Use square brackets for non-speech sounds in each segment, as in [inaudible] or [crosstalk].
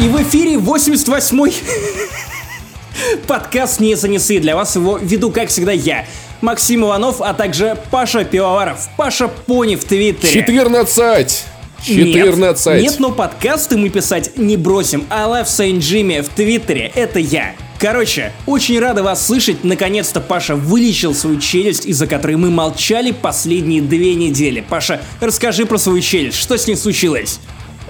И в эфире 88-й подкаст «Не занесы». Для вас его веду, как всегда, я, Максим Иванов, а также Паша Пивоваров, Паша Пони в Твиттере. 14! 14! Нет, нет, но подкасты мы писать не бросим. Love Saint Jimmy в Твиттере, это я. Короче, очень рада вас слышать. Наконец-то Паша вылечил свою челюсть, из-за которой мы молчали последние две недели. Паша, расскажи про свою челюсть, что с ней случилось?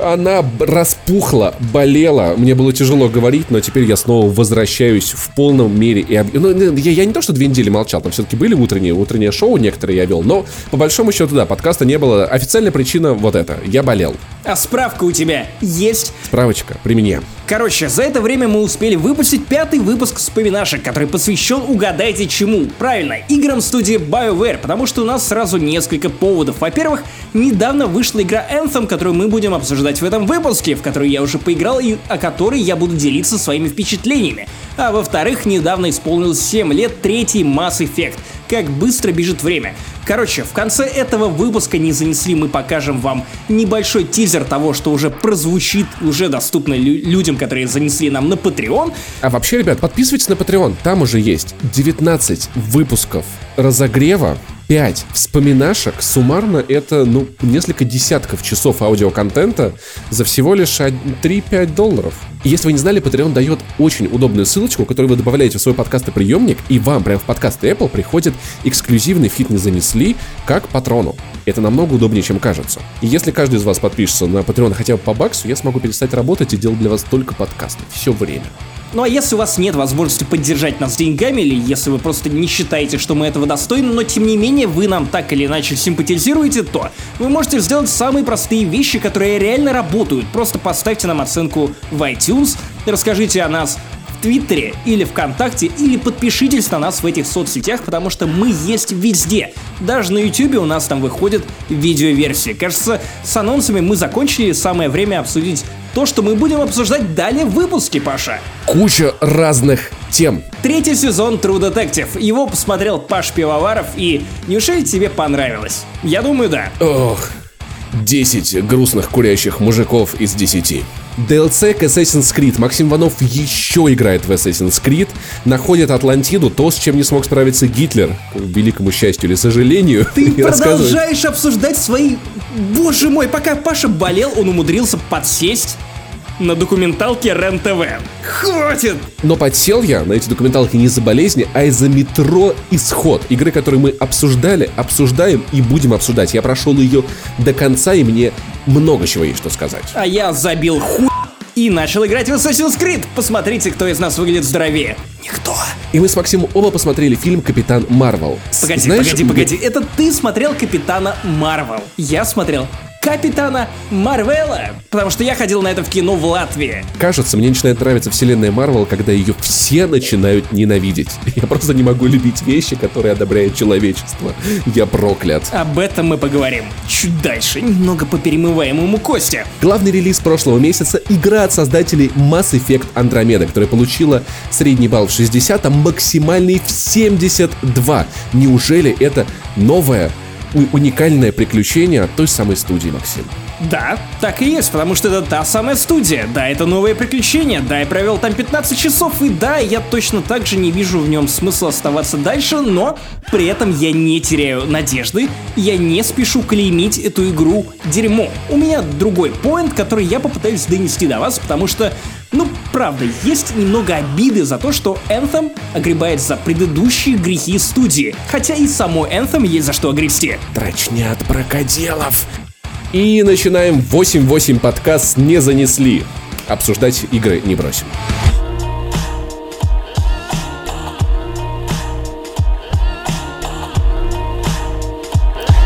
Она распухла, болела. Мне было тяжело говорить, но теперь я снова возвращаюсь в полном мере. И об... ну, я, я не то, что две недели молчал, там все-таки были утренние, утреннее шоу некоторые я вел, но по большому счету, да, подкаста не было. Официальная причина вот это. Я болел. А справка у тебя есть? Справочка при мне. Короче, за это время мы успели выпустить пятый выпуск вспоминашек, который посвящен угадайте чему. Правильно, играм студии BioWare, потому что у нас сразу несколько поводов. Во-первых, недавно вышла игра Anthem, которую мы будем обсуждать в этом выпуске, в которой я уже поиграл и о которой я буду делиться своими впечатлениями. А во-вторых, недавно исполнилось 7 лет третий Mass Effect. Как быстро бежит время. Короче, в конце этого выпуска не занесли, мы покажем вам небольшой тизер того, что уже прозвучит, уже доступно лю- людям, которые занесли нам на Patreon. А вообще, ребят, подписывайтесь на Patreon, там уже есть 19 выпусков разогрева 5 вспоминашек. Суммарно это, ну, несколько десятков часов аудиоконтента за всего лишь 3-5 долларов. И если вы не знали, Patreon дает очень удобную ссылочку, которую вы добавляете в свой подкастоприемник, и вам прямо в подкасты Apple приходит эксклюзивный фит «Не занесли» как патрону. Это намного удобнее, чем кажется. И если каждый из вас подпишется на Patreon хотя бы по баксу, я смогу перестать работать и делать для вас только подкасты. Все время. Ну а если у вас нет возможности поддержать нас деньгами, или если вы просто не считаете, что мы этого достойны, но тем не менее вы нам так или иначе симпатизируете, то вы можете сделать самые простые вещи, которые реально работают. Просто поставьте нам оценку в iTunes, расскажите о нас в Твиттере или ВКонтакте, или подпишитесь на нас в этих соцсетях, потому что мы есть везде. Даже на Ютубе у нас там выходит видеоверсии. Кажется, с анонсами мы закончили, самое время обсудить то, что мы будем обсуждать далее в выпуске, Паша. Куча разных тем. Третий сезон True Detective. Его посмотрел Паш Пивоваров, и неужели тебе понравилось? Я думаю, да. Ох, 10 грустных курящих мужиков из 10. DLC к Assassin's Creed. Максим Иванов еще играет в Assassin's Creed, находит Атлантиду, то, с чем не смог справиться Гитлер, к великому счастью или сожалению. Ты [laughs] продолжаешь обсуждать свои... Боже мой, пока Паша болел, он умудрился подсесть на документалке РЕН-ТВ. Хватит! Но подсел я на эти документалки не из-за болезни, а из-за метро Исход. Игры, которые мы обсуждали, обсуждаем и будем обсуждать. Я прошел ее до конца, и мне много чего есть что сказать. А я забил хуй и начал играть в Assassin's Creed. Посмотрите, кто из нас выглядит здоровее. Никто. И мы с Максимом оба посмотрели фильм «Капитан Марвел». Погоди, Знаешь, погоди, погоди. Это ты смотрел «Капитана Марвел». Я смотрел Капитана Марвела, потому что я ходил на это в кино в Латвии. Кажется, мне начинает нравиться вселенная Марвел, когда ее все начинают ненавидеть. [laughs] Я просто не могу любить вещи, которые одобряет человечество. Я проклят. Об этом мы поговорим чуть дальше, немного по перемываемому Косте. Главный релиз прошлого месяца — игра от создателей Mass Effect Andromeda, которая получила средний балл в 60, а максимальный в 72. Неужели это новая уникальное приключение от той самой студии, Максим. Да, так и есть, потому что это та самая студия. Да, это новое приключение. Да, я провел там 15 часов, и да, я точно так же не вижу в нем смысла оставаться дальше, но при этом я не теряю надежды, я не спешу клеймить эту игру дерьмо. У меня другой поинт, который я попытаюсь донести до вас, потому что ну, правда, есть немного обиды за то, что Anthem огребает за предыдущие грехи студии. Хотя и самой Anthem есть за что огрести. Трочнят бракоделов. И начинаем 8-8 подкаст «Не занесли». Обсуждать игры не бросим.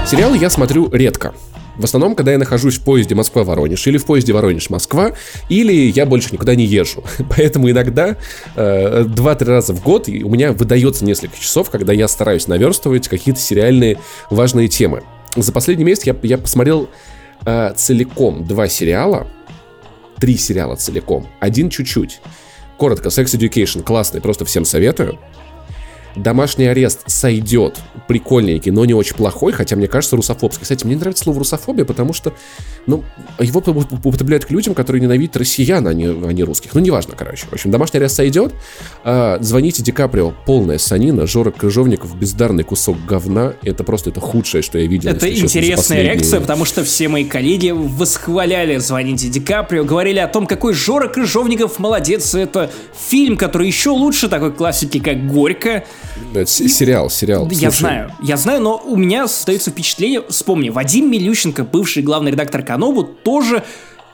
Сериалы я смотрю редко. В основном, когда я нахожусь в поезде Москва-Воронеж, или в поезде Воронеж-Москва, или я больше никуда не езжу. [laughs] Поэтому иногда э, 2-3 раза в год у меня выдается несколько часов, когда я стараюсь наверстывать какие-то сериальные важные темы. За последний месяц я, я посмотрел э, целиком два сериала, три сериала целиком, один чуть-чуть. Коротко, Sex Education классный, просто всем советую. Домашний арест сойдет, прикольненький, но не очень плохой, хотя мне кажется русофобский. Кстати, мне нравится слово русофобия, потому что, ну, его употребляют к людям, которые ненавидят россиян, а не, а не русских. Ну, неважно, короче. В общем, домашний арест сойдет. А, звоните Ди Каприо, полная санина, Жора Крыжовников, бездарный кусок говна. Это просто это худшее, что я видел. Это интересная последние... реакция, потому что все мои коллеги восхваляли «Звоните Ди Каприо», говорили о том, какой Жора Крыжовников молодец. Это фильм, который еще лучше такой классики, как «Горько». Это сериал, сериал. Я Слушай. знаю, я знаю, но у меня остается впечатление, вспомни, Вадим Милющенко, бывший главный редактор Канобу, тоже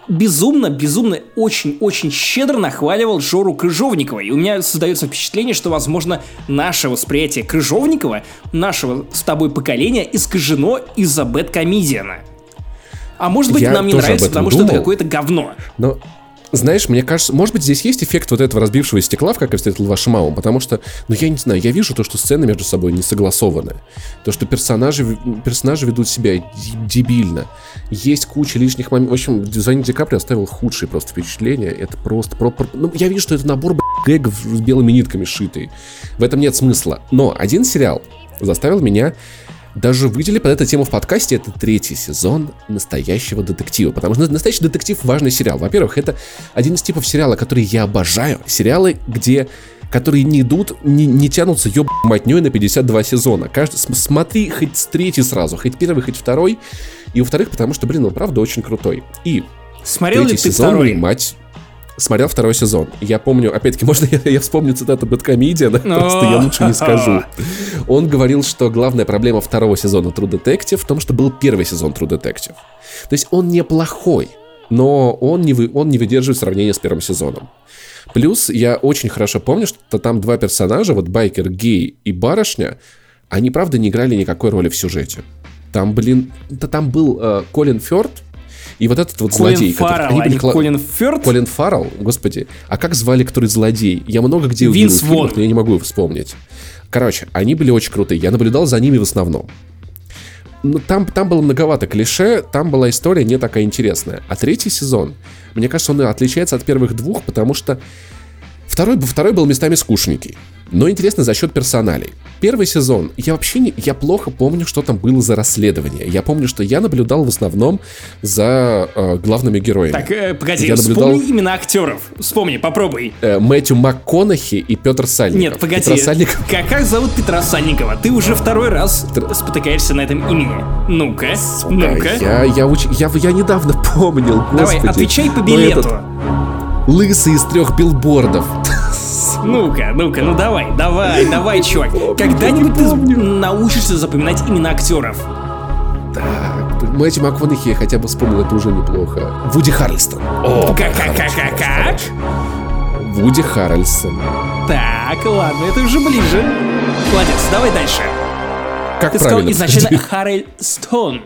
безумно, безумно, очень-очень щедро нахваливал Жору Крыжовникова. И у меня создается впечатление, что, возможно, наше восприятие Крыжовникова, нашего с тобой поколения, искажено из-за Бэткомедиана. А может быть, Я нам не нравится, потому думал, что это какое-то говно. Но знаешь, мне кажется, может быть, здесь есть эффект вот этого разбившего стекла, в «Как я встретил вашу маму», потому что, ну, я не знаю, я вижу то, что сцены между собой не согласованы, то, что персонажи, персонажи ведут себя дебильно, есть куча лишних моментов, в общем, дизайн Ди Капри оставил худшие просто впечатления, это просто, про, про, ну, я вижу, что это набор, гэгов с белыми нитками шитый, в этом нет смысла, но один сериал заставил меня даже выделили под эту тему в подкасте, это третий сезон настоящего детектива. Потому что настоящий детектив важный сериал. Во-первых, это один из типов сериала, который я обожаю. Сериалы, где которые не идут, не, не тянутся ёб матнёй на 52 сезона. Каждый, смотри хоть с третий сразу, хоть первый, хоть второй. И во-вторых, потому что, блин, он правда очень крутой. И Смотрел ли ты сезон, второй? мать смотрел второй сезон. Я помню, опять-таки, [laughs] можно я, я вспомню цитату Бэткомедиана? Да? Просто я лучше не скажу. [laughs] Он говорил, что главная проблема второго сезона True Detective в том, что был первый сезон True Detective. То есть он неплохой, но он не, вы, он не выдерживает сравнения с первым сезоном. Плюс я очень хорошо помню, что там два персонажа, вот байкер Гей и барышня, они правда не играли никакой роли в сюжете. Там, блин, да там был э, Колин Фёрд, и вот этот вот Колин злодей... Фаррелл, который, они а Колин Фёрд? Колин Фаррелл, господи. А как звали, который злодей? Я много где увидел Винс фильмах, но я не могу вспомнить. Короче, они были очень крутые. Я наблюдал за ними в основном. Но там, там было многовато клише, там была история не такая интересная. А третий сезон, мне кажется, он отличается от первых двух, потому что второй, второй был местами скучненький но интересно за счет персоналей. Первый сезон, я вообще не, я плохо помню, что там было за расследование. Я помню, что я наблюдал в основном за э, главными героями. Так, э, погоди, я наблюдал... вспомни имена актеров. Вспомни, попробуй. Э, Мэтью МакКонахи и Петр Сальников. Нет, погоди. Петра Сальников... [laughs] Как, как зовут Петра Сальникова? Ты уже второй раз Тр... спотыкаешься на этом имени. Ну-ка, ну-ка. Я, я, уч... я, я недавно [laughs] помнил, господи. Давай, отвечай по билету. Этот... Лысый из трех билбордов. Ну-ка, ну-ка, ну давай, давай, давай, чувак. Когда-нибудь ты научишься запоминать имена актеров. Так, Мэтью МакКонахи я хотя бы вспомнил, это уже неплохо. Вуди Харрельстон. О, как, как, как, как, как? Вуди Харрельсон. Так, ладно, это уже ближе. Молодец, давай дальше. Как Ты правильно? сказал изначально Харрельстон.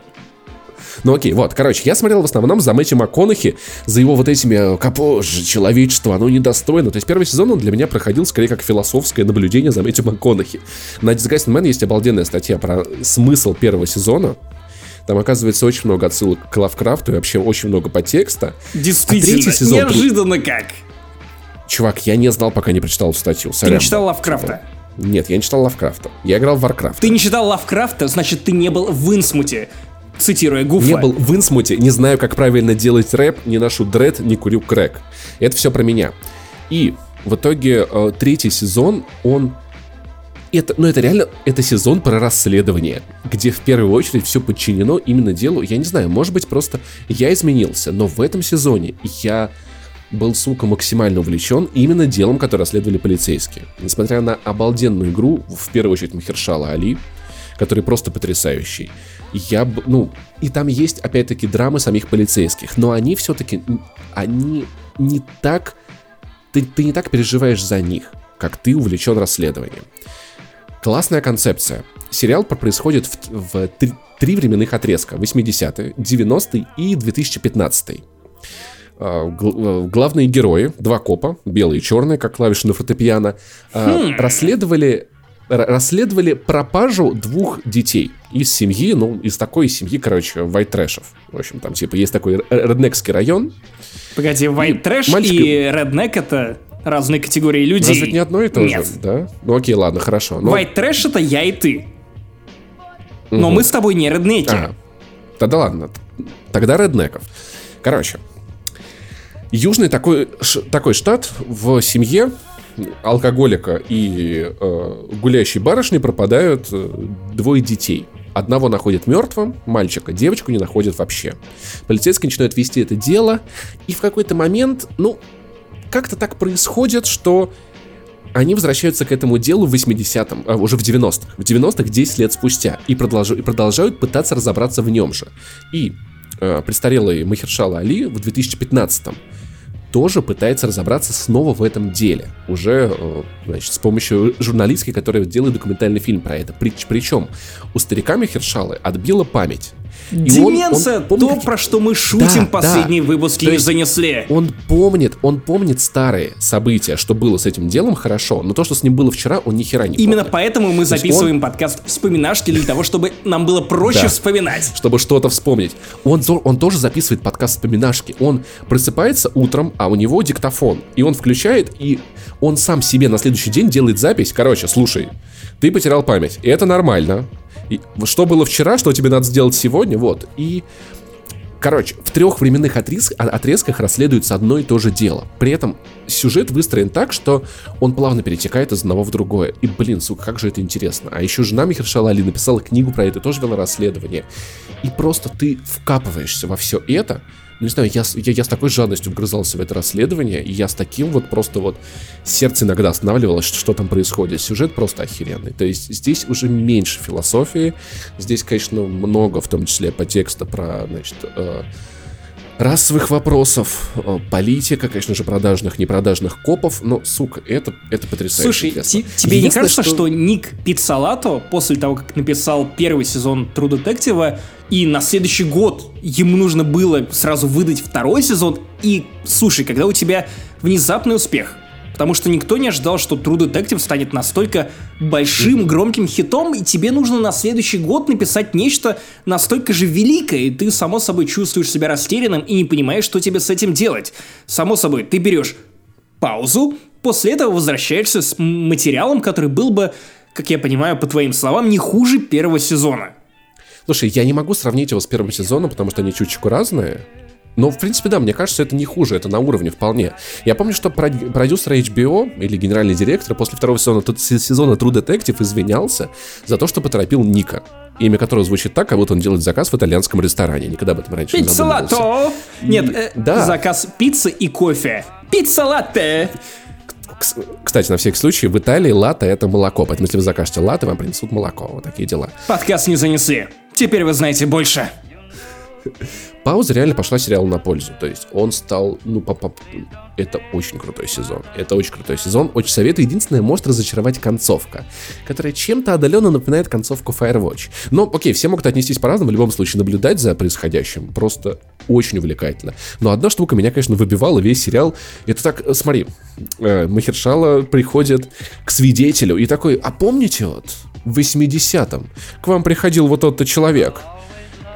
Ну окей, вот, короче, я смотрел в основном за Мэтью МакКонахи, за его вот этими «Капоже, человечество, оно недостойно». То есть первый сезон он для меня проходил скорее как философское наблюдение за Мэтью МакКонахи. На Disgusting Man есть обалденная статья про смысл первого сезона, там оказывается очень много отсылок к Лавкрафту и вообще очень много подтекста. Действительно, а сезон... неожиданно как. Чувак, я не знал, пока не прочитал статью. Сорян. Ты не читал Лавкрафта? Нет, я не читал Лавкрафта. Я играл в Warcraft. Ты не читал Лавкрафта, значит, ты не был в Инсмуте цитируя Гуфа. Не был в Инсмуте, не знаю, как правильно делать рэп, не ношу дред, не курю крэк. Это все про меня. И в итоге э, третий сезон, он это, ну это реально, это сезон про расследование, где в первую очередь все подчинено именно делу. Я не знаю, может быть просто я изменился, но в этом сезоне я был, сука, максимально увлечен именно делом, которое расследовали полицейские. Несмотря на обалденную игру, в первую очередь Махершала Али, который просто потрясающий я, ну, и там есть, опять-таки, драмы самих полицейских, но они все-таки, они не так, ты, ты не так переживаешь за них, как ты увлечен расследованием. Классная концепция. Сериал происходит в, в три, три временных отрезка. 80-е, 90-е и 2015 а, э, главные герои, два копа, белые и черные, как клавиши на фортепиано, а, хм. расследовали расследовали пропажу двух детей из семьи, ну, из такой семьи, короче, white трэшев. В общем, там, типа, есть такой реднекский район. Погоди, white трэш и, мальчик... и redneck это разные категории людей. Разве это не одно и то Нет. же? Да? Ну окей, ладно, хорошо. White Trash это я и ты. Но Мгм. мы с тобой не реднеки. Ага. Тогда ладно. Тогда реднеков. Короче. Южный такой, ш- такой штат в семье алкоголика и э, гулящей барышни пропадают э, двое детей. Одного находят мертвым, мальчика, девочку не находят вообще. Полицейские начинают вести это дело, и в какой-то момент, ну, как-то так происходит, что они возвращаются к этому делу в 80-м, а, уже в 90-х. В 90-х 10 лет спустя. И, продолжу- и продолжают пытаться разобраться в нем же. И э, престарелый Махершала Али в 2015-м тоже пытается разобраться снова в этом деле. Уже, э, значит, с помощью журналистки, которая делает документальный фильм про это. Прич- причем у старика Махершалы отбила память. Он- Деменция, он помнит то, какие- про что мы шутим Да, последние да. выпуски То не занесли. Он помнит, он помнит старые события, что было с этим делом хорошо, но то, что с ним было вчера, он ни хера не Именно помнит. поэтому мы записываем подкаст «Вспоминашки» для того, чтобы нам было проще Да. вспоминать. чтобы что-то вспомнить. Он, он тоже записывает подкаст вспоминашки. Он просыпается утром, а у него диктофон. И он включает, и он сам себе на следующий день делает запись. Короче, слушай, ты потерял память. И это нормально. И что было вчера, что тебе надо сделать сегодня, вот. И Короче, в трех временных отрез- отрезках расследуется одно и то же дело. При этом сюжет выстроен так, что он плавно перетекает из одного в другое. И, блин, сука, как же это интересно. А еще жена Михершала Али написала книгу про это, тоже вела расследование. И просто ты вкапываешься во все это. Ну, не знаю, я, с- я, я с такой жадностью вгрызался в это расследование, и я с таким вот просто вот сердце иногда останавливалось, что, что там происходит. Сюжет просто охеренный. То есть здесь уже меньше философии, здесь, конечно, много, в том числе по текста про, значит, э, расовых вопросов, э, политика, конечно же, продажных, непродажных копов, но, сука, это, это потрясающе Слушай, интересно. тебе не кажется, что... Ник Пиццалато после того, как написал первый сезон True Detective, и на следующий год ему нужно было сразу выдать второй сезон, и, слушай, когда у тебя внезапный успех, потому что никто не ожидал, что True Detective станет настолько большим, громким хитом, и тебе нужно на следующий год написать нечто настолько же великое, и ты, само собой, чувствуешь себя растерянным и не понимаешь, что тебе с этим делать. Само собой, ты берешь паузу, после этого возвращаешься с материалом, который был бы, как я понимаю, по твоим словам, не хуже первого сезона. Слушай, я не могу сравнить его с первым сезоном, потому что они чуточку разные. Но, в принципе, да, мне кажется, это не хуже, это на уровне вполне. Я помню, что прод- продюсер HBO или генеральный директор после второго сезона, сезона True Detective извинялся за то, что поторопил Ника. Имя которого звучит так, как будто он делает заказ в итальянском ресторане. Никогда об этом раньше не задумывался. Пицца-латто! Нет, э, да. заказ пиццы и кофе. Пицца-латте! Кс- Кстати, на всякий случай, в Италии латте это молоко. Поэтому, если вы закажете латте, вам принесут молоко. Вот такие дела. Подкаст не занесли. Теперь вы знаете больше. Пауза реально пошла сериалу на пользу. То есть он стал, ну, по- это очень крутой сезон. Это очень крутой сезон. Очень советую. Единственное, может разочаровать концовка, которая чем-то отдаленно напоминает концовку Firewatch. Но, окей, все могут отнестись по-разному. В любом случае, наблюдать за происходящим просто очень увлекательно. Но одна штука меня, конечно, выбивала весь сериал. Это так, э, смотри, э, Махершала приходит к свидетелю и такой, а помните вот, в 80-м к вам приходил вот тот-то человек,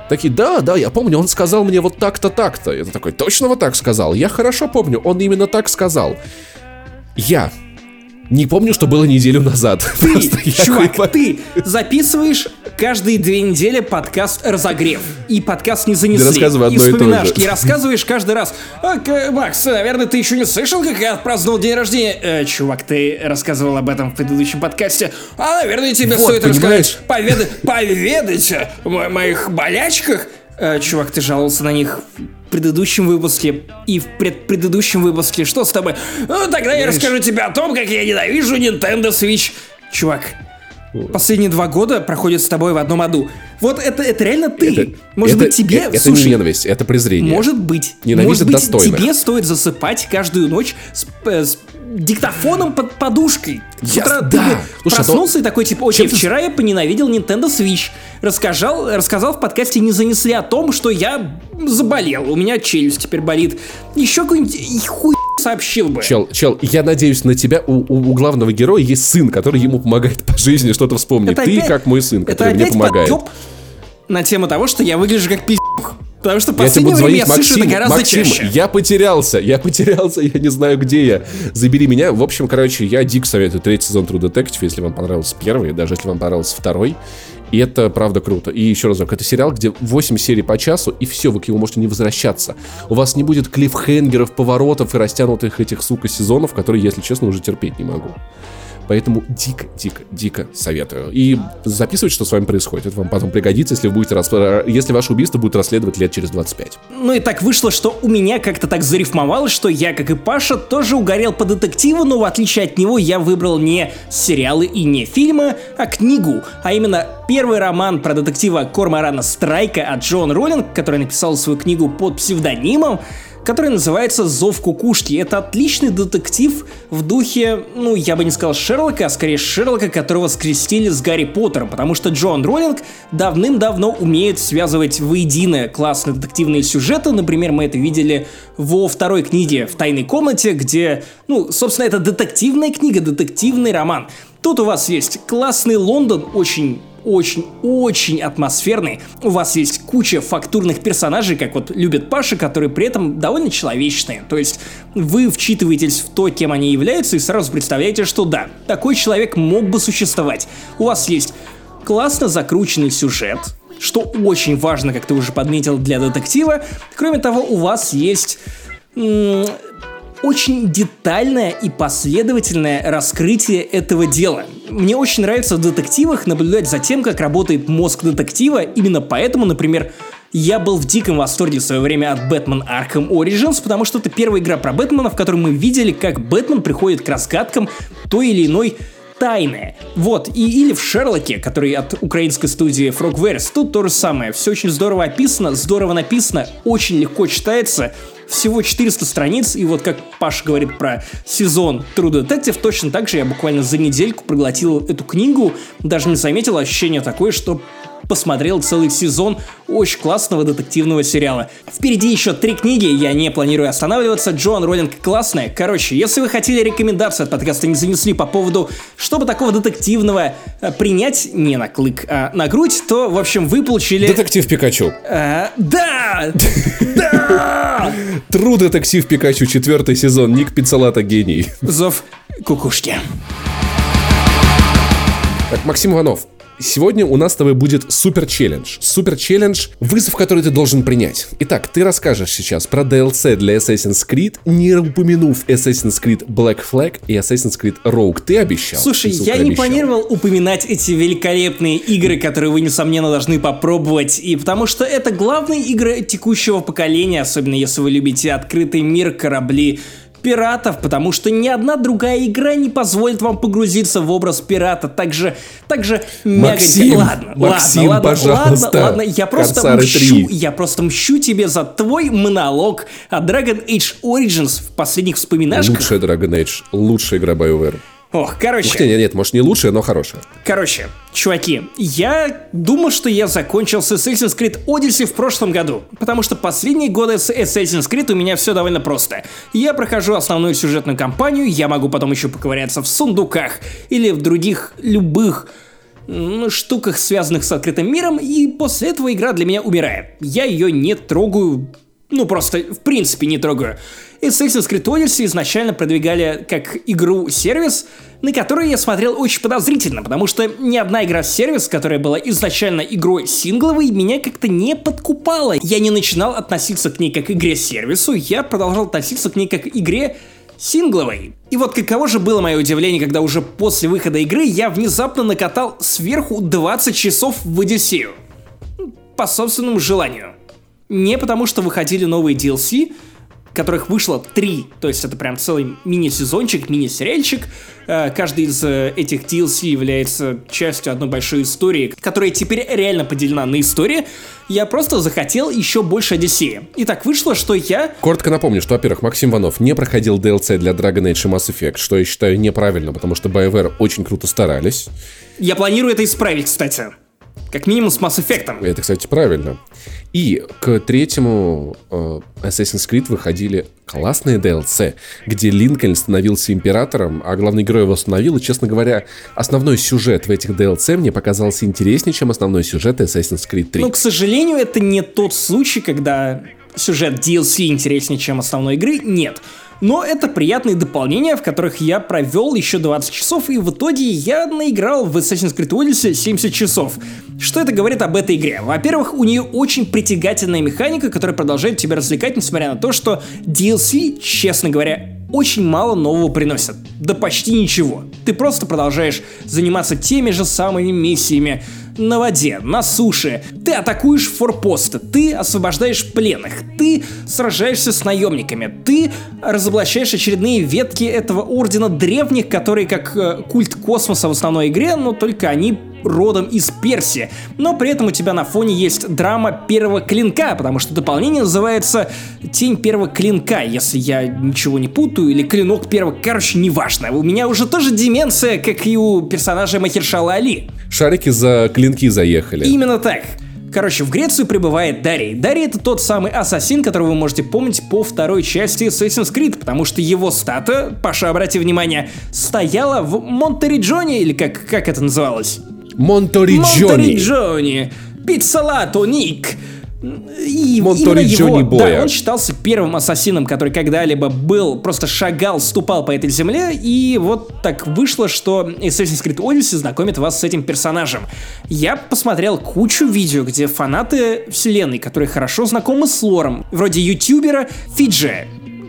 Такие, да, да, я помню, он сказал мне вот так-то, так-то. Я такой, точно вот так сказал? Я хорошо помню, он именно так сказал. Я не помню, что было неделю назад. Ты, Просто я чувак, такой, ты записываешь каждые две недели подкаст «Разогрев». И подкаст не занесли. рассказывай и одно и то же. И рассказываешь каждый раз. «А, Макс, наверное, ты еще не слышал, как я отпраздновал день рождения? «Э, чувак, ты рассказывал об этом в предыдущем подкасте. А, наверное, тебе Вот, стоит понимаешь? рассказать, поведать, поведать о мо- моих болячках. «Э, чувак, ты жаловался на них в предыдущем выпуске и в предпредыдущем выпуске. Что с тобой? Ну, тогда я расскажу тебе о том, как я ненавижу Nintendo Switch. Чувак, последние два года проходят с тобой в одном аду. Вот это, это реально ты. Это- Может это- быть, тебе... Это слушай, не ненависть, это презрение. может быть. Ненавидят может быть, достойных. тебе стоит засыпать каждую ночь с, э, с диктофоном под подушкой. Я- утра ты да. бы Слушай, проснулся и такой, типа, ты- вчера я поненавидел Nintendo Switch. Рассказал, рассказал в подкасте «Не занесли» о том, что я заболел, у меня челюсть теперь болит. Еще какой-нибудь хуй сообщил бы. Чел, чел, я надеюсь на тебя. У, у- у главного героя есть сын, который ему помогает по жизни что-то вспомнить. Это Ты опять- как мой сын, который мне помогает. на тему того, что я выгляжу как пиздюк. Потому что в последнее я время я Максим, слышу это гораздо Максим, чаще. я потерялся, я потерялся, я не знаю, где я. Забери меня. В общем, короче, я дик советую третий сезон True Detective, если вам понравился первый, даже если вам понравился второй. И это правда круто. И еще разок, это сериал, где 8 серий по часу, и все, вы к нему можете не возвращаться. У вас не будет клиффхенгеров, поворотов и растянутых этих, сука, сезонов, которые, если честно, уже терпеть не могу. Поэтому дико, дико, дико советую. И записывать, что с вами происходит. Это вам потом пригодится, если, вы будете рас... если ваше убийство будет расследовать лет через 25. Ну и так вышло, что у меня как-то так зарифмовалось, что я, как и Паша, тоже угорел по детективу, но в отличие от него я выбрал не сериалы и не фильмы, а книгу. А именно первый роман про детектива Корморана Страйка от Джон Роллинг, который написал свою книгу под псевдонимом, который называется «Зов кукушки». Это отличный детектив в духе, ну, я бы не сказал Шерлока, а скорее Шерлока, которого скрестили с Гарри Поттером, потому что Джон Роллинг давным-давно умеет связывать воедино классные детективные сюжеты. Например, мы это видели во второй книге «В тайной комнате», где, ну, собственно, это детективная книга, детективный роман. Тут у вас есть классный Лондон, очень очень-очень атмосферный. У вас есть куча фактурных персонажей, как вот любит Паша, которые при этом довольно человечные. То есть вы вчитываетесь в то, кем они являются, и сразу представляете, что да, такой человек мог бы существовать. У вас есть классно закрученный сюжет, что очень важно, как ты уже подметил, для детектива. Кроме того, у вас есть очень детальное и последовательное раскрытие этого дела. Мне очень нравится в детективах наблюдать за тем, как работает мозг детектива. Именно поэтому, например, я был в диком восторге в свое время от Бэтмен Arkham Origins, потому что это первая игра про Бэтмена, в которой мы видели, как Бэтмен приходит к разгадкам той или иной тайны. Вот, и или в Шерлоке, который от украинской студии Frogwares, тут то же самое. Все очень здорово описано, здорово написано, очень легко читается, всего 400 страниц, и вот как Паша говорит про сезон True Detective, точно так же я буквально за недельку проглотил эту книгу, даже не заметил ощущение такое, что посмотрел целый сезон очень классного детективного сериала. Впереди еще три книги, я не планирую останавливаться. Джон Роллинг классная. Короче, если вы хотели рекомендацию от подкаста не занесли по поводу, чтобы такого детективного э, принять не на клык, а на грудь, то, в общем, вы получили... Детектив Пикачу. А, да! [laughs] Да! Тру детектив Пикачу, четвертый сезон. Ник Пиццалата гений. Зов кукушки. Так, Максим Иванов, Сегодня у нас с тобой будет супер челлендж. Супер челлендж, вызов, который ты должен принять. Итак, ты расскажешь сейчас про DLC для Assassin's Creed, не упомянув Assassin's Creed Black Flag и Assassin's Creed Rogue. Ты обещал. Слушай, ты, я обещал. не планировал упоминать эти великолепные игры, которые вы, несомненно, должны попробовать. И потому что это главные игры текущего поколения, особенно если вы любите открытый мир, корабли, пиратов, потому что ни одна другая игра не позволит вам погрузиться в образ пирата так же, так же Максим, ладно, Максим, ладно, пожалуйста, ладно, ладно, я просто мщу, 3. я просто мщу тебе за твой монолог о Dragon Age Origins в последних вспоминашках. Лучшая Dragon Age, лучшая игра BioWare. Ох, короче. Ух, нет, нет, может не лучшая, но хорошая. Короче, чуваки, я думал, что я закончил с Assassin's Creed Odyssey в прошлом году, потому что последние годы с Assassin's Creed у меня все довольно просто. Я прохожу основную сюжетную кампанию, я могу потом еще поковыряться в сундуках или в других любых штуках, связанных с открытым миром, и после этого игра для меня умирает. Я ее не трогаю ну, просто в принципе не трогаю. Assassin's Creed Odyssey изначально продвигали как игру-сервис, на который я смотрел очень подозрительно, потому что ни одна игра-сервис, которая была изначально игрой сингловой, меня как-то не подкупала. Я не начинал относиться к ней как игре-сервису, я продолжал относиться к ней как игре сингловой. И вот каково же было мое удивление, когда уже после выхода игры я внезапно накатал сверху 20 часов в Одиссею. По собственному желанию. Не потому, что выходили новые DLC, которых вышло три, то есть это прям целый мини-сезончик, мини-сериальчик. Э, каждый из э, этих DLC является частью одной большой истории, которая теперь реально поделена на истории. Я просто захотел еще больше Одиссея. И так вышло, что я... Коротко напомню, что, во-первых, Максим Ванов не проходил DLC для Dragon Age и Mass Effect, что я считаю неправильно, потому что BioWare очень круто старались. Я планирую это исправить, кстати Как минимум с Mass Effect. Это, кстати, правильно. И к третьему э, Assassin's Creed выходили классные DLC, где Линкольн становился императором, а главный герой его остановил. И, честно говоря, основной сюжет в этих DLC мне показался интереснее, чем основной сюжет Assassin's Creed 3. Ну, к сожалению, это не тот случай, когда сюжет DLC интереснее, чем основной игры. Нет. Но это приятные дополнения, в которых я провел еще 20 часов, и в итоге я наиграл в Assassin's Creed Odyssey 70 часов. Что это говорит об этой игре? Во-первых, у нее очень притягательная механика, которая продолжает тебя развлекать, несмотря на то, что DLC, честно говоря, очень мало нового приносят. Да почти ничего. Ты просто продолжаешь заниматься теми же самыми миссиями, на воде, на суше. Ты атакуешь форпосты, ты освобождаешь пленных, ты сражаешься с наемниками, ты разоблачаешь очередные ветки этого ордена древних, которые как э, культ космоса в основной игре, но только они родом из Персии. Но при этом у тебя на фоне есть драма первого клинка, потому что дополнение называется Тень первого клинка, если я ничего не путаю, или клинок первого, короче, неважно. У меня уже тоже деменция, как и у персонажа Махершала Али. Шарики за клинки заехали. Именно так. Короче, в Грецию прибывает Дарий. Дарий это тот самый ассасин, которого вы можете помнить по второй части Assassin's Creed, потому что его стата, Паша, обрати внимание, стояла в Монтериджоне, или как, как это называлось? Монториджони. Монториджони. Пиццалато Ник. И именно его, да, он считался первым ассасином, который когда-либо был, просто шагал, ступал по этой земле, и вот так вышло, что Assassin's Creed Odyssey знакомит вас с этим персонажем. Я посмотрел кучу видео, где фанаты вселенной, которые хорошо знакомы с лором, вроде ютубера Фиджи,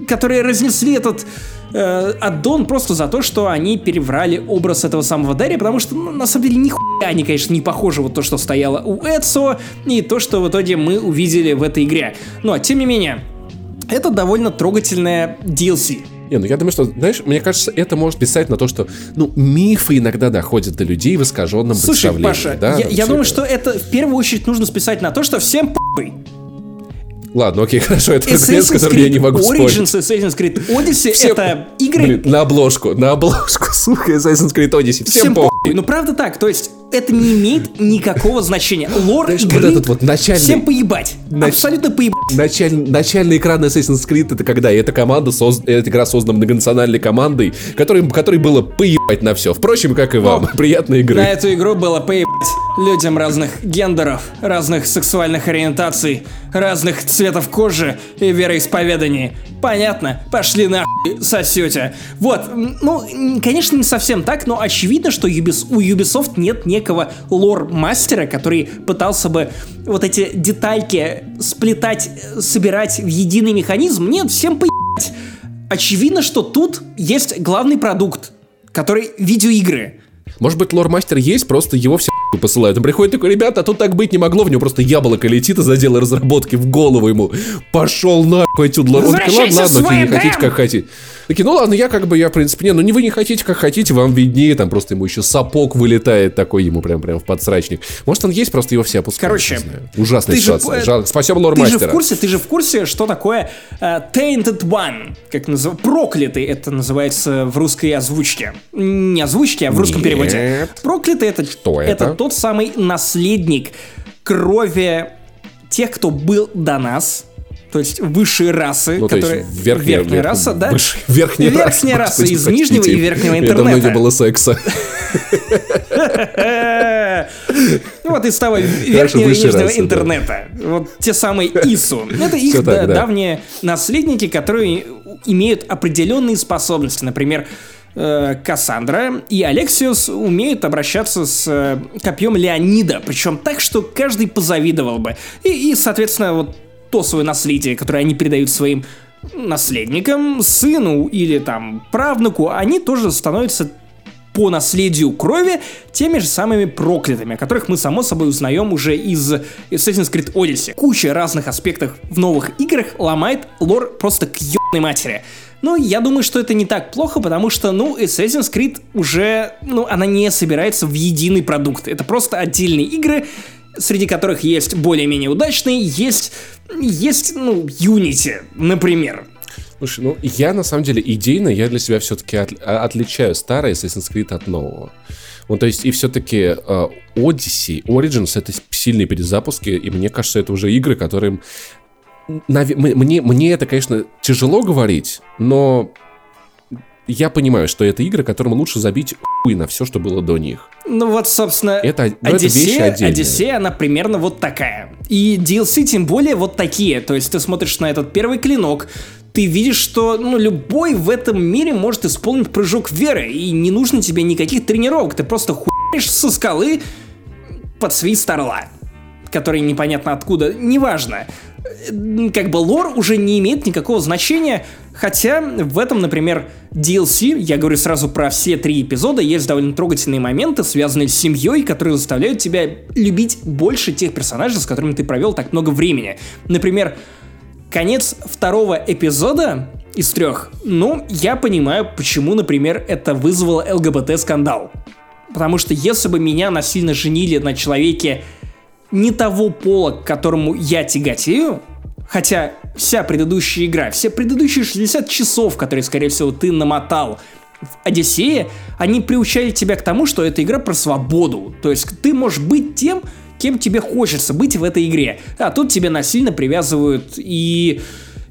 которые разнесли этот э, аддон просто за то, что они переврали образ этого самого Дарья, потому что, ну, на самом деле, нихуя они, конечно, не похожи вот то, что стояло у Эдсо, и то, что в итоге мы увидели в этой игре. Но, тем не менее, это довольно трогательная DLC. Не, ну я думаю, что, знаешь, мне кажется, это может писать на то, что, ну, мифы иногда доходят до людей в искаженном Слушай, представлении. Паша, да? я, я думаю, что это в первую очередь нужно списать на то, что всем похуй. Ладно, окей, [laughs] хорошо, это аргумент, с которым я не могу Origins, спорить. Assassin's Creed Odyssey это игры... Блин, на обложку, на обложку, [laughs] сука, Assassin's Creed Odyssey. Всем, Всем похуй. Ну правда так, то есть это не имеет никакого значения. Лор Знаешь, игры вот этот вот начальный... всем поебать. Нач... Абсолютно поебать. Началь... Начальный экран Assassin's Creed это когда? эта команда, соз... эта игра создана многонациональной командой, которой, которой было поебать на все. Впрочем, как и вам. Но Приятной игры. На эту игру было поебать людям разных гендеров, разных сексуальных ориентаций, разных цветов кожи и вероисповеданий. Понятно? Пошли нахуй, сосете. Вот, ну, конечно, не совсем так, но очевидно, что У Ubisoft нет некого лор-мастера, который пытался бы вот эти детальки сплетать, собирать в единый механизм. Нет, всем поебать. Очевидно, что тут есть главный продукт, который видеоигры. Может быть, лор-мастер есть, просто его все посылают. Он приходит такой, ребята, а тут так быть не могло, в него просто яблоко летит из отдела разработки в голову ему. Пошел нахуй отсюда. Он такой, ладно, ладно, не хотите, как хотите. Такие, ну ладно, я как бы, я, в принципе, не, ну не вы не хотите, как хотите, вам виднее, там просто ему еще сапог вылетает такой ему прям, прям в подсрачник. Может, он есть, просто его все опускают. Короче, ужасная ситуация. Же, Жал... Спасибо, лор-мастера. Ты же в курсе, ты же в курсе, что такое uh, Tainted One, как называется, проклятый, это называется в русской озвучке. Не озвучке, а в русском Нет. переводе. Проклятый это, что это? это тот самый наследник крови тех, кто был до нас, то есть высшие расы, ну, которые... верхняя, верхняя раса, да? Выше, верхняя, верхняя раса, раса из нижнего и верхнего интернета. Я давно не было секса. Вот из того верхнего и нижнего интернета. Вот те самые ИСУ. [laughs] Это их давние наследники, которые имеют определенные способности. Например, э, Кассандра и Алексиус умеют обращаться с э, копьем Леонида, причем так, что каждый позавидовал бы. И, и соответственно, вот то свое наследие, которое они передают своим наследникам, сыну или там правнуку, они тоже становятся по наследию крови теми же самыми проклятыми, о которых мы, само собой, узнаем уже из Assassin's Creed Odyssey. Куча разных аспектов в новых играх ломает лор просто к ебаной матери. Ну, я думаю, что это не так плохо, потому что, ну, Assassin's Creed уже, ну, она не собирается в единый продукт. Это просто отдельные игры, среди которых есть более-менее удачные, есть, есть, ну, Unity, например. Слушай, ну я на самом деле идейно, я для себя все-таки от, отличаю старый Assassin's Creed от нового. Вот, то есть, и все-таки uh, Odyssey, Origins — это сильные перезапуски, и мне кажется, это уже игры, которым... Мне, мне это, конечно, тяжело говорить, но я понимаю, что это игры, которым лучше забить хуй на все, что было до них. Ну вот, собственно, это, ну, Одиссея, это Одиссея, она примерно вот такая. И DLC тем более вот такие. То есть ты смотришь на этот первый клинок, ты видишь, что ну, любой в этом мире может исполнить прыжок веры, и не нужно тебе никаких тренировок, ты просто хуешь со скалы под свист орла, который непонятно откуда, неважно как бы лор уже не имеет никакого значения, хотя в этом, например, DLC, я говорю сразу про все три эпизода, есть довольно трогательные моменты, связанные с семьей, которые заставляют тебя любить больше тех персонажей, с которыми ты провел так много времени. Например, конец второго эпизода из трех, ну, я понимаю, почему, например, это вызвало ЛГБТ-скандал. Потому что если бы меня насильно женили на человеке не того пола, к которому я тяготею, хотя вся предыдущая игра, все предыдущие 60 часов, которые, скорее всего, ты намотал в Одиссее, они приучали тебя к тому, что это игра про свободу. То есть ты можешь быть тем, кем тебе хочется быть в этой игре. А тут тебя насильно привязывают и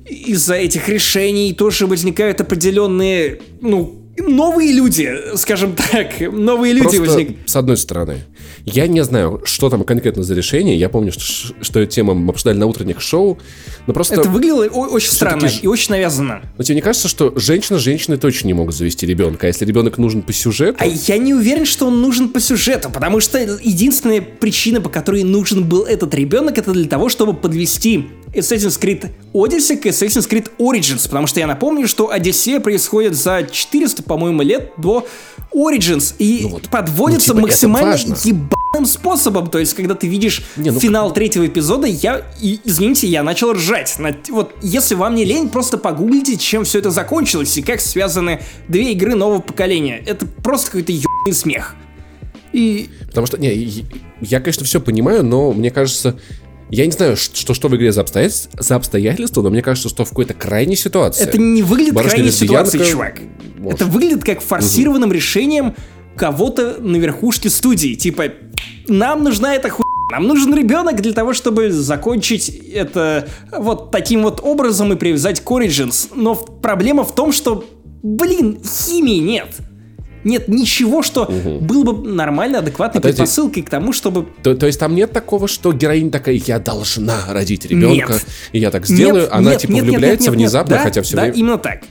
из-за этих решений тоже возникают определенные, ну, новые люди, скажем так, новые люди возникают. С одной стороны, я не знаю, что там конкретно за решение. Я помню, что, что эту тему мы обсуждали на утренних шоу. Но просто... Это выглядело очень странно и очень навязано. Но тебе не кажется, что женщина женщины точно не могут завести ребенка? А если ребенок нужен по сюжету... А я не уверен, что он нужен по сюжету, потому что единственная причина, по которой нужен был этот ребенок, это для того, чтобы подвести Assassin's Creed Odyssey к Assassin's Creed Origins, потому что я напомню, что Одиссея происходит за 400, по-моему, лет до Origins, и ну вот, подводится ну, типа, максимально ебаным способом, то есть, когда ты видишь не, ну, финал третьего эпизода, я, и, извините, я начал ржать. На, вот, если вам не лень, просто погуглите, чем все это закончилось, и как связаны две игры нового поколения. Это просто какой-то ебаный смех. И... Потому что, не, я, конечно, все понимаю, но мне кажется, я не знаю, что, что в игре за обстоятельства, за обстоятельства, но мне кажется, что в какой-то крайней ситуации... Это не выглядит Барышня крайней ситуацией, чувак. Может. Это выглядит как форсированным угу. решением кого-то на верхушке студии. Типа, нам нужна эта хуйня. Нам нужен ребенок для того, чтобы закончить это вот таким вот образом и привязать к Origins. Но проблема в том, что, блин, химии нет нет ничего, что угу. было бы нормально, адекватной а предпосылкой к тому, чтобы... То, то есть там нет такого, что героиня такая, я должна родить ребенка, нет. и я так сделаю, нет, она нет, типа нет, влюбляется нет, нет, внезапно, нет, хотя все да, время... именно так.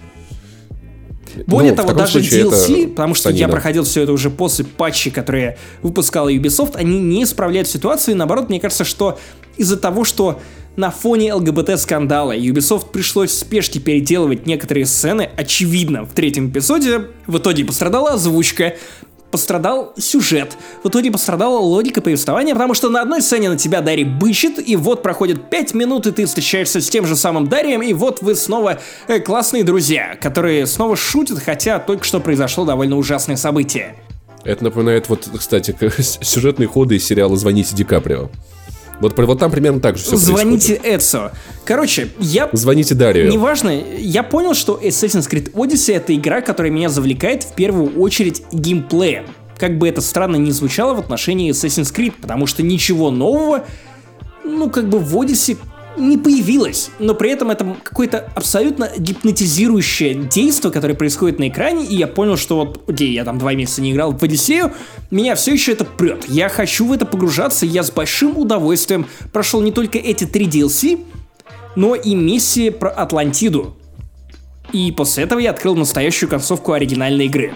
Более ну, того, даже DLC, потому что санина. я проходил все это уже после патчей, которые выпускала Ubisoft, они не исправляют ситуацию, и наоборот, мне кажется, что из-за того, что на фоне ЛГБТ-скандала Ubisoft пришлось в спешке переделывать некоторые сцены, очевидно, в третьем эпизоде в итоге пострадала озвучка, пострадал сюжет. В итоге пострадала логика повествования, потому что на одной сцене на тебя Дарри бычит, и вот проходит 5 минут, и ты встречаешься с тем же самым Дарием, и вот вы снова э, классные друзья, которые снова шутят, хотя только что произошло довольно ужасное событие. Это напоминает, вот, кстати, [laughs] сюжетные ходы из сериала «Звоните Ди Каприо». Вот, вот там примерно так же все Звоните Эдсо. Короче, я... Звоните Дарью. Неважно, я понял, что Assassin's Creed Odyssey это игра, которая меня завлекает в первую очередь геймплеем. Как бы это странно ни звучало в отношении Assassin's Creed, потому что ничего нового, ну, как бы в Odyssey не появилось, но при этом это какое-то абсолютно гипнотизирующее действие, которое происходит на экране, и я понял, что вот, окей, я там два месяца не играл в Одиссею, меня все еще это прет. Я хочу в это погружаться, я с большим удовольствием прошел не только эти три DLC, но и миссии про Атлантиду. И после этого я открыл настоящую концовку оригинальной игры.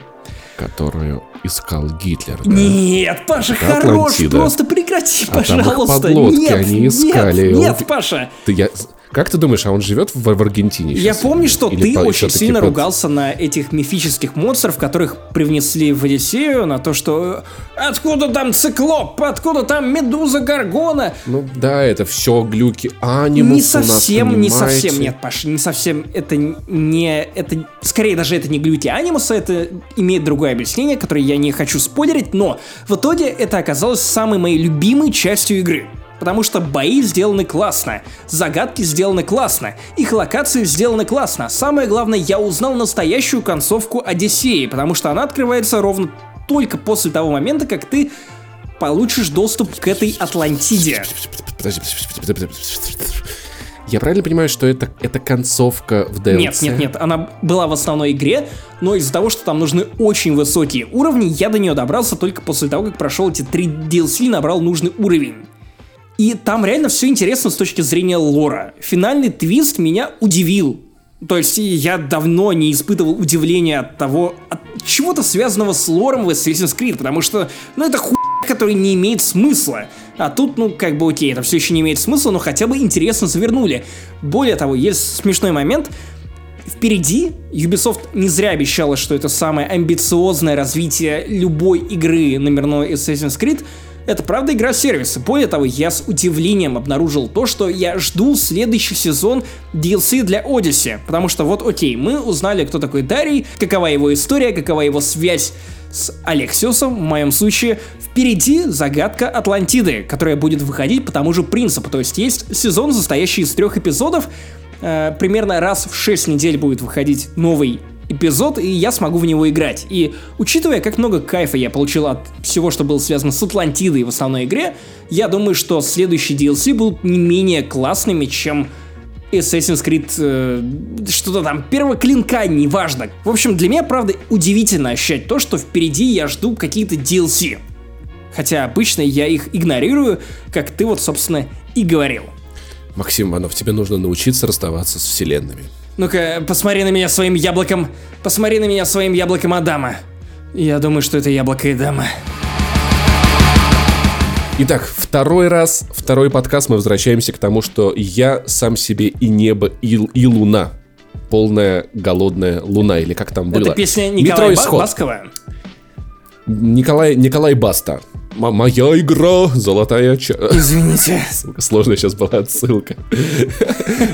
Которую искал Гитлер. Да? Нет, Паша, Это хорош, Атлантида. просто прекрати, а пожалуйста. Там их подлодки, нет, они искали. Нет, нет, Паша. Ты, я, как ты думаешь, а он живет в, в Аргентине сейчас? Я помню, что Или ты очень сильно под... ругался на этих мифических монстров, которых привнесли в Одиссею, на то, что откуда там циклоп, откуда там медуза Гаргона. Ну да, это все глюки анимус Не совсем, нас, не совсем, нет, Паша, не совсем, это не, это, скорее даже это не глюки анимуса, это имеет другое объяснение, которое я не хочу спойлерить, но в итоге это оказалось самой моей любимой частью игры потому что бои сделаны классно, загадки сделаны классно, их локации сделаны классно. Самое главное, я узнал настоящую концовку Одиссеи, потому что она открывается ровно только после того момента, как ты получишь доступ к этой Атлантиде. Подожди, подожди, подожди. Я правильно понимаю, что это, это концовка в DLC? Нет, нет, нет, она была в основной игре, но из-за того, что там нужны очень высокие уровни, я до нее добрался только после того, как прошел эти три DLC и набрал нужный уровень. И там реально все интересно с точки зрения лора. Финальный твист меня удивил. То есть я давно не испытывал удивления от того, от чего-то связанного с лором в Assassin's Creed, потому что, ну, это хуй, который не имеет смысла. А тут, ну, как бы окей, это все еще не имеет смысла, но хотя бы интересно завернули. Более того, есть смешной момент. Впереди Ubisoft не зря обещала, что это самое амбициозное развитие любой игры номерной Assassin's Creed — это правда игра сервиса. Более того, я с удивлением обнаружил то, что я жду следующий сезон DLC для Odyssey. Потому что вот окей, мы узнали, кто такой Дарий, какова его история, какова его связь с Алексиусом, в моем случае, впереди загадка Атлантиды, которая будет выходить по тому же принципу. То есть есть сезон, состоящий из трех эпизодов, э, примерно раз в 6 недель будет выходить новый эпизод, и я смогу в него играть. И учитывая, как много кайфа я получил от всего, что было связано с Атлантидой в основной игре, я думаю, что следующие DLC будут не менее классными, чем Assassin's Creed, э, что-то там, первого клинка, неважно. В общем, для меня, правда, удивительно ощущать то, что впереди я жду какие-то DLC. Хотя обычно я их игнорирую, как ты вот, собственно, и говорил. Максим Иванов, тебе нужно научиться расставаться с вселенными. Ну-ка, посмотри на меня своим яблоком. Посмотри на меня своим яблоком Адама. Я думаю, что это яблоко Эдама. Итак, второй раз, второй подкаст мы возвращаемся к тому, что я сам себе и небо, и, и луна. Полная голодная луна, или как там было. Это песня Николая Ба- Баскова? Николай, Николай Баста. Моя игра, золотая ча... Извините. Сложная сейчас была отсылка.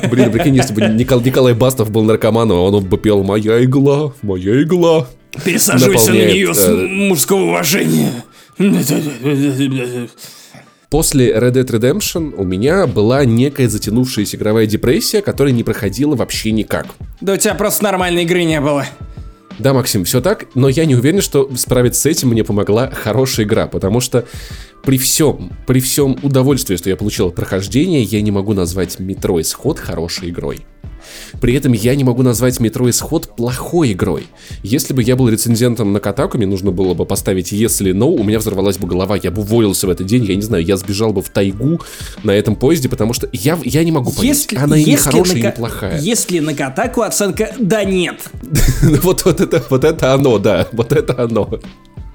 Блин, прикинь, если бы Никол, Николай Бастов был наркоманом, он бы пел «Моя игла, моя игла». Пересаживайся на нее с э, мужского уважения. После Red Dead Redemption у меня была некая затянувшаяся игровая депрессия, которая не проходила вообще никак. Да у тебя просто нормальной игры не было. Да, Максим, все так, но я не уверен, что справиться с этим мне помогла хорошая игра, потому что при всем, при всем удовольствии, что я получил от прохождения, я не могу назвать метро исход хорошей игрой. При этом я не могу назвать метро исход плохой игрой. Если бы я был рецензентом на Катаку, мне нужно было бы поставить если no, у меня взорвалась бы голова, я бы уволился в этот день, я не знаю, я сбежал бы в тайгу на этом поезде, потому что я, я не могу понять, если, она и не хорошая, и не плохая. Если на Катаку оценка «да нет». [laughs] вот это оно, да, вот это оно.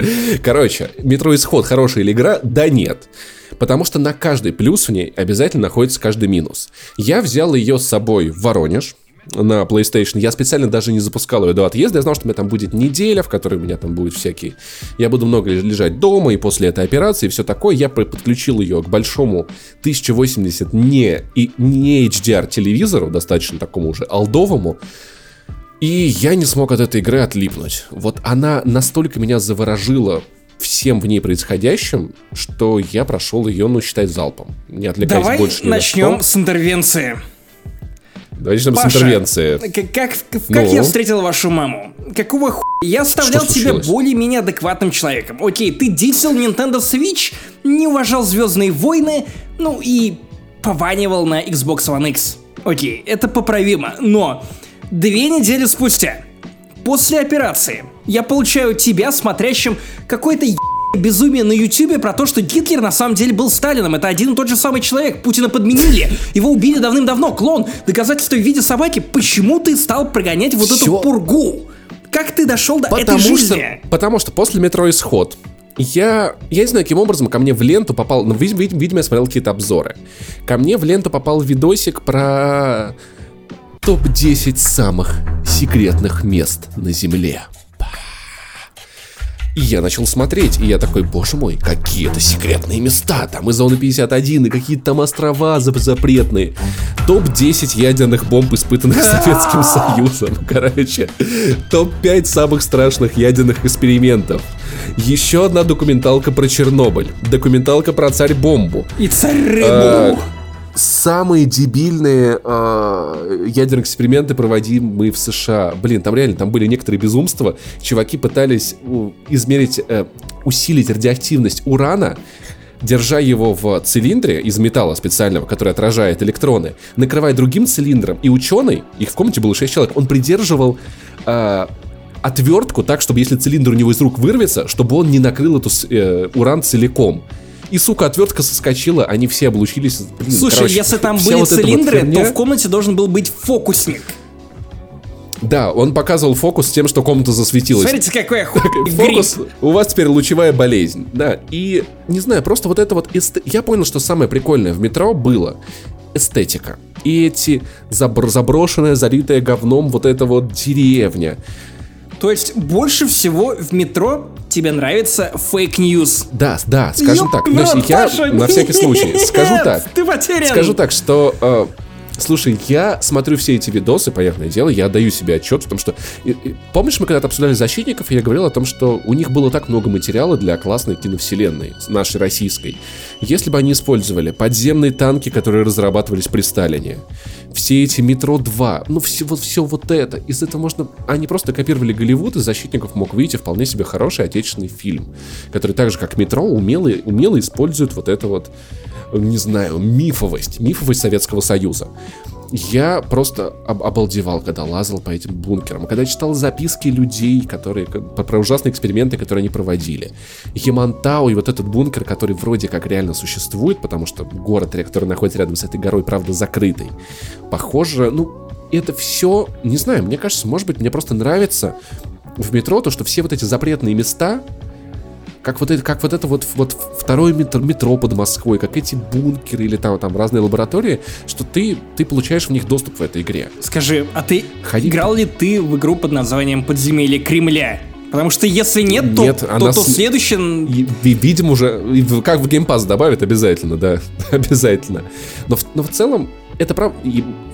[laughs] Короче, метро исход хорошая или игра? Да нет. Потому что на каждый плюс в ней обязательно находится каждый минус. Я взял ее с собой в Воронеж, на PlayStation. Я специально даже не запускал ее до отъезда. Я знал, что у меня там будет неделя, в которой у меня там будут всякие... Я буду много лежать дома, и после этой операции, и все такое. Я подключил ее к большому 1080 не, и не HDR телевизору, достаточно такому уже алдовому. И я не смог от этой игры отлипнуть. Вот она настолько меня заворожила всем в ней происходящим, что я прошел ее, ну, считать залпом. Не отвлекаясь Давай больше начнем с интервенции. Давайте начнем Паша, с интервенции. Как, как, как ну? я встретил вашу маму? Какого хуя? Я оставлял тебя более-менее адекватным человеком. Окей, ты дизел Nintendo Switch, не уважал Звездные войны, ну и пованивал на Xbox One X. Окей, это поправимо, но Две недели спустя, после операции, я получаю тебя, смотрящим какой-то безумие на Ютубе про то, что Гитлер на самом деле был Сталином. Это один и тот же самый человек. Путина подменили. Его убили давным-давно. Клон. Доказательства в виде собаки. Почему ты стал прогонять вот Всё. эту пургу? Как ты дошел до потому этой жизни? Что, потому что после метро исход я, я не знаю, каким образом ко мне в ленту попал, ну, видимо, я смотрел какие-то обзоры. Ко мне в ленту попал видосик про Топ-10 самых секретных мест на Земле. И я начал смотреть, и я такой, боже мой, какие это секретные места, там и зона 51, и какие-то там острова запретные. Топ-10 ядерных бомб, испытанных [laughs] Советским Союзом, короче. Топ-5 самых страшных ядерных экспериментов. Еще одна документалка про Чернобыль. Документалка про царь-бомбу. И царь-рыбу. А, самые дебильные э, ядерные эксперименты, проводимые в США. Блин, там реально, там были некоторые безумства. Чуваки пытались у, измерить, э, усилить радиоактивность урана, держа его в цилиндре из металла специального, который отражает электроны, накрывая другим цилиндром, и ученый, их в комнате было 6 человек, он придерживал э, отвертку так, чтобы если цилиндр у него из рук вырвется, чтобы он не накрыл эту э, уран целиком. И, сука, отвертка соскочила, они все облучились. Блин, Слушай, короче, если там были вот цилиндры, вот то в комнате должен был быть фокусник. Да, он показывал фокус с тем, что комната засветилась. Смотрите, какой [laughs] Фокус, у вас теперь лучевая болезнь. Да, и, не знаю, просто вот это вот... Эст... Я понял, что самое прикольное в метро было эстетика. И эти забр- заброшенная, залитая говном вот эта вот деревня. То есть больше всего в метро тебе нравится fake news. Да, да, скажем Ёп, так. Но я Паша, на всякий случай скажу так. Ты потерян. Скажу так, что э, Слушай, я смотрю все эти видосы, понятное дело, я даю себе отчет, потому что... И, и, помнишь, мы когда-то обсуждали защитников, я говорил о том, что у них было так много материала для классной киновселенной, нашей российской. Если бы они использовали подземные танки, которые разрабатывались при Сталине, все эти метро 2, ну все вот, все вот это, из этого можно... Они просто копировали Голливуд, из защитников мог выйти вполне себе хороший отечественный фильм, который так же, как метро, умело, умело использует вот это вот не знаю, мифовость, мифовость Советского Союза. Я просто об обалдевал, когда лазал по этим бункерам, когда читал записки людей, которые про ужасные эксперименты, которые они проводили. Ямантау и вот этот бункер, который вроде как реально существует, потому что город, который находится рядом с этой горой, правда, закрытый. Похоже, ну, это все, не знаю, мне кажется, может быть, мне просто нравится в метро то, что все вот эти запретные места, как вот это, как вот это вот, вот второе метро, метро под Москвой, как эти бункеры или там, там разные лаборатории, что ты, ты получаешь в них доступ в этой игре. Скажи, а ты Ходи... играл ли ты в игру под названием «Подземелье Кремля»? Потому что если нет, то, нет, то, она то, то следующий... Видимо, уже, как в Pass добавят, обязательно, да, [laughs] обязательно. Но, но в целом, это правда...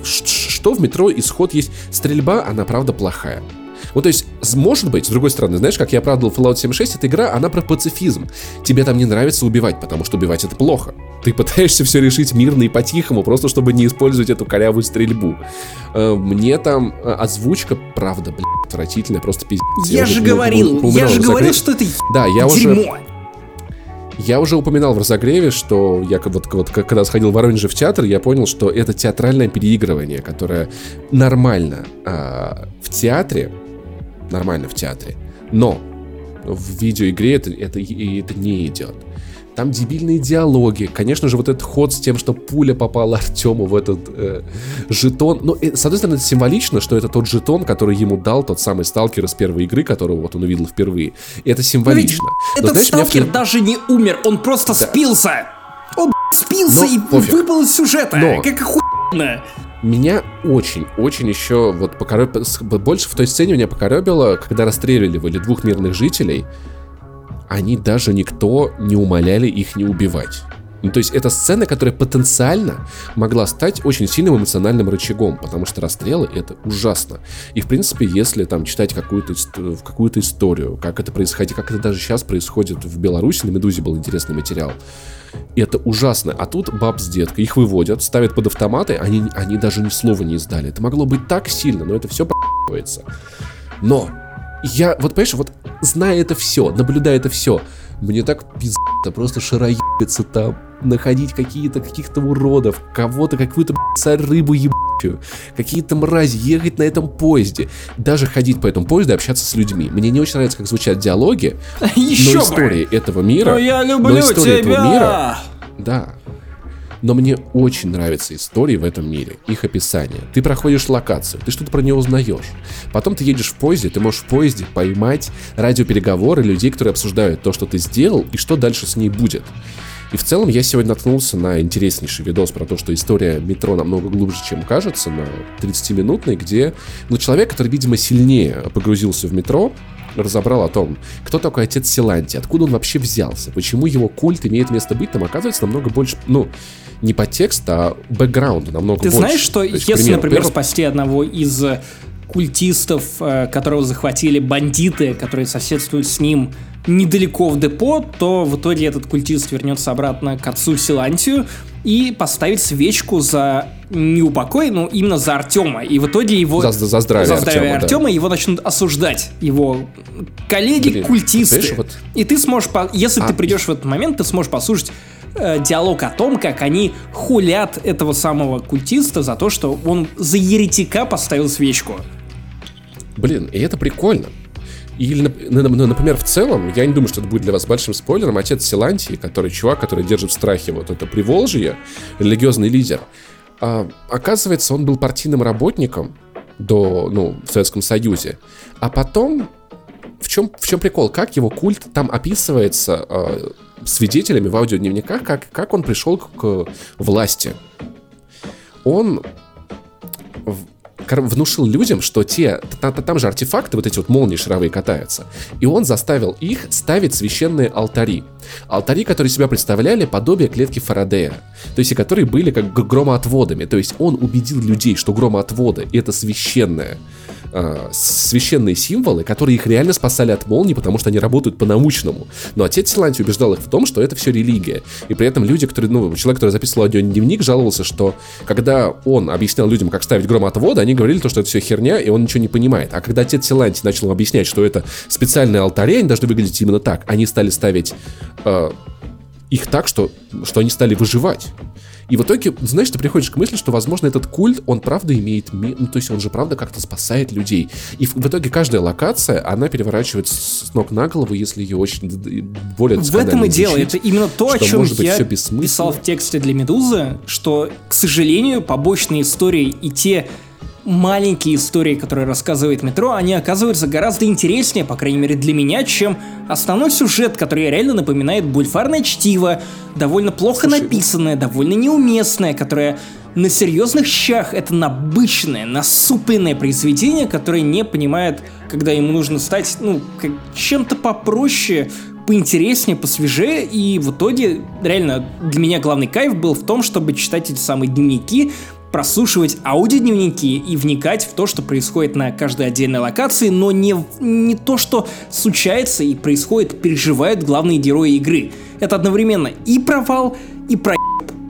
Что в метро исход есть? Стрельба, она правда плохая. Вот то есть, может быть, с другой стороны, знаешь, как я оправдывал Fallout 76, эта игра, она про пацифизм. Тебе там не нравится убивать, потому что убивать это плохо. Ты пытаешься все решить мирно и по-тихому, просто чтобы не использовать эту корявую стрельбу. Э, мне там э, озвучка, правда, блядь, отвратительная, просто пиздец. Я, я же говорил, я же говорил, что это Да, я уже... Я уже упоминал в разогреве, что я вот, вот когда сходил в Воронеже в театр, я понял, что это театральное переигрывание, которое нормально а, в театре нормально в театре. Но в видеоигре это, это, это не идет. Там дебильные диалоги. Конечно же, вот этот ход с тем, что пуля попала Артему в этот э, жетон. Ну, э, с одной стороны, это символично, что это тот жетон, который ему дал тот самый сталкер из первой игры, которого вот он увидел впервые. И это символично. Но, этот знаешь, сталкер меня... даже не умер, он просто да. спился. Он спился Но, и пофиг. выпал из сюжета. Но... Как охуенно меня очень-очень еще вот покороб... больше в той сцене меня покоробило, когда расстреливали двух мирных жителей, они даже никто не умоляли их не убивать. Ну, то есть это сцена, которая потенциально могла стать очень сильным эмоциональным рычагом, потому что расстрелы это ужасно. И в принципе, если там читать какую-то какую историю, как это происходит, как это даже сейчас происходит в Беларуси, на Медузе был интересный материал, и это ужасно. А тут баб с деткой, их выводят, ставят под автоматы, они, они даже ни слова не издали. Это могло быть так сильно, но это все по***ывается. Но я, вот понимаешь, вот зная это все, наблюдая это все, мне так пиздато просто шароебиться там, находить какие-то каких-то уродов, кого-то, какую-то царь рыбу ебучую, какие-то мрази, ехать на этом поезде, даже ходить по этому поезду и общаться с людьми. Мне не очень нравится, как звучат диалоги, [laughs] Еще но история этого мира, но я люблю но история тебя! этого мира, да, но мне очень нравятся истории в этом мире, их описание. Ты проходишь локацию, ты что-то про нее узнаешь. Потом ты едешь в поезде, ты можешь в поезде поймать радиопереговоры людей, которые обсуждают то, что ты сделал, и что дальше с ней будет. И в целом я сегодня наткнулся на интереснейший видос про то, что история метро намного глубже, чем кажется, на 30-минутной, где ну, человек, который, видимо, сильнее погрузился в метро, разобрал о том, кто такой отец Силанти, откуда он вообще взялся, почему его культ имеет место быть, там оказывается намного больше, ну, не подтекст, а бэкграунда намного Ты больше. знаешь, что есть, если, примеру, например, спасти одного из культистов, э, которого захватили бандиты, которые соседствуют с ним недалеко в депо, то в итоге этот культист вернется обратно к отцу Силантию и поставит свечку за не упокой, но именно за Артема. И в итоге его... За, за здравие, за здравие Артема, Артема да. его начнут осуждать. Его коллеги-культисты. Вот... И ты сможешь... Если а, ты придешь в этот момент, ты сможешь послушать э, диалог о том, как они хулят этого самого культиста за то, что он за еретика поставил свечку. Блин, и это прикольно. Или, например, в целом, я не думаю, что это будет для вас большим спойлером, отец Силантии, который чувак, который держит в страхе вот это Приволжье, религиозный лидер, а, оказывается, он был партийным работником до, ну, в Советском Союзе, а потом в чем, в чем прикол? Как его культ там описывается э, свидетелями в аудиодневниках, как, как он пришел к, к власти? Он внушил людям, что те, там, же артефакты, вот эти вот молнии шаровые катаются, и он заставил их ставить священные алтари. Алтари, которые себя представляли подобие клетки Фарадея, то есть и которые были как громоотводами, то есть он убедил людей, что громоотводы это священное, э, священные символы, которые их реально спасали от молний, потому что они работают по-научному. Но отец Силанти убеждал их в том, что это все религия. И при этом люди, которые, ну, человек, который записывал аудиодневник, жаловался, что когда он объяснял людям, как ставить громотводы, они говорили то, что это все херня, и он ничего не понимает. А когда отец Силанти начал объяснять, что это специальные алтари, они должны выглядеть именно так, они стали ставить э, их так, что, что они стали выживать. И в итоге, знаешь, ты приходишь к мысли, что, возможно, этот культ, он правда имеет... Ну, то есть он же правда как-то спасает людей. И в, в итоге каждая локация, она переворачивается с ног на голову, если ее очень более В этом и дело. Это именно то, о чем я писал в тексте для Медузы, что, к сожалению, побочные истории и те маленькие истории, которые рассказывает метро, они оказываются гораздо интереснее, по крайней мере для меня, чем основной сюжет, который реально напоминает бульфарное чтиво, довольно плохо Слушай, написанное, довольно неуместное, которое на серьезных щах это набычное, насупленное произведение, которое не понимает, когда ему нужно стать, ну, чем-то попроще, поинтереснее, посвежее, и в итоге, реально, для меня главный кайф был в том, чтобы читать эти самые дневники, прослушивать аудиодневники и вникать в то, что происходит на каждой отдельной локации, но не, не то, что случается и происходит, переживают главные герои игры. Это одновременно и провал, и про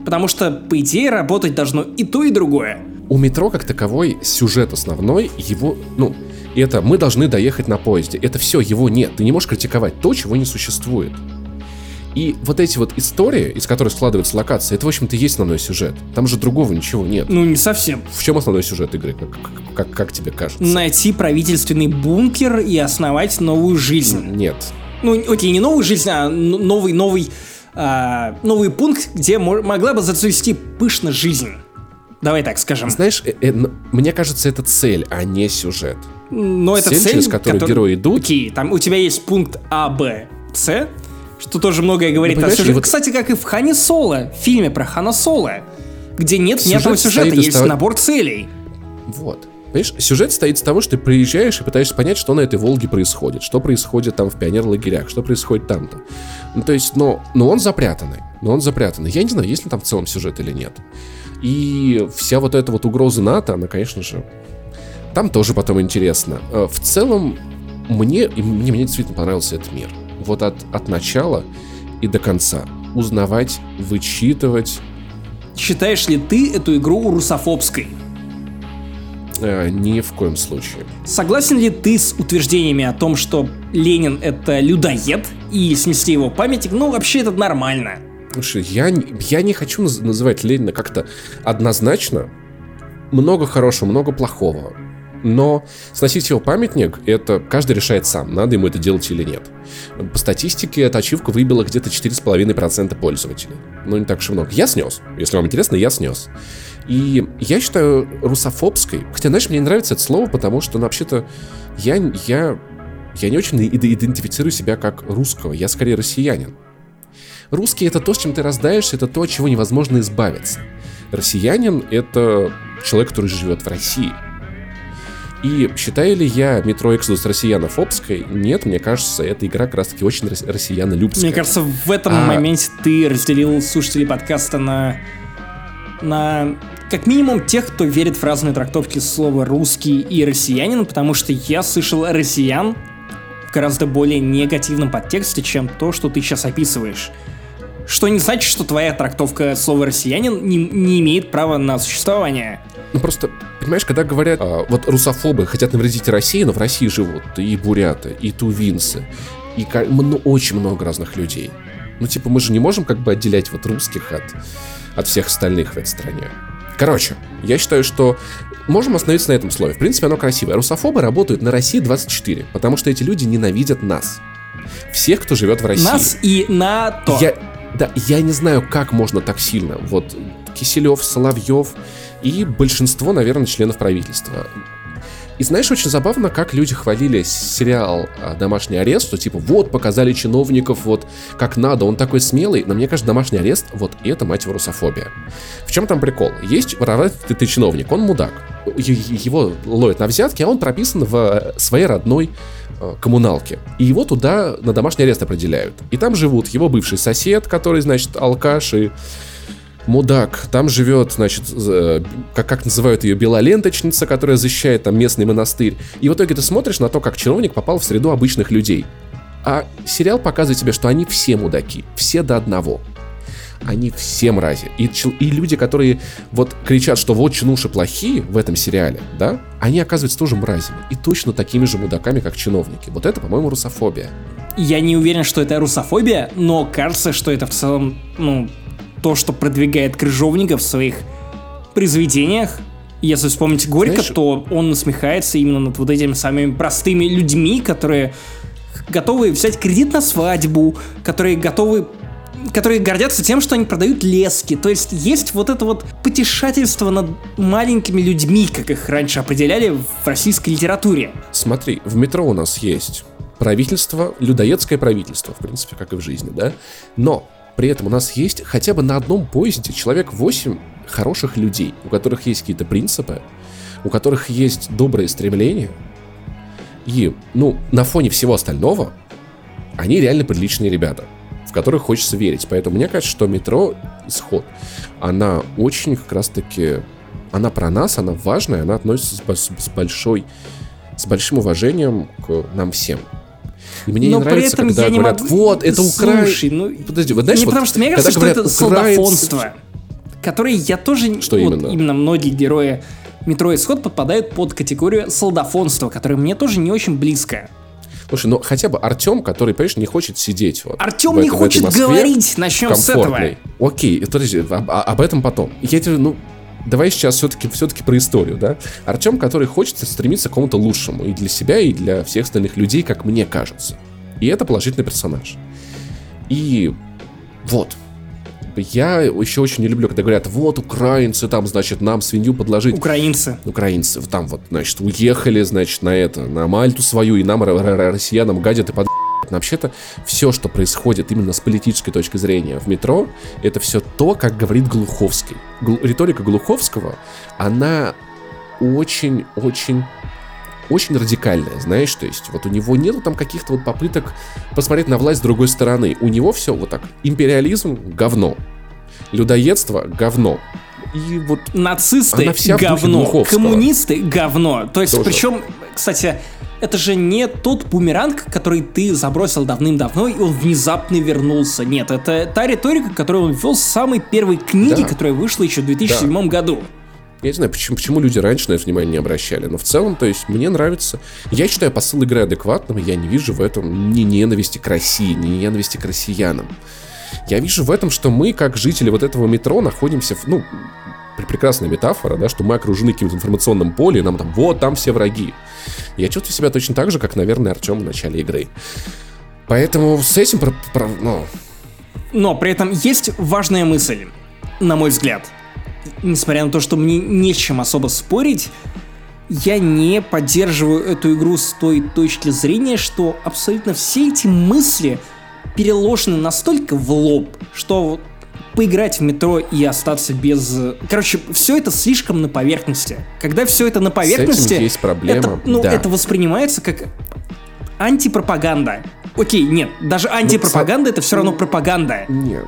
потому что, по идее, работать должно и то, и другое. У метро как таковой сюжет основной, его, ну, это мы должны доехать на поезде. Это все, его нет. Ты не можешь критиковать то, чего не существует. И вот эти вот истории, из которых складывается локация, это, в общем-то, есть основной сюжет. Там же другого ничего нет. Ну, не совсем. В чем основной сюжет игры, как, как, как тебе кажется? Найти правительственный бункер и основать новую жизнь. Нет. Ну, окей, не новую жизнь, а новый, новый, а, новый пункт, где могла бы зацвести пышно жизнь. Давай так скажем. Знаешь, э, э, мне кажется, это цель, а не сюжет. Но это цель, через которую который... герои идут. Окей, там у тебя есть пункт А, Б, С, что тоже многое говорит ну, о сюжете. Вот... Кстати, как и в Хане Соло, в фильме про Хана Соло, где нет сюжет ни одного сюжета, есть того... набор целей. Вот. Понимаешь, сюжет стоит с того, что ты приезжаешь и пытаешься понять, что на этой Волге происходит, что происходит там в пионер-лагерях, что происходит там-то. Ну, то есть, но, но он запрятанный, но он запрятанный. Я не знаю, есть ли там в целом сюжет или нет. И вся вот эта вот угроза НАТО, она, конечно же, там тоже потом интересно. Э, в целом, мне, мне, мне действительно понравился этот мир вот от, от начала и до конца. Узнавать, вычитывать. Считаешь ли ты эту игру русофобской? Э, ни в коем случае. Согласен ли ты с утверждениями о том, что Ленин это людоед и снести его памятник? Ну, вообще это нормально. Слушай, я, я не хочу называть Ленина как-то однозначно. Много хорошего, много плохого. Но сносить его памятник, это каждый решает сам, надо ему это делать или нет. По статистике, эта ачивка выбила где-то 4,5% пользователей. Ну, не так уж и много. Я снес. Если вам интересно, я снес. И я считаю русофобской. Хотя, знаешь, мне не нравится это слово, потому что, ну, вообще-то, я, я, я не очень идентифицирую себя как русского. Я скорее россиянин. Русский — это то, с чем ты рождаешься, это то, от чего невозможно избавиться. Россиянин — это человек, который живет в России — и считаю ли я Метро Exodus россиянофобской? Нет, мне кажется, эта игра как раз таки очень россиянолюбская. Мне кажется, в этом а... моменте ты разделил слушателей подкаста на на как минимум тех, кто верит в разные трактовки слова «русский» и «россиянин», потому что я слышал «россиян» в гораздо более негативном подтексте, чем то, что ты сейчас описываешь. Что не значит, что твоя трактовка слова «россиянин» не, не имеет права на существование. Ну просто, понимаешь, когда говорят, а, вот русофобы хотят навредить России, но в России живут и буряты, и тувинцы, и ну, очень много разных людей. Ну типа мы же не можем как бы отделять вот русских от, от всех остальных в этой стране. Короче, я считаю, что можем остановиться на этом слове. В принципе, оно красивое. Русофобы работают на России 24, потому что эти люди ненавидят нас. Всех, кто живет в России. Нас и НАТО. Я, да, я не знаю, как можно так сильно. Вот Киселев, Соловьев и большинство, наверное, членов правительства. И знаешь, очень забавно, как люди хвалили сериал а, «Домашний арест», что типа вот, показали чиновников, вот, как надо, он такой смелый, но мне кажется, «Домашний арест» вот это, мать его, русофобия. В чем там прикол? Есть ты, ты чиновник, он мудак, его ловят на взятки, а он прописан в э, своей родной э, коммуналке. И его туда на домашний арест определяют. И там живут его бывший сосед, который, значит, алкаш и мудак. Там живет, значит, э, как, как называют ее, белоленточница, которая защищает там местный монастырь. И в итоге ты смотришь на то, как чиновник попал в среду обычных людей. А сериал показывает тебе, что они все мудаки, все до одного. Они все мрази. И, и люди, которые вот кричат, что вот чинуши плохие в этом сериале, да, они оказываются тоже мразями. И точно такими же мудаками, как чиновники. Вот это, по-моему, русофобия. Я не уверен, что это русофобия, но кажется, что это в целом, ну, то, что продвигает Крыжовников в своих произведениях. Если вспомнить Горько, Знаешь... то он насмехается именно над вот этими самыми простыми людьми, которые готовы взять кредит на свадьбу, которые готовы которые гордятся тем, что они продают лески. То есть есть вот это вот потешательство над маленькими людьми, как их раньше определяли в российской литературе. Смотри, в метро у нас есть правительство, людоедское правительство, в принципе, как и в жизни, да? Но при этом у нас есть хотя бы на одном поезде человек 8 хороших людей, у которых есть какие-то принципы, у которых есть добрые стремления. И, ну, на фоне всего остального, они реально приличные ребята, в которых хочется верить. Поэтому мне кажется, что метро исход, она очень как раз-таки, она про нас, она важная, она относится с, с большой, с большим уважением к нам всем. И мне Но не нравится, когда я говорят, могу... вот, это Украина. ну... Подожди, вот знаешь, не вот, потому что мне кажется, что это украинцы... солдафонство, которое я тоже... Что вот, именно? Именно многие герои Метро Исход попадают под категорию солдафонства, которое мне тоже не очень близко. Слушай, ну хотя бы Артем, который, понимаешь, не хочет сидеть вот. Артем не хочет говорить, начнем с этого. Окей, подожди, об, об этом потом. Я тебе, ну, давай сейчас все-таки все про историю, да? Артем, который хочет стремиться к кому-то лучшему и для себя, и для всех остальных людей, как мне кажется. И это положительный персонаж. И вот. Я еще очень не люблю, когда говорят, вот украинцы там, значит, нам свинью подложить. Украинцы. Украинцы. Там вот, значит, уехали, значит, на это, на Мальту свою, и нам, россиянам, гадят и под Вообще-то все, что происходит именно с политической точки зрения в метро, это все то, как говорит Глуховский. Гл- риторика Глуховского, она очень-очень очень радикальная, знаешь, то есть вот у него нету там каких-то вот попыток посмотреть на власть с другой стороны. У него все вот так. Империализм — говно. Людоедство — говно. И вот нацисты говно, коммунисты говно. То есть, Тоже. причем, кстати, это же не тот бумеранг, который ты забросил давным-давно, и он внезапно вернулся. Нет, это та риторика, которую он ввел с самой первой книги, да. которая вышла еще в 2007 да. году. Я не знаю, почему, почему люди раньше на это внимание не обращали, но в целом, то есть, мне нравится. Я считаю посыл игры адекватным, и я не вижу в этом ни ненависти к России, ни ненависти к россиянам. Я вижу в этом, что мы, как жители вот этого метро, находимся в, ну, прекрасная метафора, да, что мы окружены каким-то информационным полем, и нам там, вот, там все враги. Я чувствую себя точно так же, как, наверное, Артем в начале игры. Поэтому с этим, про, про, ну... Но при этом есть важная мысль, на мой взгляд. Несмотря на то, что мне нечем особо спорить, я не поддерживаю эту игру с той точки зрения, что абсолютно все эти мысли переложены настолько в лоб, что поиграть в метро и остаться без... Короче, все это слишком на поверхности. Когда все это на поверхности... С этим есть проблема. Это, ну, да. это воспринимается как антипропаганда. Окей, нет, даже антипропаганда ну, это все равно пропаганда. Нет.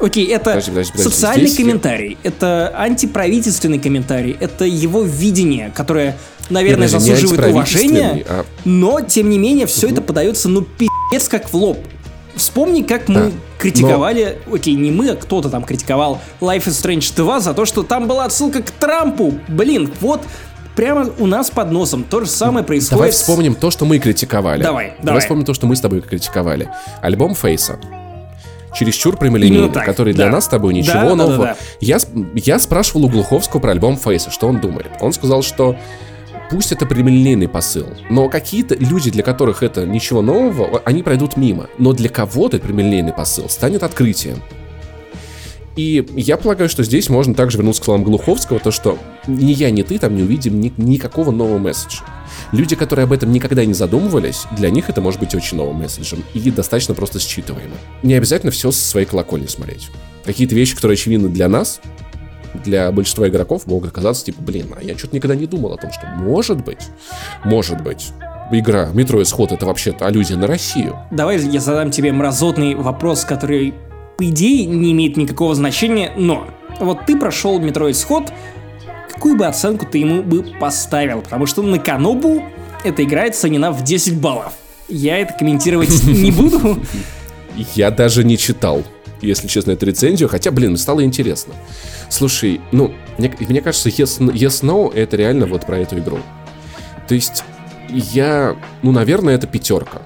Окей, это подожди, подожди, подожди. социальный Здесь комментарий, я... это антиправительственный комментарий, это его видение, которое, наверное, Нет, заслуживает уважения, а... но, тем не менее, все угу. это подается, ну, пиздец, как в лоб. Вспомни, как мы да, критиковали, но... окей, не мы, а кто-то там критиковал Life is Strange 2 за то, что там была отсылка к Трампу. Блин, вот прямо у нас под носом то же самое происходит. Давай вспомним то, что мы критиковали. Давай, давай. Давай вспомним то, что мы с тобой критиковали. Альбом Фейса чересчур прямолинейный, ну, который для да. нас с тобой ничего да, нового. Да, да, да. Я, я спрашивал у Глуховского про альбом Фейса, что он думает. Он сказал, что пусть это прямолинейный посыл, но какие-то люди, для которых это ничего нового, они пройдут мимо. Но для кого-то прямолинейный посыл станет открытием. И я полагаю, что здесь можно также вернуться к словам Глуховского, то что ни я, ни ты там не увидим ни, никакого нового месседжа. Люди, которые об этом никогда не задумывались, для них это может быть очень новым месседжем и достаточно просто считываемо. Не обязательно все со своей колокольни смотреть. Какие-то вещи, которые очевидны для нас, для большинства игроков могут оказаться типа, блин, а я что-то никогда не думал о том, что может быть, может быть, игра Метро Исход это вообще-то аллюзия на Россию. Давай я задам тебе мразотный вопрос, который, по идее, не имеет никакого значения, но вот ты прошел Метро Исход, какую бы оценку ты ему бы поставил? Потому что на Канобу эта игра оценена в 10 баллов. Я это комментировать [laughs] не буду. Я даже не читал, если честно, эту рецензию, хотя, блин, стало интересно. Слушай, ну, мне, мне кажется, yes, yes No это реально вот про эту игру. То есть, я, ну, наверное, это пятерка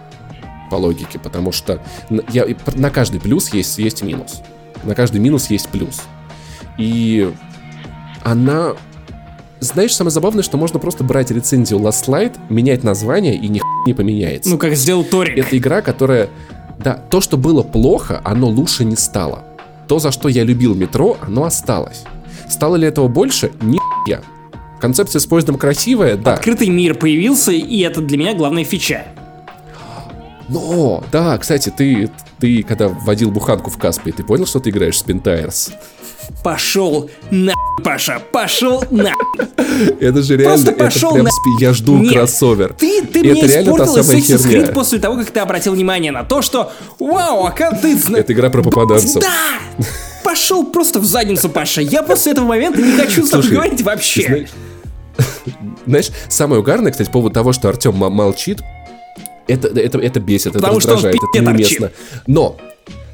по логике, потому что я, на каждый плюс есть, есть минус. На каждый минус есть плюс. И она знаешь, самое забавное, что можно просто брать рецензию Last Light, менять название и ни не поменяется. Ну, как сделал Торик. Это игра, которая... Да, то, что было плохо, оно лучше не стало. То, за что я любил метро, оно осталось. Стало ли этого больше? Ни я. Концепция с поездом красивая, да. Открытый мир появился, и это для меня главная фича. Но, да, кстати, ты, ты когда вводил буханку в Каспе, ты понял, что ты играешь в Spin Пошел на Паша, пошел на. Это же реально, Просто пошел это прям, на... я жду Нет, кроссовер. Ты, ты это мне испортил Assassin's Creed после того, как ты обратил внимание на то, что вау, оказывается... Это игра про попаданцев. Да! Пошел просто в задницу, Паша. Я после этого момента не хочу с тобой говорить вообще. Знаешь, знаешь, самое угарное, кстати, по поводу того, что Артем молчит, это, это, это бесит, Потому это раздражает, это неуместно. Но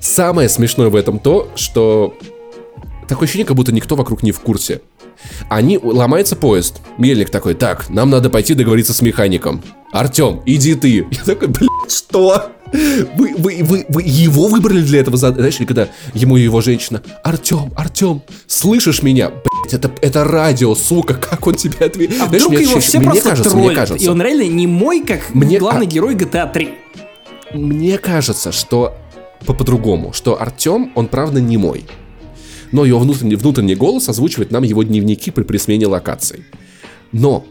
самое смешное в этом то, что такое ощущение, как будто никто вокруг не в курсе. Они, ломается поезд. Мельник такой, так, нам надо пойти договориться с механиком. Артем, иди ты. [laughs] Я такой, блядь, что? Вы, вы, вы, вы его выбрали для этого? Знаешь, когда ему его женщина, Артем, Артем, слышишь меня? Блядь, это, это радио, сука, как он тебе ответит? А Знаешь, вдруг его все мне просто кажется, троллят, мне кажется, и он реально не мой, как мне, главный а... герой GTA 3. Мне кажется, что по-другому, что Артем, он правда не мой но его внутренний, внутренний голос озвучивает нам его дневники при, при смене локаций. Но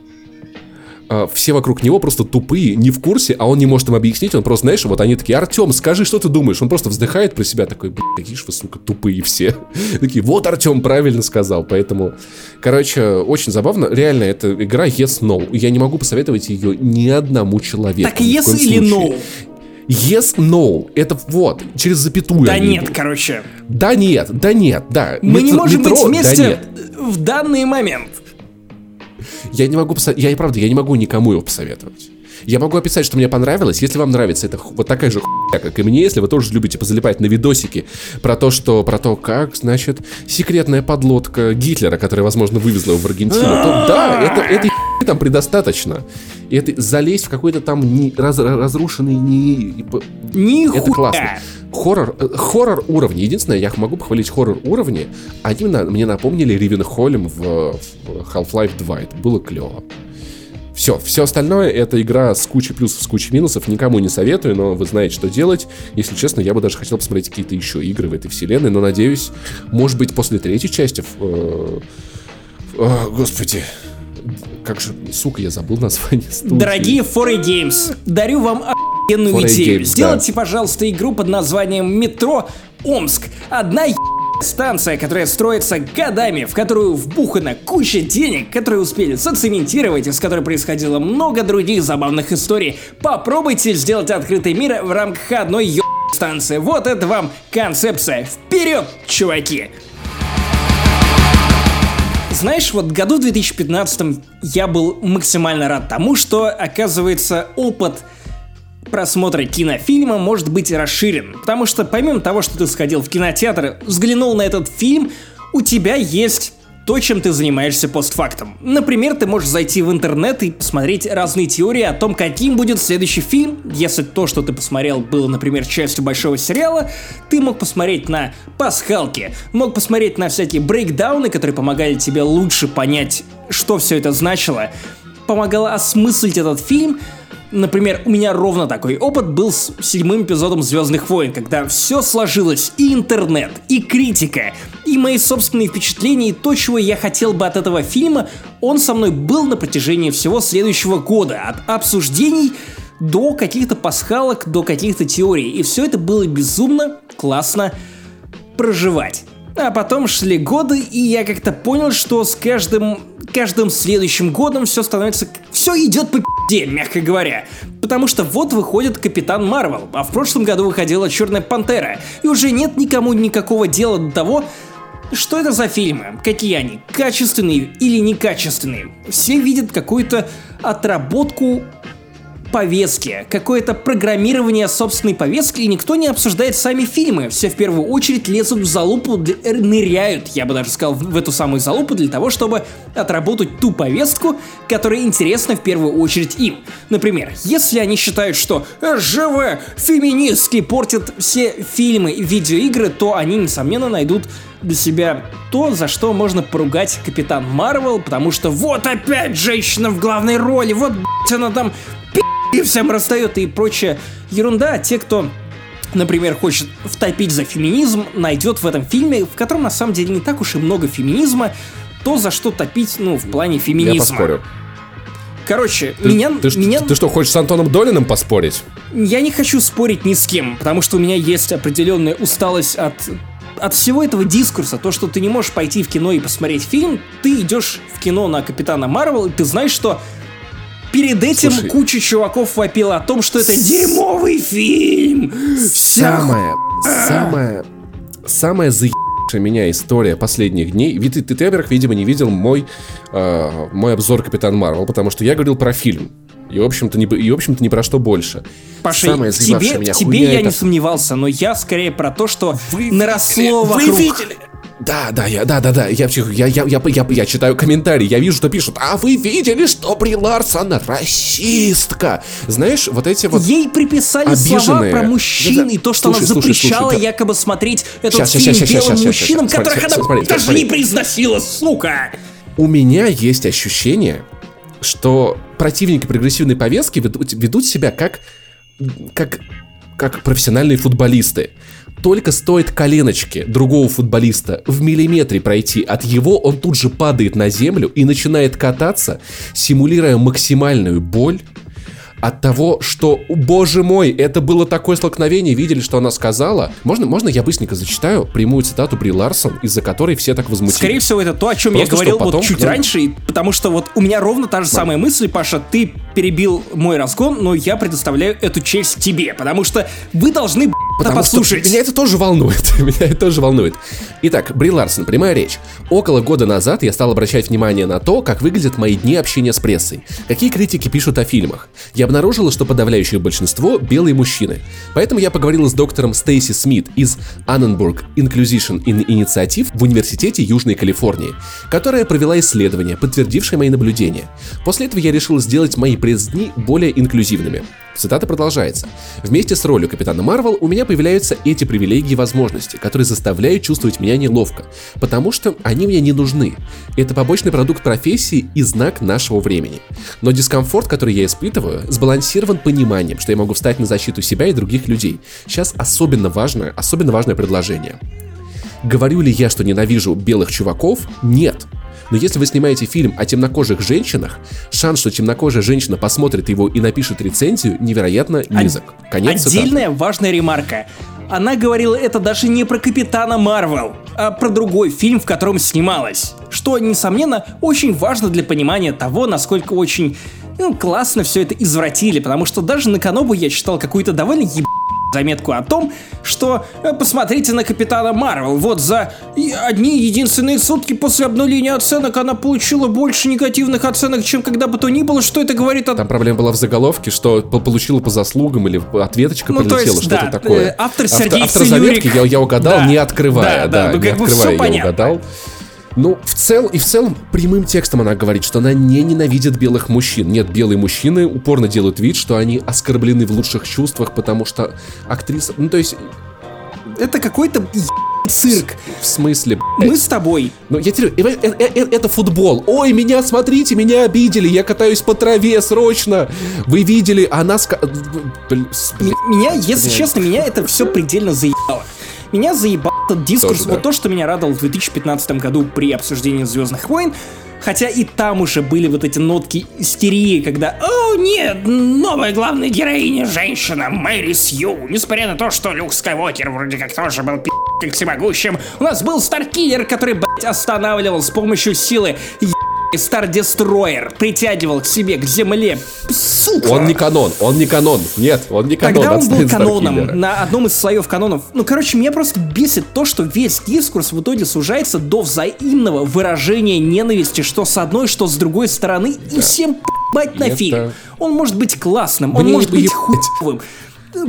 э, все вокруг него просто тупые, не в курсе, а он не может им объяснить, он просто, знаешь, вот они такие, Артем, скажи, что ты думаешь? Он просто вздыхает про себя, такой, блин, какие же вы, сука, тупые все. [laughs] такие, вот Артем правильно сказал, поэтому, короче, очень забавно. Реально, это игра Yes No. Я не могу посоветовать ее ни одному человеку. Так Yes или No? Yes, no. Это вот, через запятую. Да нет, идут. короче. Да нет, да нет, да. Мы Мет- не можем метро, быть вместе да в данный момент. Я не могу посоветовать, я правда, я не могу никому его посоветовать. Я могу описать, что мне понравилось. Если вам нравится это вот такая же хуйня, как и мне, если вы тоже любите позалипать на видосики про то, что, про то, как, значит, секретная подлодка Гитлера, которая, возможно, вывезла его в Аргентину, то да, это, это там предостаточно. И это залезть в какой-то там не, раз, разрушенный не... Не Это классно. Хоррор, э, хоррор уровни. Единственное, я могу похвалить хоррор уровни. Они мне напомнили Ривен Холлем в, в Half-Life 2. Это было клево. Все, все остальное это игра с кучей плюсов, с кучей минусов. Никому не советую, но вы знаете, что делать. Если честно, я бы даже хотел посмотреть какие-то еще игры в этой вселенной, но надеюсь, может быть, после третьей части... Э, э, господи, как же, сука, я забыл название студии. Дорогие 4 Games, дарю вам охуенную идею. Games, Сделайте, да. пожалуйста, игру под названием «Метро Омск». Одна станция, которая строится годами, в которую вбухана куча денег, которые успели зацементировать и с которой происходило много других забавных историй. Попробуйте сделать открытый мир в рамках одной ё станция. Вот это вам концепция. Вперед, чуваки! Знаешь, вот году в 2015 я был максимально рад тому, что, оказывается, опыт просмотра кинофильма может быть расширен. Потому что помимо того, что ты сходил в кинотеатр, взглянул на этот фильм, у тебя есть то, чем ты занимаешься постфактом. Например, ты можешь зайти в интернет и посмотреть разные теории о том, каким будет следующий фильм. Если то, что ты посмотрел, было, например, частью большого сериала, ты мог посмотреть на пасхалки, мог посмотреть на всякие брейкдауны, которые помогали тебе лучше понять, что все это значило, помогало осмыслить этот фильм, Например, у меня ровно такой опыт был с седьмым эпизодом Звездных войн, когда все сложилось, и интернет, и критика, и мои собственные впечатления, и то, чего я хотел бы от этого фильма, он со мной был на протяжении всего следующего года, от обсуждений до каких-то пасхалок, до каких-то теорий, и все это было безумно классно проживать. А потом шли годы, и я как-то понял, что с каждым, каждым следующим годом все становится... Все идет по пи***де, мягко говоря. Потому что вот выходит Капитан Марвел, а в прошлом году выходила Черная Пантера, и уже нет никому никакого дела до того, что это за фильмы? Какие они? Качественные или некачественные? Все видят какую-то отработку повестки, какое-то программирование собственной повестки, и никто не обсуждает сами фильмы. Все в первую очередь лезут в залупу, ныряют, я бы даже сказал, в эту самую залупу для того, чтобы отработать ту повестку, которая интересна в первую очередь им. Например, если они считают, что ЖВ феминистки портят все фильмы и видеоигры, то они, несомненно, найдут для себя то, за что можно поругать Капитан Марвел, потому что вот опять женщина в главной роли, вот, она там и всем расстает и прочая ерунда. Те, кто например, хочет втопить за феминизм, найдет в этом фильме, в котором на самом деле не так уж и много феминизма, то, за что топить, ну, в плане феминизма. Я поспорю. Короче, ты, меня... Ты, меня... Ты, ты что, хочешь с Антоном Долиным поспорить? Я не хочу спорить ни с кем, потому что у меня есть определенная усталость от от всего этого дискурса, то, что ты не можешь пойти в кино и посмотреть фильм, ты идешь в кино на Капитана Марвел, и ты знаешь, что Перед этим Слушай, куча чуваков вопила о том, что это дерьмовый фильм. Самая, самая, самая за меня история последних дней. Ведь ты, ты, ты, во-первых, видимо, не видел мой, э, мой обзор Капитан Марвел, потому что я говорил про фильм. И, в общем-то, не, и, в общем-то, не про что больше. Паша, Самое тебе, меня тебе я это... не сомневался, но я скорее про то, что вы наросло вокруг... Вы видели? Да, да, я, да, да, да, я, я, я, я, я, я читаю комментарии, я вижу, что пишут, а вы видели, что Бри Ларсон расистка? Знаешь, вот эти вот Ей приписали обиженные... слова про мужчин да, да. и то, что слушай, она запрещала слушай, слушай, якобы смотреть этот сейчас, фильм сейчас, белым сейчас, мужчинам, сейчас, которых сейчас, она смотри, даже смотри. не произносила, сука! У меня есть ощущение, что противники прогрессивной повестки ведут, ведут себя как, как, как профессиональные футболисты. Только стоит коленочки другого футболиста в миллиметре пройти от его, он тут же падает на землю и начинает кататься, симулируя максимальную боль, от того, что, боже мой, это было такое столкновение, видели, что она сказала? Можно, можно я быстренько зачитаю прямую цитату Бри Ларсон, из-за которой все так возмутились? Скорее всего, это то, о чем Просто я говорил потом, вот чуть ну... раньше, потому что вот у меня ровно та же самая мысль, Паша, ты перебил мой разгон, но я предоставляю эту честь тебе, потому что вы должны Потому послушать. Что меня это тоже волнует. [laughs] меня это тоже волнует. Итак, Бри Ларсон, прямая речь. Около года назад я стал обращать внимание на то, как выглядят мои дни общения с прессой. Какие критики пишут о фильмах. Я обнаружила, что подавляющее большинство — белые мужчины. Поэтому я поговорила с доктором Стейси Смит из Annenberg Inclusion Initiative в Университете Южной Калифорнии, которая провела исследование, подтвердившее мои наблюдения. После этого я решила сделать мои пресс-дни более инклюзивными. Цитата продолжается. Вместе с ролью Капитана Марвел у меня появляются эти привилегии и возможности, которые заставляют чувствовать меня неловко, потому что они мне не нужны. Это побочный продукт профессии и знак нашего времени. Но дискомфорт, который я испытываю, сбалансирован пониманием, что я могу встать на защиту себя и других людей. Сейчас особенно важное, особенно важное предложение. Говорю ли я, что ненавижу белых чуваков? Нет. Но если вы снимаете фильм о темнокожих женщинах, шанс, что темнокожая женщина посмотрит его и напишет рецензию, невероятно низок. Конец Отдельная цитаты. важная ремарка. Она говорила это даже не про Капитана Марвел, а про другой фильм, в котором снималась. Что, несомненно, очень важно для понимания того, насколько очень ну, классно все это извратили, потому что даже на Канобу я читал какую-то довольно еб заметку о том, что э, посмотрите на Капитана Марвел. Вот за одни единственные сутки после обнуления оценок она получила больше негативных оценок, чем когда бы то ни было. Что это говорит о... Там проблема была в заголовке, что получила по заслугам или ответочка ну, прилетела, что-то да, такое. Э, автор Автор, автор заметки я, я угадал, да, не открывая. Да, да, да ну, как бы все понятно. я угадал. Ну, в целом, и в целом, прямым текстом она говорит, что она не ненавидит белых мужчин. Нет, белые мужчины упорно делают вид, что они оскорблены в лучших чувствах, потому что актриса... Ну, то есть... Это какой-то цирк. В смысле? Мы с тобой. Ну, я говорю, это, это, это футбол. Ой, меня, смотрите, меня обидели. Я катаюсь по траве срочно. Вы видели, она... Ска... Меня, если честно, меня это все предельно заебало. Меня заебал этот дискурс, Тоже, да. вот то, что меня радовало в 2015 году при обсуждении Звездных войн, Хотя и там уже были вот эти нотки истерии, когда «О, нет, новая главная героиня женщина, Мэри Сью». Несмотря на то, что Люк Скайуокер вроде как тоже был пи***м всемогущим, у нас был Старкиллер, который, блядь, останавливал с помощью силы Star Destroyer притягивал к себе, к земле. Сука! Он не канон, он не канон. Нет, он не канон. Тогда он был каноном на одном из слоев канонов. Ну, короче, меня просто бесит то, что весь дискурс в итоге сужается до взаимного выражения ненависти, что с одной, что с другой стороны, да. и всем ебать на Это... фильм. Он может быть классным, он может быть хуевым.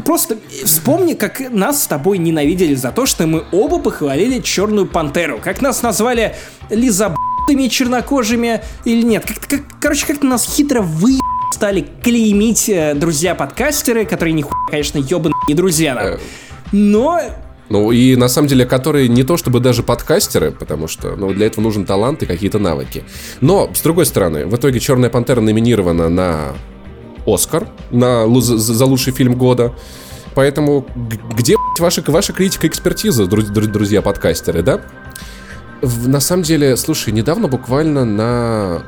Просто вспомни, как нас с тобой ненавидели за то, что мы оба похвалили Черную Пантеру. Как нас назвали Лиза желтыми, чернокожими или нет. Как, как, короче, как-то нас хитро вы стали клеймить э, друзья-подкастеры, которые нихуя, конечно, ебаные друзья нам. Э. Но ну и на самом деле, которые не то чтобы даже подкастеры, потому что ну, для этого нужен талант и какие-то навыки. Но, с другой стороны, в итоге Черная Пантера номинирована на Оскар на, за, лучший фильм года. Поэтому где ваша, ваша критика и экспертиза, друзья-подкастеры, да? На самом деле, слушай, недавно буквально на,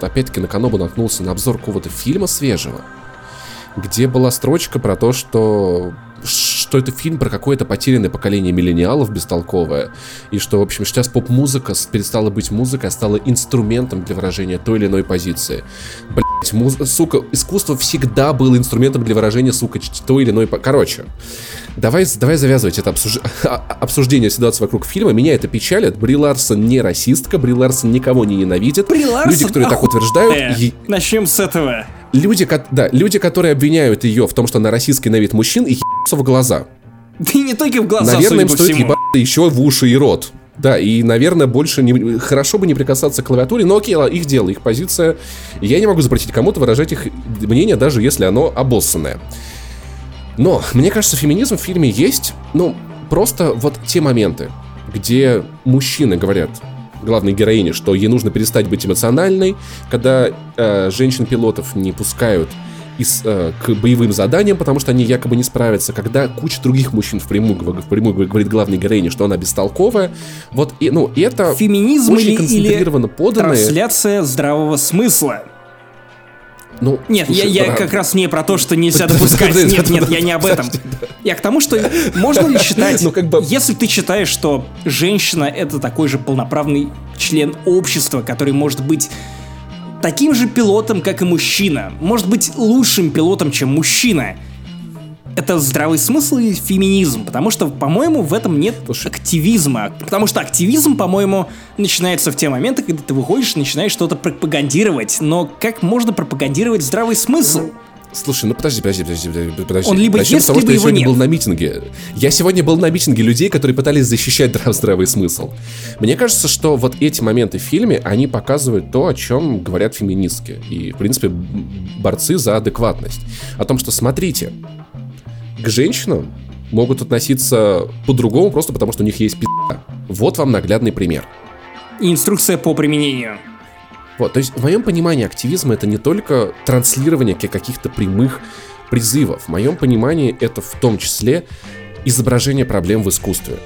опять-таки, на Канобу наткнулся на обзор какого-то фильма свежего, где была строчка про то, что что это фильм про какое-то потерянное поколение миллениалов бестолковое, и что, в общем, сейчас поп-музыка перестала быть музыкой, а стала инструментом для выражения той или иной позиции. Блять, муз... сука, искусство всегда было инструментом для выражения, сука, той или иной... Короче, Давай, давай завязывать это обсуж... [laughs] обсуждение ситуации вокруг фильма. Меня это печалит. Бри Ларсон не расистка, Бри Ларсон никого не ненавидит. Бри Ларсон Люди, которые так утверждают... Э, начнем с этого. Люди, да, люди, которые обвиняют ее в том, что она расистка ненавидит мужчин, и ебутся в глаза. Да и не только в глаза, Наверное, им стоит ебаться еще в уши и рот. Да, и, наверное, больше не, хорошо бы не прикасаться к клавиатуре, но окей, их дело, их позиция. Я не могу запретить кому-то выражать их мнение, даже если оно обоссанное. Но, мне кажется, феминизм в фильме есть, ну, просто вот те моменты, где мужчины говорят главной героине, что ей нужно перестать быть эмоциональной, когда э, женщин-пилотов не пускают из, э, к боевым заданиям, потому что они якобы не справятся, когда куча других мужчин впрямую, впрямую говорит главной героине, что она бестолковая. Вот, и, ну, это Феминизм очень или, концентрированно или поданное... трансляция здравого смысла. Ну, нет, слушай, я, я как раз не про то, что нельзя допускать. Нет, нет, я не об этом. Я к тому, что можно ли считать, [laughs] ну, как бы... если ты считаешь, что женщина это такой же полноправный член общества, который может быть таким же пилотом, как и мужчина, может быть лучшим пилотом, чем мужчина, это здравый смысл и феминизм, потому что, по-моему, в этом нет Слушай. активизма. Потому что активизм, по-моему, начинается в те моменты, когда ты выходишь и начинаешь что-то пропагандировать. Но как можно пропагандировать здравый смысл? Слушай, ну подожди, подожди, подожди, подожди. Он либо Начнем есть, с того, либо что я сегодня нет. был на митинге. Я сегодня был на митинге людей, которые пытались защищать здравый смысл. Мне кажется, что вот эти моменты в фильме, они показывают то, о чем говорят феминистки. И, в принципе, борцы за адекватность. О том, что, смотрите, к женщинам могут относиться по-другому, просто потому что у них есть пизда. Вот вам наглядный пример. инструкция по применению. Вот, то есть в моем понимании активизм это не только транслирование каких-то прямых призывов. В моем понимании это в том числе изображение проблем в искусстве.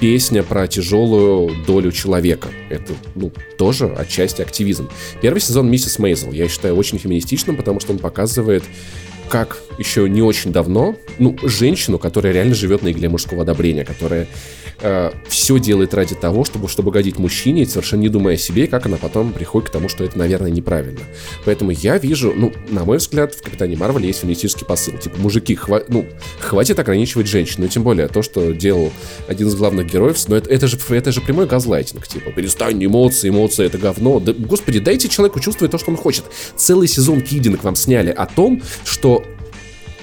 Песня про тяжелую долю человека. Это, ну, тоже отчасти активизм. Первый сезон «Миссис Мейзел» я считаю очень феминистичным, потому что он показывает как еще не очень давно, ну, женщину, которая реально живет на игле мужского одобрения, которая э, все делает ради того, чтобы, чтобы годить мужчине, совершенно не думая о себе, как она потом приходит к тому, что это, наверное, неправильно. Поэтому я вижу, ну, на мой взгляд, в Капитане Марвел есть феминистический посыл. Типа, мужики, хва ну, хватит ограничивать женщин. Ну, тем более, то, что делал один из главных героев, но это, это, же, это же прямой газлайтинг. Типа, перестань, эмоции, эмоции, это говно. Да, господи, дайте человеку чувствовать то, что он хочет. Целый сезон Кидинг вам сняли о том, что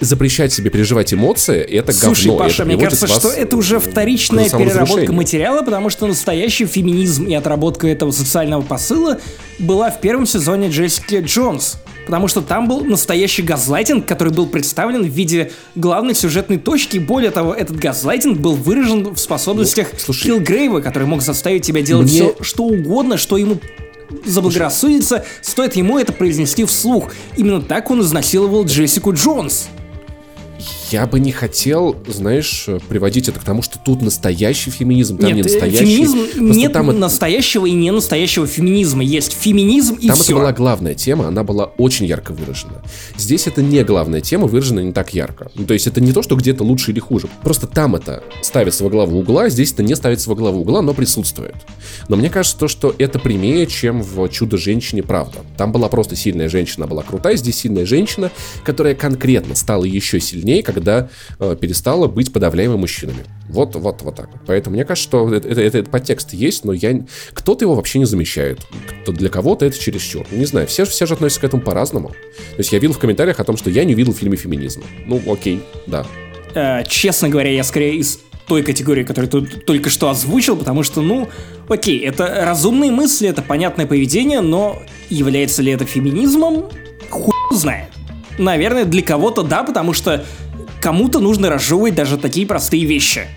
запрещать себе переживать эмоции, это Слушай, говно. Паша, это мне кажется, что это уже вторичная переработка материала, потому что настоящий феминизм и отработка этого социального посыла была в первом сезоне Джессики Джонс. Потому что там был настоящий газлайтинг, который был представлен в виде главной сюжетной точки. Более того, этот газлайтинг был выражен в способностях ну, слушай, Килгрейва, который мог заставить тебя делать мне... все, что угодно, что ему заблагорассудится, стоит ему это произнести вслух. Именно так он изнасиловал Джессику Джонс. Yeah. Я бы не хотел, знаешь, приводить это к тому, что тут настоящий феминизм, там нет, не настоящий. Феминизм нет там настоящего и не настоящего феминизма. Есть феминизм и там все. Там это была главная тема, она была очень ярко выражена. Здесь это не главная тема, выражена не так ярко. Ну, то есть это не то, что где-то лучше или хуже. Просто там это ставится во главу угла, здесь это не ставится во главу угла, но присутствует. Но мне кажется, то, что это прямее, чем в «Чудо-женщине. Правда». Там была просто сильная женщина, была крутая, здесь сильная женщина, которая конкретно стала еще сильнее, когда когда э, перестала быть подавляемой мужчинами. Вот, вот, вот так. Поэтому мне кажется, что это, это, этот подтекст есть, но я... кто-то его вообще не замечает. Кто, для кого-то это чересчур. Не знаю, все, все же относятся к этому по-разному. То есть я видел в комментариях о том, что я не видел в фильме феминизма. Ну, окей, да. Э, честно говоря, я скорее из той категории, которую ты только что озвучил, потому что, ну, окей, это разумные мысли, это понятное поведение, но является ли это феминизмом, хуй знает. Наверное, для кого-то да, потому что кому-то нужно разжевывать даже такие простые вещи.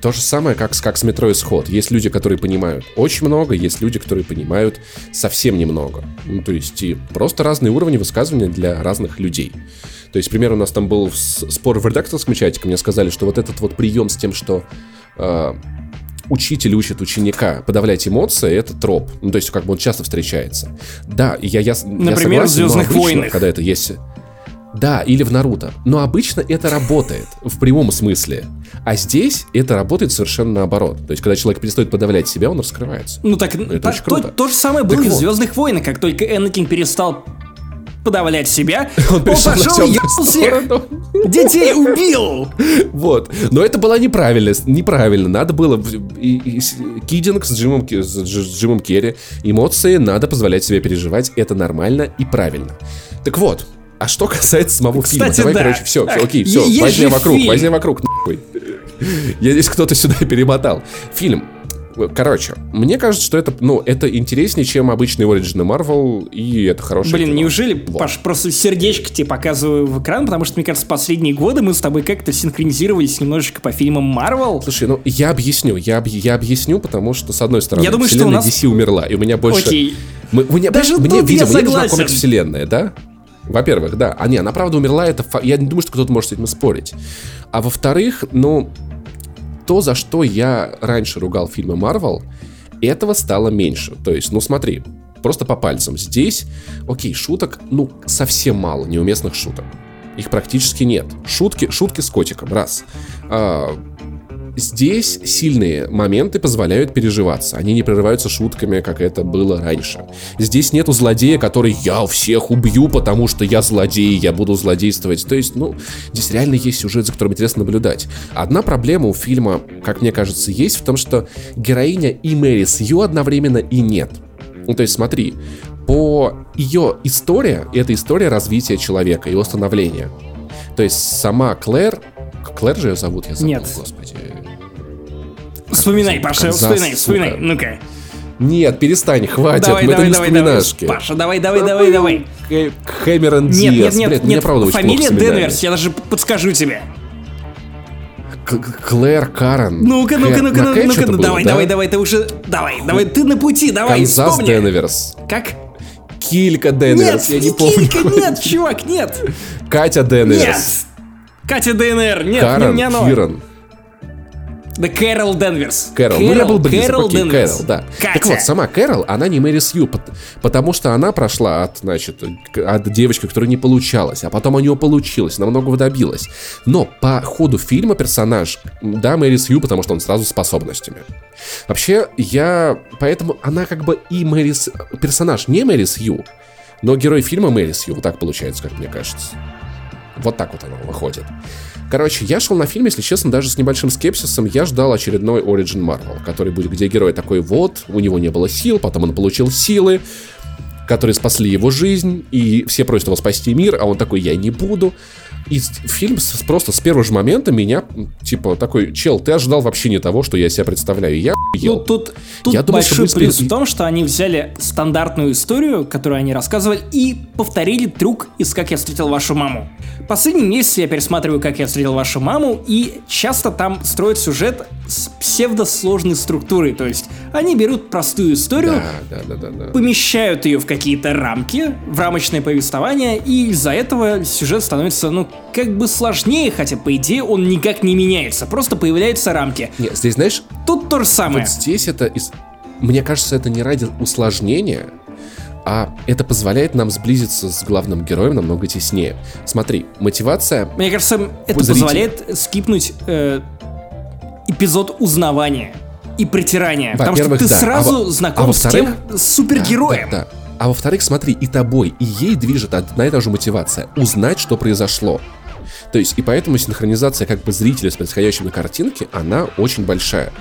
То же самое, как, как с метро Исход. Есть люди, которые понимают очень много, есть люди, которые понимают совсем немного. Ну, то есть и просто разные уровни высказывания для разных людей. То есть, пример, у нас там был спор в редакторском чате, мне сказали, что вот этот вот прием с тем, что э, учитель учит ученика подавлять эмоции, это троп. Ну, то есть, как бы он часто встречается. Да, я, я, Например, я согласен, в «Звездных войнах». Когда это есть... Да, или в Наруто. Но обычно это работает в прямом смысле. А здесь это работает совершенно наоборот. То есть, когда человек перестает подавлять себя, он раскрывается. Ну так, это так, очень круто. То, то же самое было так в вот. Звездных войнах, как только Энакин перестал подавлять себя, [laughs] он, он пошел и всех. [laughs] Детей убил! Вот. Но это было неправильно. Неправильно. Надо было... И, и, кидинг с Джимом, с Джимом Керри. Эмоции надо позволять себе переживать. Это нормально и правильно. Так вот, а что касается самого Кстати, фильма, давай, да. короче, все, все, окей, все, Есть возьми вокруг, фильм. возьми вокруг, нахуй. Я здесь кто-то сюда перемотал. Фильм. Короче, мне кажется, что это, ну, это интереснее, чем обычный Origin Marvel, и это хороший Блин, кино. неужели, вот. Паш, просто сердечко тебе показываю в экран, потому что, мне кажется, последние годы мы с тобой как-то синхронизировались немножечко по фильмам Marvel. Слушай, ну, я объясню, я, я объясню, потому что, с одной стороны, я думаю, вселенная что у нас... DC умерла, и у меня больше... Окей. Мы, мне, Даже мне, тут видимо, я согласен. мне нужна комикс-вселенная, да? Во-первых, да. А не, она правда умерла, это фа... я не думаю, что кто-то может с этим спорить. А во-вторых, ну, то, за что я раньше ругал фильмы Марвел, этого стало меньше. То есть, ну смотри, просто по пальцам. Здесь, окей, шуток, ну, совсем мало неуместных шуток. Их практически нет. Шутки, шутки с котиком, раз. А, Здесь сильные моменты позволяют переживаться. Они не прерываются шутками, как это было раньше. Здесь нету злодея, который «я всех убью, потому что я злодей, я буду злодействовать». То есть, ну, здесь реально есть сюжет, за которым интересно наблюдать. Одна проблема у фильма, как мне кажется, есть в том, что героиня и Мэри Сью одновременно и нет. Ну, то есть, смотри, по ее история, это история развития человека, его становления. То есть сама Клэр, Клэр же ее зовут, я забыл, Нет. господи. Вспоминай, Паша, вспоминай, вспоминай, ну-ка. Нет, перестань, хватит, давай, мы давай, это не давай, давай. Паша, давай, давай, давай, давай. Хэмерон Диас. Нет, нет, нет, Блядь, нет, правда фамилия Денверс, я даже подскажу тебе. Клэр Карен. Ну-ка, ну-ка, ну-ка, ну-ка, ну-ка, ну давай, давай, давай, ты уже, давай, давай, ты на пути, давай, Канзас вспомни. Денверс. Как? Килька Денверс, я не помню. Килька, нет, чувак, нет. Катя Денверс. Нет. Катя ДНР, нет, Карен, не, не оно. Киран. Да Кэрол Денверс. Кэрол, ну я был близок, Кэрол окей, Денверс. Кэрол, да. Катя. Так вот, сама Кэрол, она не Мэри Сью, потому что она прошла от, значит, от девочки, которая не получалась, а потом у нее получилось, она многого добилась. Но по ходу фильма персонаж, да, Мэри Сью, потому что он сразу с способностями. Вообще, я... Поэтому она как бы и Мэри... Персонаж не Мэри Сью, но герой фильма Мэри Сью, вот так получается, как мне кажется. Вот так вот оно выходит. Короче, я шел на фильм, если честно, даже с небольшим скепсисом. Я ждал очередной Origin Marvel, который будет, где герой такой, вот, у него не было сил, потом он получил силы, которые спасли его жизнь, и все просят его спасти мир, а он такой, я не буду. И фильм с, просто с первого же момента меня, типа, такой, чел, ты ожидал вообще не того, что я себя представляю. Я ел. Ну, тут, тут я думал, большой что плюс в том, что они взяли стандартную историю, которую они рассказывали, и повторили трюк из «Как я встретил вашу маму». Последний месяц я пересматриваю «Как я встретил вашу маму», и часто там строят сюжет с псевдосложной структурой. То есть они берут простую историю, да, да, да, да, да. помещают ее в какие-то рамки, в рамочное повествование, и из-за этого сюжет становится, ну, как бы сложнее, хотя, по идее, он никак не меняется, просто появляются рамки. Нет, здесь, знаешь... Тут то же самое. Вот здесь это... Мне кажется, это не ради усложнения, а это позволяет нам сблизиться с главным героем намного теснее. Смотри, мотивация... Мне кажется, это зрителя. позволяет скипнуть э, эпизод узнавания и притирания. Потому что ты да. сразу а, знаком а с тем супергероем. Да, да, да. А во-вторых, смотри, и тобой, и ей движет одна и та же мотивация. Узнать, что произошло. То есть, и поэтому синхронизация как бы зрителя с происходящим на картинке, она очень большая.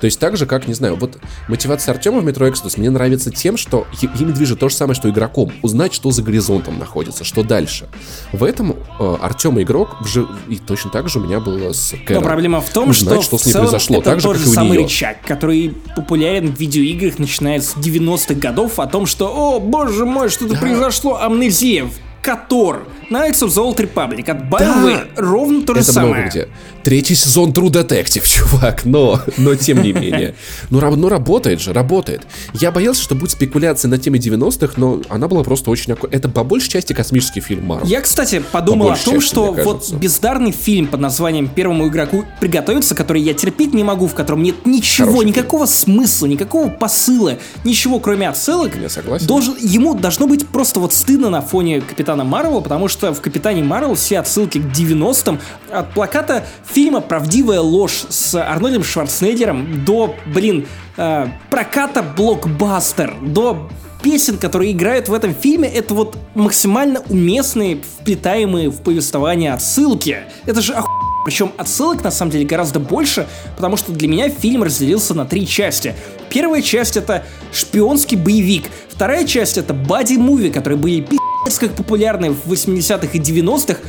То есть так же, как, не знаю, вот мотивация Артема в Metro Exodus мне нравится тем, что ими движет то же самое, что игроком. Узнать, что за горизонтом находится, что дальше. В этом э, Артем игрок, вжив... и точно так же у меня было с Кэром. Но проблема в том, Узнать, что, что с ней произошло, это так же, тот же самый нее. рычаг, который популярен в видеоиграх, начиная с 90-х годов, о том, что, о, боже мой, что-то да. произошло, амнезия, Котор, Knights of the Old Republic от BioWare. Да. Ровно то же Это самое. Много где. Третий сезон True Detective, чувак, но, но тем не менее. Ну, ну, работает же, работает. Я боялся, что будет спекуляция на теме 90-х, но она была просто очень... Это по большей части космический фильм Marvel. Я, кстати, подумал о том, части, что вот бездарный фильм под названием «Первому игроку приготовиться», который я терпеть не могу, в котором нет ничего, Хороший никакого фильм. смысла, никакого посыла, ничего, кроме отсылок. Я согласен. Должен, ему должно быть просто вот стыдно на фоне Капитана Марвел, потому что в Капитане Марвел все отсылки к 90-м от плаката фильма «Правдивая ложь» с Арнольдом Шварценеггером до, блин, э, проката блокбастер, до песен, которые играют в этом фильме, это вот максимально уместные, вплетаемые в повествование отсылки. Это же оху... Причем отсылок на самом деле гораздо больше, потому что для меня фильм разделился на три части. Первая часть это шпионский боевик, вторая часть это бади-муви, которые были пи***ц как популярны в 80-х и 90-х,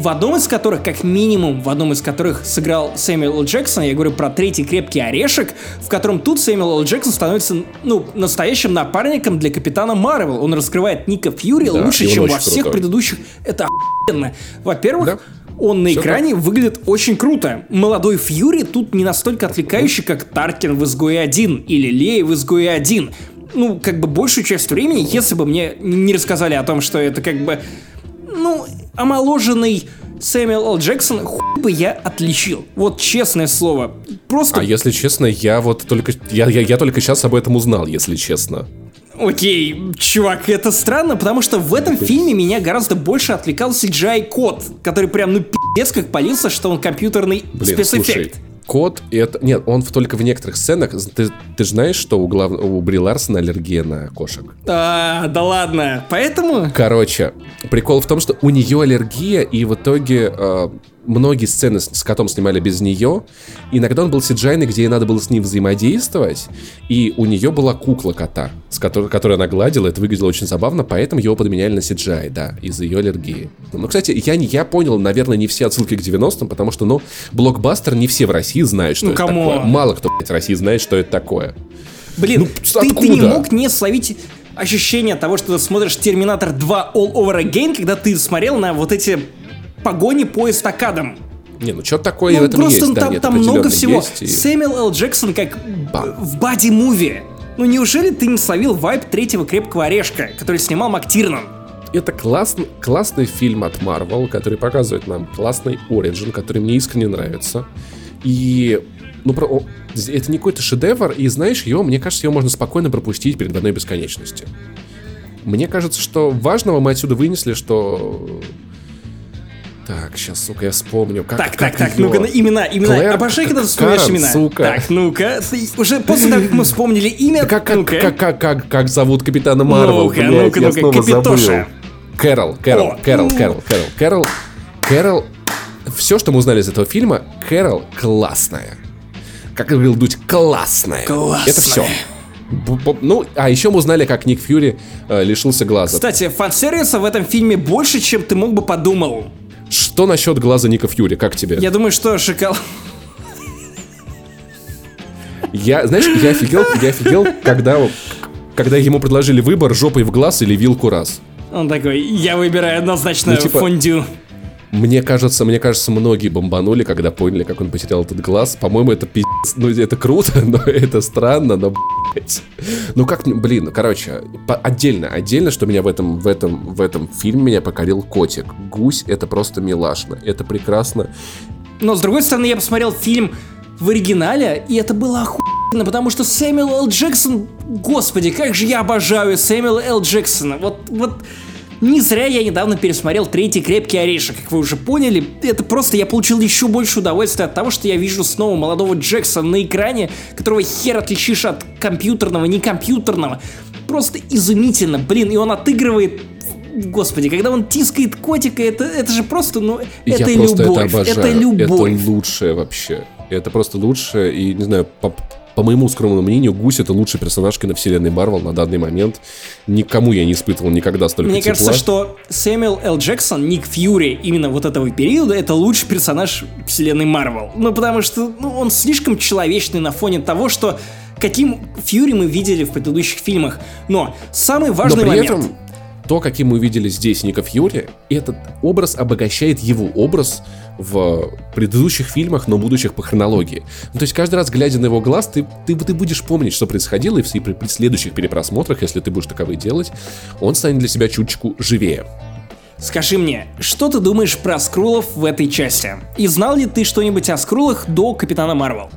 в одном из которых, как минимум, в одном из которых сыграл Сэмюэл Л. Джексон, я говорю про третий крепкий орешек, в котором тут Сэмюэл Л. Джексон становится, ну, настоящим напарником для Капитана Марвел. Он раскрывает Ника Фьюри да, лучше, чем во всех крутой. предыдущих. Это охуенно. Во-первых, да. он на Все экране так. выглядит очень круто. Молодой Фьюри тут не настолько отвлекающий, как Таркин в Изгое 1 или Лея в Изгое 1 ну, как бы большую часть времени, если бы мне не рассказали о том, что это как бы ну, омоложенный Сэмюэл Л. Джексон, хуй бы я отличил. Вот честное слово. Просто... А если честно, я вот только... Я, я, я только сейчас об этом узнал, если честно. Окей, чувак, это странно, потому что в этом фильме меня гораздо больше отвлекал CGI-код, который прям, ну, пиздец, как полился, что он компьютерный спецэффект кот, и это... Нет, он только в некоторых сценах... Ты, ты же знаешь, что у, глав... у Бри Ларсона аллергия на кошек? А, да ладно, поэтому... Короче, прикол в том, что у нее аллергия, и в итоге э, многие сцены с, с котом снимали без нее. Иногда он был сиджайный, где ей надо было с ним взаимодействовать. И у нее была кукла кота, с которой, которую она гладила. Это выглядело очень забавно, поэтому его подменяли на сиджай, да, из-за ее аллергии. Ну, кстати, я, я понял, наверное, не все отсылки к 90-м, потому что, ну, блокбастер не все в России знают, что ну, это кому? такое. Мало кто, блядь, в России знает, что это такое. Блин, ну, ты, ты не мог не словить ощущение того, что ты смотришь Терминатор 2 All Over Again, когда ты смотрел на вот эти погони по эстакадам. Не, ну что такое ну, в этом просто есть, там, да, там много всего. Есть, и... Сэмюэл Л. Джексон как Бам. в бади-муви. Ну неужели ты не словил вайп третьего крепкого орешка, который снимал МакТирнан? Это классный, классный фильм от Marvel, который показывает нам классный Origin, который мне искренне нравится. И ну, про, это не какой-то шедевр, и знаешь, его, мне кажется, его можно спокойно пропустить перед одной бесконечности. Мне кажется, что важного мы отсюда вынесли, что... Так, сейчас, сука, я вспомню. Как, так, как так, так, ну-ка, имена, имена. Клэр, Обожай, когда ты вспоминаешь Карен, имена. сука. Так, ну-ка, уже после того, как мы вспомнили имя, Как, как, ну-ка. как, как, как, как зовут капитана Марвел? Ну-ка, ну-ка, я ну-ка, снова Капитоша. забыл. Кэрол, Кэрол. Кэрол, Кэрол, Кэрол, Кэрол, Кэрол. Все, что мы узнали из этого фильма, Кэрол классная. Как говорил Дудь, классная. Классная. Это все. Ну, а еще мы узнали, как Ник Фьюри э, лишился глаза. Кстати, фан-сервиса в этом фильме больше, чем ты мог бы подумал. Что насчет глаза Ника Фьюри? Как тебе? Я думаю, что шоколад... Я, знаешь, я офигел, я офигел, когда, когда ему предложили выбор жопой в глаз или вилку раз. Он такой, я выбираю однозначно Ну, типа, фондю. Мне кажется, мне кажется, многие бомбанули, когда поняли, как он потерял этот глаз. По-моему, это пиздец. Ну, это круто, [laughs] но это странно, но. Ну, как, блин, короче, по- отдельно, отдельно, что меня в этом, в этом, в этом фильме меня покорил котик. Гусь — это просто милашно, это прекрасно. Но с другой стороны, я посмотрел фильм в оригинале, и это было охуенно, потому что Сэмюэл Л. Джексон, господи, как же я обожаю Сэмюэла Л. Джексона. Вот, вот, не зря я недавно пересмотрел третий крепкий орешек, как вы уже поняли. Это просто я получил еще больше удовольствия от того, что я вижу снова молодого Джексона на экране, которого хер отличишь от компьютерного, не компьютерного. Просто изумительно, блин, и он отыгрывает Господи, когда он тискает котика, это, это же просто, ну, это я просто любовь, это обожаю. это любовь. Это лучшее вообще. Это просто лучшее, и, не знаю, по, по моему скромному мнению, Гусь — это лучший персонаж киновселенной Марвел на данный момент. Никому я не испытывал никогда столько Мне тепла. кажется, что Сэмюэл Л. Джексон, Ник Фьюри именно вот этого периода, это лучший персонаж вселенной Марвел. Ну, потому что ну, он слишком человечный на фоне того, что каким Фьюри мы видели в предыдущих фильмах. Но самый Но важный при момент... этом то, каким мы увидели здесь Ника Фьюри, этот образ обогащает его образ в предыдущих фильмах, но будущих по хронологии. Ну, то есть каждый раз, глядя на его глаз, ты, ты, ты будешь помнить, что происходило, и при, при следующих перепросмотрах, если ты будешь таковые делать, он станет для себя чуточку живее. Скажи мне, что ты думаешь про скрулов в этой части? И знал ли ты что-нибудь о скрулах до Капитана Марвел?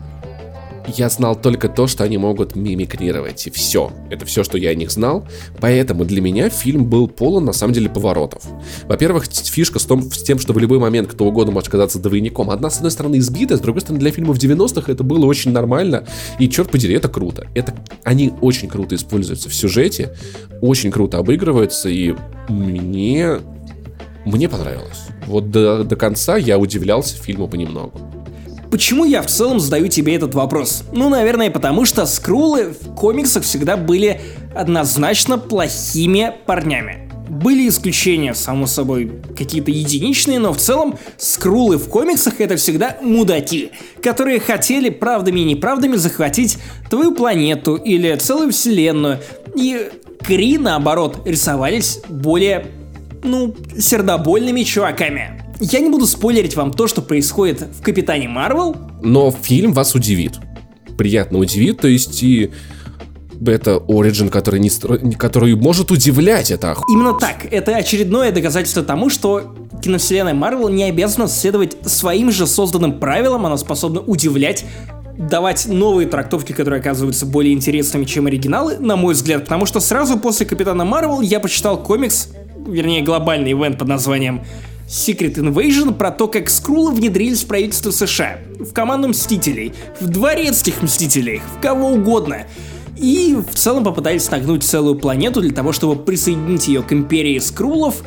Я знал только то, что они могут мимикрировать, и все. Это все, что я о них знал. Поэтому для меня фильм был полон, на самом деле, поворотов. Во-первых, фишка с, том, с тем, что в любой момент кто угодно может казаться двойником. Одна, с одной стороны, избитая, с другой стороны, для фильмов 90-х это было очень нормально. И, черт подери, это круто. Это, они очень круто используются в сюжете, очень круто обыгрываются, и мне... Мне понравилось. Вот до, до конца я удивлялся фильму понемногу. Почему я в целом задаю тебе этот вопрос? Ну, наверное, потому что скрулы в комиксах всегда были однозначно плохими парнями. Были исключения, само собой, какие-то единичные, но в целом скрулы в комиксах это всегда мудаки, которые хотели правдами и неправдами захватить твою планету или целую вселенную. И Кри, наоборот, рисовались более ну, сердобольными чуваками. Я не буду спойлерить вам то, что происходит в Капитане Марвел, Но фильм вас удивит. Приятно удивит, то есть и это Origin, который, не стро- который может удивлять, это оху... Именно так. Это очередное доказательство тому, что киновселенная Марвел не обязана следовать своим же созданным правилам, она способна удивлять давать новые трактовки, которые оказываются более интересными, чем оригиналы, на мой взгляд, потому что сразу после Капитана Марвел я почитал комикс, вернее глобальный ивент под названием Secret Invasion про то, как скрулы внедрились в правительство США, в команду Мстителей, в дворецких Мстителей, в кого угодно. И в целом попытались нагнуть целую планету для того, чтобы присоединить ее к империи скрулов.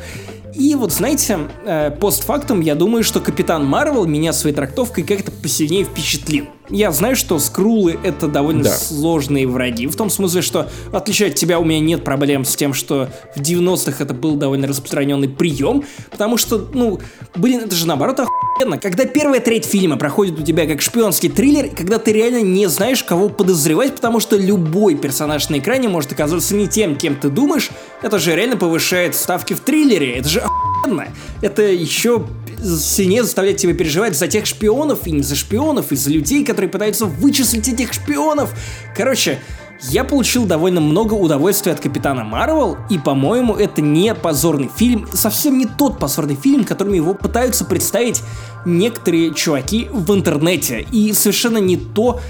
И вот знаете, э, постфактум я думаю, что Капитан Марвел меня своей трактовкой как-то посильнее впечатлил. Я знаю, что скрулы это довольно Да. сложные враги, в том смысле, что в отличие от тебя у меня нет проблем с тем, что в 90-х это был довольно распространенный прием, потому что, ну, блин, это же наоборот охуенно. Когда первая треть фильма проходит у тебя как шпионский триллер, когда ты реально не знаешь, кого подозревать, потому что любой персонаж на экране может оказаться не тем, кем ты думаешь, это же реально повышает ставки в триллере, это же охуенно. Это еще сильнее заставляет тебя переживать за тех шпионов, и не за шпионов, и за людей, которые пытаются вычислить этих шпионов. Короче, я получил довольно много удовольствия от Капитана Марвел, и, по-моему, это не позорный фильм, совсем не тот позорный фильм, которым его пытаются представить некоторые чуваки в интернете, и совершенно не то,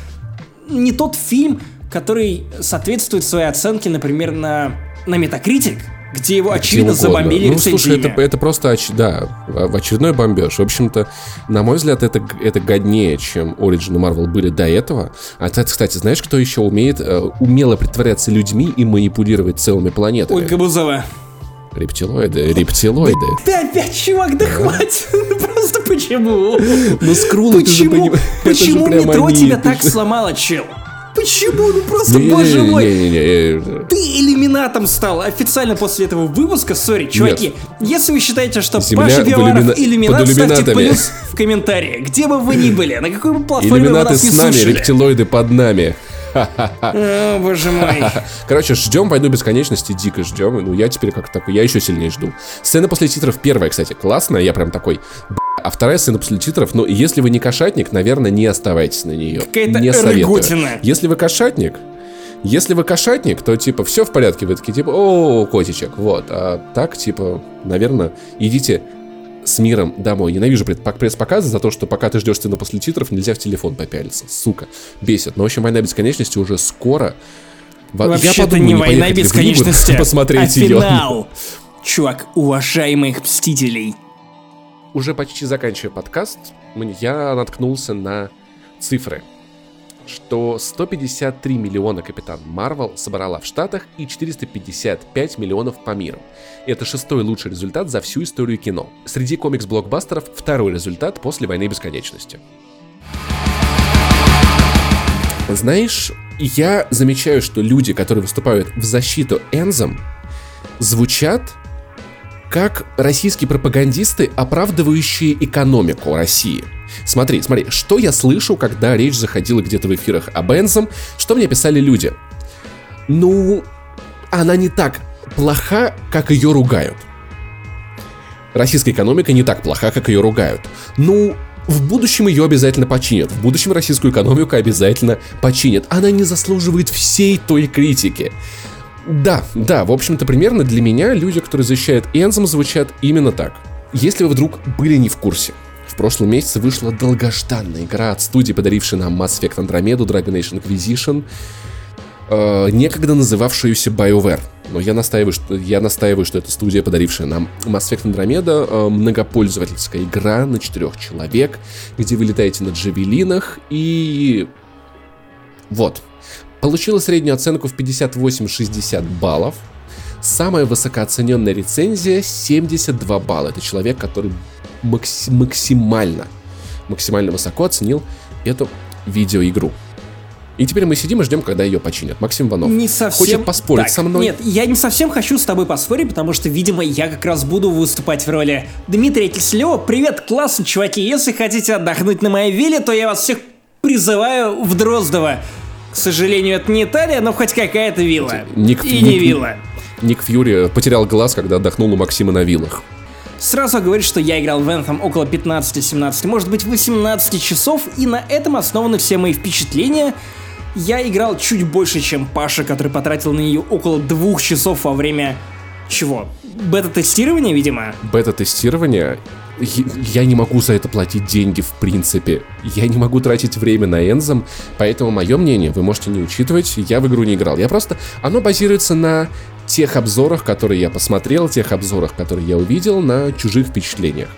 не тот фильм, который соответствует своей оценке, например, на, на Metacritic, где его, очевидно, забомбили Ну, слушай, это, это просто, оч... да, в очередной бомбеж. В общем-то, на мой взгляд, это, это годнее, чем Origin и Marvel были до этого. А ты, кстати, знаешь, кто еще умеет э, умело притворяться людьми и манипулировать целыми планетами? Ольга Бузова. Рептилоиды, рептилоиды. Ты опять, чувак, да хватит. [laughs] Ну просто почему? Ну, скрулы, ты же Почему, метро тебя так сломало, чел? Почему? Ну просто, боже мой. Ты иллюминатом стал официально после этого выпуска. Сори, чуваки, если вы считаете, что Земля Паша Пивоваров иллюмина- иллюминат, ставьте плюс в комментариях. Где бы вы ни были, на какой бы платформе вы Иллюминаты нас не с нами, слушали. рептилоиды под нами. О, боже мой. [laughs] Короче, ждем «Войну бесконечности», дико ждем. Ну, я теперь как такой, я еще сильнее жду. Сцена после титров первая, кстати, классная, я прям такой, а вторая сцена после титров, ну, если вы не кошатник, наверное, не оставайтесь на нее. Какая-то не советую. Если вы кошатник, если вы кошатник, то, типа, все в порядке, вы такие, типа, о, котичек, вот. А так, типа, наверное, идите с миром домой. Ненавижу пресс-показы за то, что пока ты ждешь сцену после титров, нельзя в телефон попялиться. Сука. Бесит. Но, в общем, «Война бесконечности» уже скоро. Во- Вообще-то подумаю, не война бесконечности, Ливр [laughs] посмотреть а ее. финал. Чувак, уважаемых мстителей. Уже почти заканчивая подкаст, я наткнулся на цифры, что 153 миллиона Капитан Марвел собрала в Штатах и 455 миллионов по миру. Это шестой лучший результат за всю историю кино. Среди комикс-блокбастеров второй результат после «Войны бесконечности». Знаешь, я замечаю, что люди, которые выступают в защиту Энзом, звучат как российские пропагандисты, оправдывающие экономику России. Смотри, смотри, что я слышу, когда речь заходила где-то в эфирах об Энзом, что мне писали люди. Ну, она не так плоха, как ее ругают. Российская экономика не так плоха, как ее ругают. Ну, в будущем ее обязательно починят. В будущем российскую экономику обязательно починят. Она не заслуживает всей той критики. Да, да, в общем-то, примерно для меня люди, которые защищают Энзом, звучат именно так. Если вы вдруг были не в курсе, в прошлом месяце вышла долгожданная игра от студии, подарившей нам Mass Effect Andromeda, Dragon Age Inquisition, э, некогда называвшуюся BioWare. Но я настаиваю, что, я настаиваю, что это студия, подарившая нам Mass Effect Andromeda, э, многопользовательская игра на четырех человек, где вы летаете на джавелинах и... Вот. Получила среднюю оценку в 58-60 баллов. Самая высокооцененная рецензия 72 балла. Это человек, который макси- максимально, максимально высоко оценил эту видеоигру. И теперь мы сидим и ждем, когда ее починят. Максим Иванов Не совсем. хочет поспорить Так, со мной. Нет, я не совсем хочу с тобой поспорить, потому что, видимо, я как раз буду выступать в роли Дмитрия Киселева. Привет, классно, чуваки. Если хотите отдохнуть на моей вилле, то я вас всех призываю в Дроздово. К сожалению, это не Италия, но хоть какая-то вилла. Ник- И Ник- не вилла. Ник Фьюри потерял глаз, когда отдохнул у Максима на вилах. Сразу говорит, что я играл в Anthem около 15-17, может быть 18 часов, и на этом основаны все мои впечатления. Я играл чуть больше, чем Паша, который потратил на нее около двух часов во время... Чего? Бета-тестирования, видимо? Бета-тестирование я- не могу за это платить деньги в принципе. Я не могу тратить время на Энзом, поэтому мое мнение вы можете не учитывать. Я в игру не играл. Я просто... Оно базируется на тех обзорах, которые я посмотрел, тех обзорах, которые я увидел, на чужих впечатлениях.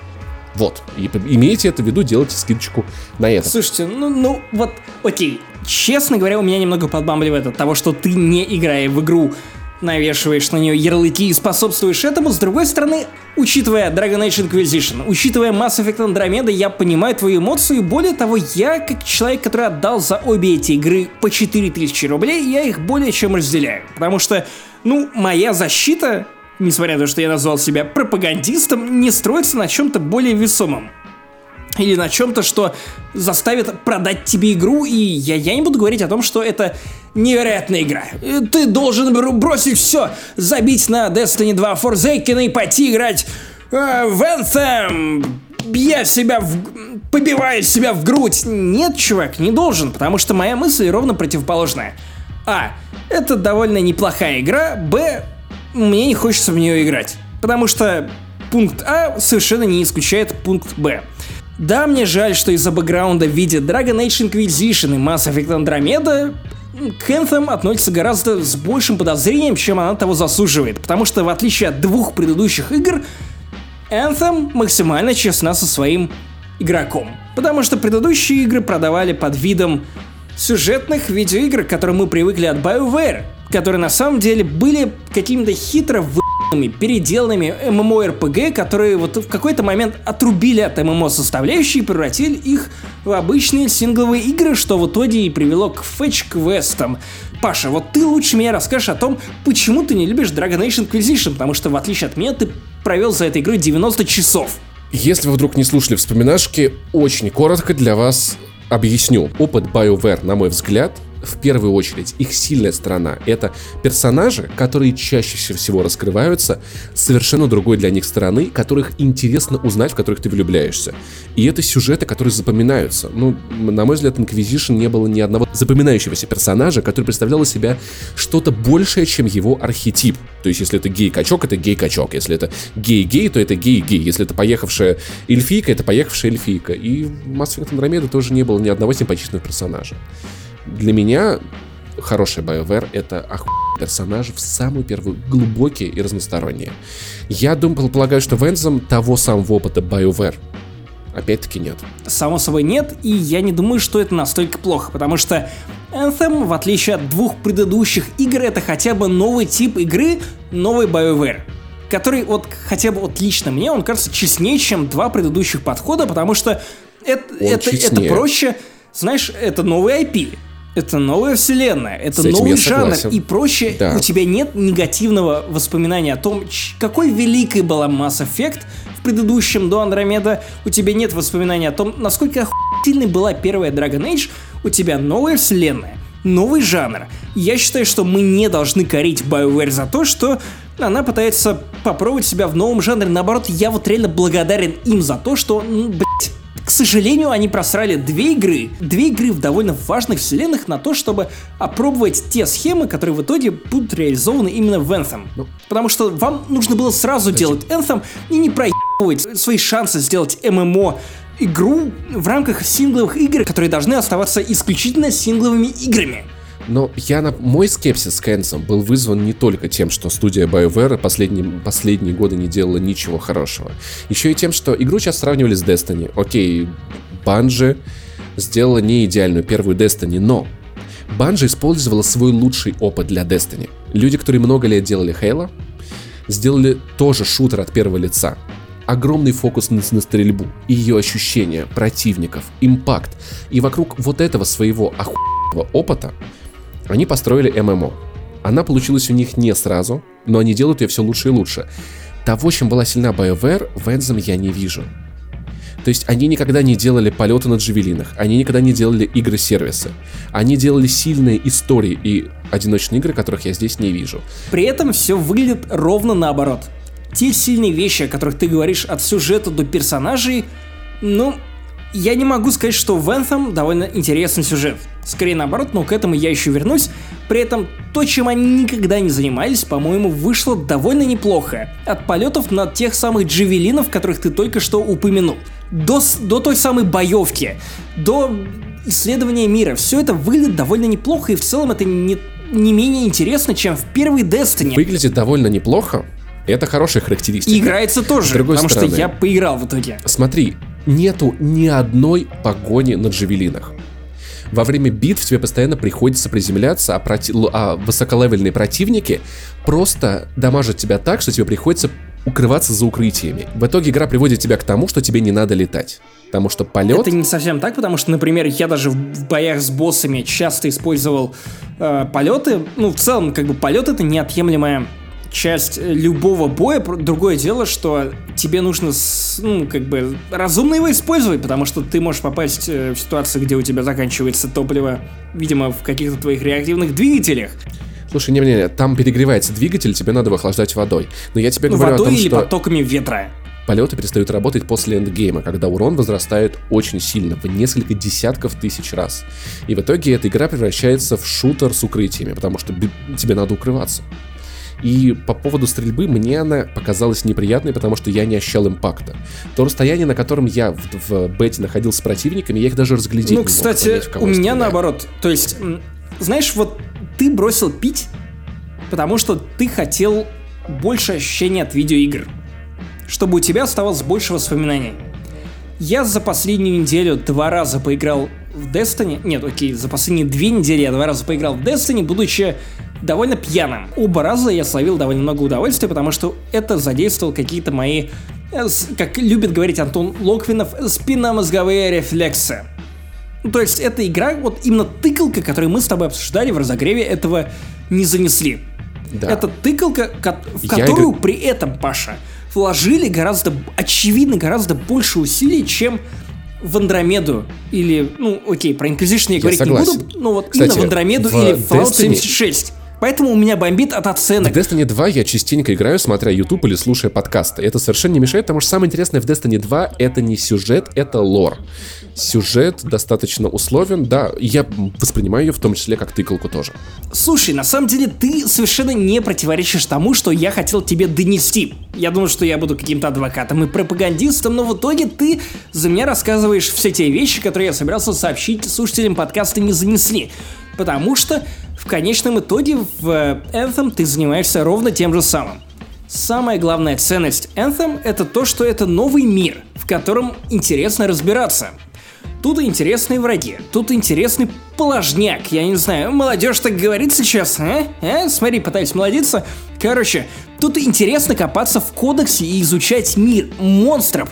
Вот. И имейте это в виду, делайте скидочку на это. Слушайте, ну, ну, вот, окей. Честно говоря, у меня немного подбамбливает от того, что ты, не играя в игру, навешиваешь на нее ярлыки и способствуешь этому. С другой стороны, учитывая Dragon Age Inquisition, учитывая Mass Effect Andromeda, я понимаю твои эмоции. Более того, я, как человек, который отдал за обе эти игры по 4000 рублей, я их более чем разделяю. Потому что, ну, моя защита, несмотря на то, что я назвал себя пропагандистом, не строится на чем-то более весомом или на чем-то, что заставит продать тебе игру, и я, я не буду говорить о том, что это невероятная игра. Э, Ты должен бр- бросить все, забить на Destiny 2 Forsaken и пойти играть э, в Anthem, бья себя в... побивая себя в грудь. Нет, чувак, не должен, потому что моя мысль ровно противоположная. А. Это довольно неплохая игра. Б. Мне не хочется в нее играть. Потому что пункт А совершенно не исключает пункт Б. Да, мне жаль, что из-за бэкграунда в виде Dragon Age Inquisition и Mass Effect Andromeda к Anthem относится гораздо с большим подозрением, чем она того заслуживает, потому что в отличие от двух предыдущих игр, Anthem максимально честна со своим игроком. Потому что предыдущие игры продавали под видом сюжетных видеоигр, к которым мы привыкли от BioWare, которые на самом деле были какими-то хитро вы переделанными MMORPG, которые вот в какой-то момент отрубили от MMO составляющие и превратили их в обычные сингловые игры, что в итоге и привело к фэтч-квестам. Паша, вот ты лучше меня расскажешь о том, почему ты не любишь Dragon Age Inquisition, потому что в отличие от меня ты провел за этой игрой 90 часов. Если вы вдруг не слушали вспоминашки, очень коротко для вас объясню. Опыт BioWare, на мой взгляд, в первую очередь, их сильная сторона — это персонажи, которые чаще всего раскрываются совершенно другой для них стороны, которых интересно узнать, в которых ты влюбляешься. И это сюжеты, которые запоминаются. Ну, на мой взгляд, Inquisition не было ни одного запоминающегося персонажа, который представлял из себя что-то большее, чем его архетип. То есть, если это гей-качок, это гей-качок. Если это гей-гей, то это гей-гей. Если это поехавшая эльфийка, это поехавшая эльфийка. И в Mass Effect Andromeda тоже не было ни одного симпатичного персонажа для меня хороший BioWare — это охуенные персонажи в самую первую глубокие и разносторонние. Я думаю, полагаю, что Вензом того самого опыта BioWare опять-таки нет. Само собой нет, и я не думаю, что это настолько плохо, потому что Anthem, в отличие от двух предыдущих игр, это хотя бы новый тип игры, новый BioWare который вот хотя бы вот лично мне, он кажется честнее, чем два предыдущих подхода, потому что это, это, это проще, знаешь, это новый IP, это новая вселенная, это новый жанр, и проще да. у тебя нет негативного воспоминания о том, какой великой была Mass Effect в предыдущем до Андромеда, у тебя нет воспоминаний о том, насколько охуительной была первая Dragon Age, у тебя новая вселенная, новый жанр. Я считаю, что мы не должны корить BioWare за то, что она пытается попробовать себя в новом жанре. Наоборот, я вот реально благодарен им за то, что, ну, блядь, к сожалению, они просрали две игры, две игры в довольно важных вселенных на то, чтобы опробовать те схемы, которые в итоге будут реализованы именно в Anthem. Ну, Потому что вам нужно было сразу делать Anthem и не проебывать свои шансы сделать ММО игру в рамках сингловых игр, которые должны оставаться исключительно сингловыми играми. Но я на... мой скепсис к Энсом был вызван не только тем, что студия BioWare последние, последние годы не делала ничего хорошего. Еще и тем, что игру сейчас сравнивали с Destiny. Окей, Bungie сделала не идеальную первую Destiny, но Bungie использовала свой лучший опыт для Destiny. Люди, которые много лет делали Halo, сделали тоже шутер от первого лица. Огромный фокус на, на стрельбу, ее ощущения, противников, импакт. И вокруг вот этого своего охуенного опыта они построили ММО. Она получилась у них не сразу, но они делают ее все лучше и лучше. Того, чем была сильна BioWare, в Anthem я не вижу. То есть они никогда не делали полеты на джавелинах, они никогда не делали игры-сервисы. Они делали сильные истории и одиночные игры, которых я здесь не вижу. При этом все выглядит ровно наоборот. Те сильные вещи, о которых ты говоришь от сюжета до персонажей, ну, я не могу сказать, что в Anthem довольно интересный сюжет. Скорее наоборот, но к этому я еще вернусь. При этом то, чем они никогда не занимались, по-моему, вышло довольно неплохо. От полетов на тех самых джавелинов, которых ты только что упомянул. До, до той самой боевки, до исследования мира. Все это выглядит довольно неплохо, и в целом это не, не менее интересно, чем в первой Destiny. Выглядит довольно неплохо. Это хорошая характеристика. И играется тоже, потому стороны, что я поиграл в итоге. Смотри, нету ни одной погони на джавелинах. Во время битв тебе постоянно приходится приземляться, а, проти... а высоколевельные противники просто дамажат тебя так, что тебе приходится укрываться за укрытиями. В итоге игра приводит тебя к тому, что тебе не надо летать. Потому что полет... Это не совсем так, потому что, например, я даже в боях с боссами часто использовал э, полеты. Ну, в целом, как бы полет это неотъемлемая часть любого боя. Другое дело, что тебе нужно, ну, как бы, разумно его использовать, потому что ты можешь попасть э, в ситуацию, где у тебя заканчивается топливо, видимо, в каких-то твоих реактивных двигателях. Слушай, не-не-не, там перегревается двигатель, тебе надо его охлаждать водой. Но я тебе ну, говорю водой о том, или что... потоками ветра. полеты перестают работать после эндгейма, когда урон возрастает очень сильно, в несколько десятков тысяч раз. И в итоге эта игра превращается в шутер с укрытиями, потому что тебе надо укрываться. И по поводу стрельбы мне она показалась неприятной, потому что я не ощущал импакта. То расстояние, на котором я в, в бете находился с противниками, я их даже разглядеть ну, не кстати, мог. кстати, у меня стреляю. наоборот. То есть, знаешь, вот ты бросил пить, потому что ты хотел больше ощущений от видеоигр. Чтобы у тебя оставалось больше воспоминаний. Я за последнюю неделю два раза поиграл в Destiny. Нет, окей, за последние две недели я два раза поиграл в Destiny, будучи довольно пьяным. Оба раза я словил довольно много удовольствия, потому что это задействовал какие-то мои, э, как любит говорить Антон Локвинов, спинномозговые рефлексы. То есть эта игра, вот именно тыкалка, которую мы с тобой обсуждали в разогреве, этого не занесли. Да. Это тыкалка, в которую я... при этом, Паша, вложили гораздо, очевидно, гораздо больше усилий, чем в Андромеду или, ну, окей, про Inquisition я, я говорить согласен. не буду, но вот Кстати, именно в Андромеду в или в Fallout Destiny... 76. Поэтому у меня бомбит от оценок. В Destiny 2 я частенько играю, смотря YouTube или слушая подкасты. Это совершенно не мешает, потому что самое интересное в Destiny 2 это не сюжет, это лор. Сюжет достаточно условен, да, я воспринимаю ее в том числе как тыкалку тоже. Слушай, на самом деле ты совершенно не противоречишь тому, что я хотел тебе донести. Я думал, что я буду каким-то адвокатом и пропагандистом, но в итоге ты за меня рассказываешь все те вещи, которые я собирался сообщить слушателям подкаста не занесли. Потому что в конечном итоге в Anthem ты занимаешься ровно тем же самым. Самая главная ценность Anthem это то, что это новый мир, в котором интересно разбираться. Тут интересные враги, тут интересный положняк, я не знаю, молодежь так говорит сейчас, а? а? Смотри, пытаюсь молодиться. Короче, тут интересно копаться в кодексе и изучать мир монстров,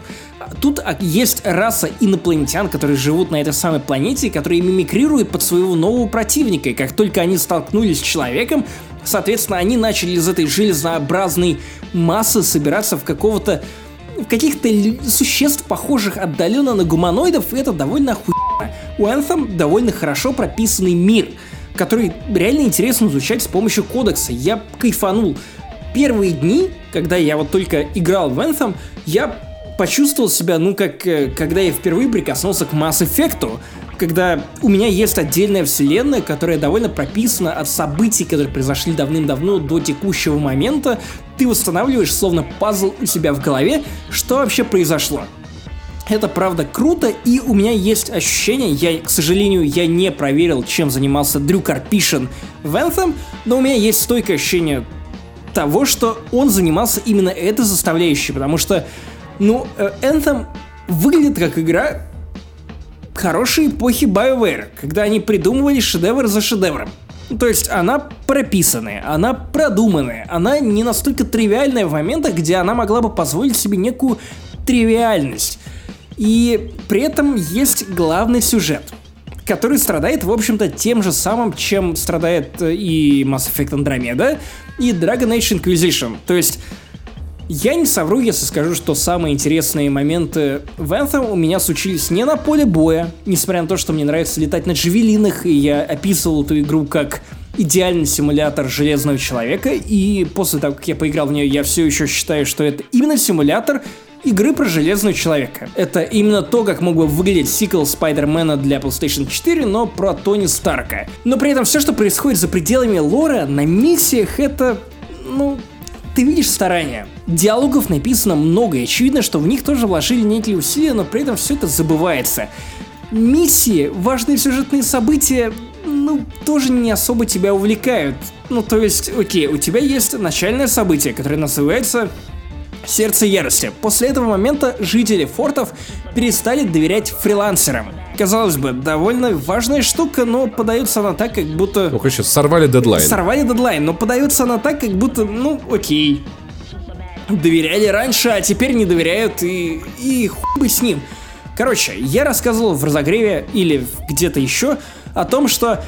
Тут а, есть раса инопланетян, которые живут на этой самой планете, которые мимикрируют под своего нового противника. И как только они столкнулись с человеком, соответственно, они начали из этой железнообразной массы собираться в какого-то в каких-то существ, похожих отдаленно на гуманоидов, и это довольно охуенно. У Anthem довольно хорошо прописанный мир, который реально интересно изучать с помощью кодекса. Я кайфанул. Первые дни, когда я вот только играл в Anthem, я почувствовал себя, ну, как э, когда я впервые прикоснулся к Mass Effect, когда у меня есть отдельная вселенная, которая довольно прописана от событий, которые произошли давным-давно до текущего момента, ты восстанавливаешь словно пазл у себя в голове, что вообще произошло. Это правда круто, и у меня есть ощущение, я, к сожалению, я не проверил, чем занимался Дрю Карпишин в Anthem, но у меня есть стойкое ощущение того, что он занимался именно этой составляющей, потому что ну, э, Anthem выглядит как игра хорошей эпохи BioWare, когда они придумывали шедевр за шедевром. То есть она прописанная, она продуманная, она не настолько тривиальная в моментах, где она могла бы позволить себе некую тривиальность. И при этом есть главный сюжет, который страдает, в общем-то, тем же самым, чем страдает э, и Mass Effect Andromeda, и Dragon Age Inquisition. То есть я не совру, если скажу, что самые интересные моменты в Anthem у меня случились не на поле боя, несмотря на то, что мне нравится летать на джавелинах, и я описывал эту игру как идеальный симулятор Железного Человека, и после того, как я поиграл в нее, я все еще считаю, что это именно симулятор игры про Железного Человека. Это именно то, как мог бы выглядеть сиквел Спайдермена для PlayStation 4, но про Тони Старка. Но при этом все, что происходит за пределами лора, на миссиях, это, ну, ты видишь старания. Диалогов написано много, и очевидно, что в них тоже вложили некие усилия, но при этом все это забывается. Миссии, важные сюжетные события, ну, тоже не особо тебя увлекают. Ну, то есть, окей, у тебя есть начальное событие, которое называется Сердце ярости. После этого момента жители фортов перестали доверять фрилансерам. Казалось бы, довольно важная штука, но подается она так, как будто... Ну, сейчас сорвали дедлайн. Сорвали дедлайн, но подается она так, как будто, ну, окей. Доверяли раньше, а теперь не доверяют, и, и хуй бы с ним. Короче, я рассказывал в разогреве или где-то еще о том, что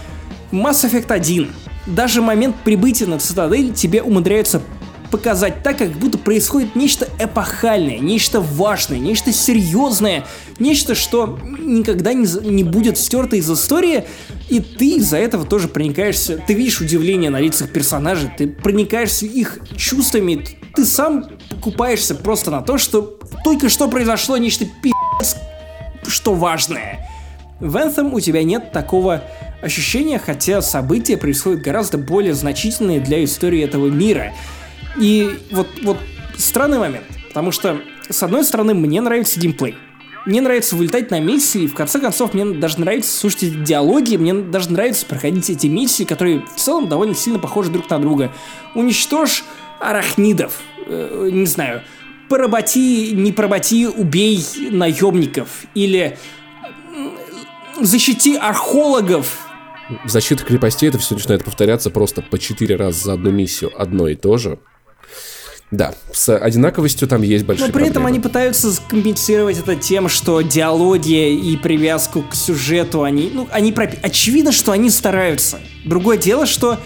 Mass Effect 1, даже момент прибытия на Цитадель тебе умудряются показать так, как будто происходит нечто эпохальное, нечто важное, нечто серьезное, нечто, что никогда не, не будет стерто из истории, и ты из-за этого тоже проникаешься, ты видишь удивление на лицах персонажей, ты проникаешься их чувствами, ты сам покупаешься просто на то, что только что произошло нечто пи***ц, что важное. В Anthem у тебя нет такого ощущения, хотя события происходят гораздо более значительные для истории этого мира. И вот, вот странный момент, потому что, с одной стороны, мне нравится геймплей. Мне нравится вылетать на миссии, и в конце концов мне даже нравится слушать диалоги, мне даже нравится проходить эти миссии, которые в целом довольно сильно похожи друг на друга. Уничтожь арахнидов, э, не знаю, поработи, не поработи, убей наемников, или защити археологов, Защита крепостей это все начинает повторяться просто по четыре раза за одну миссию, одно и то же. Да, с одинаковостью там есть большие Но при проблемы. этом они пытаются компенсировать это тем, что диалоги и привязку к сюжету, они, ну, они пропи... очевидно, что они стараются. Другое дело, что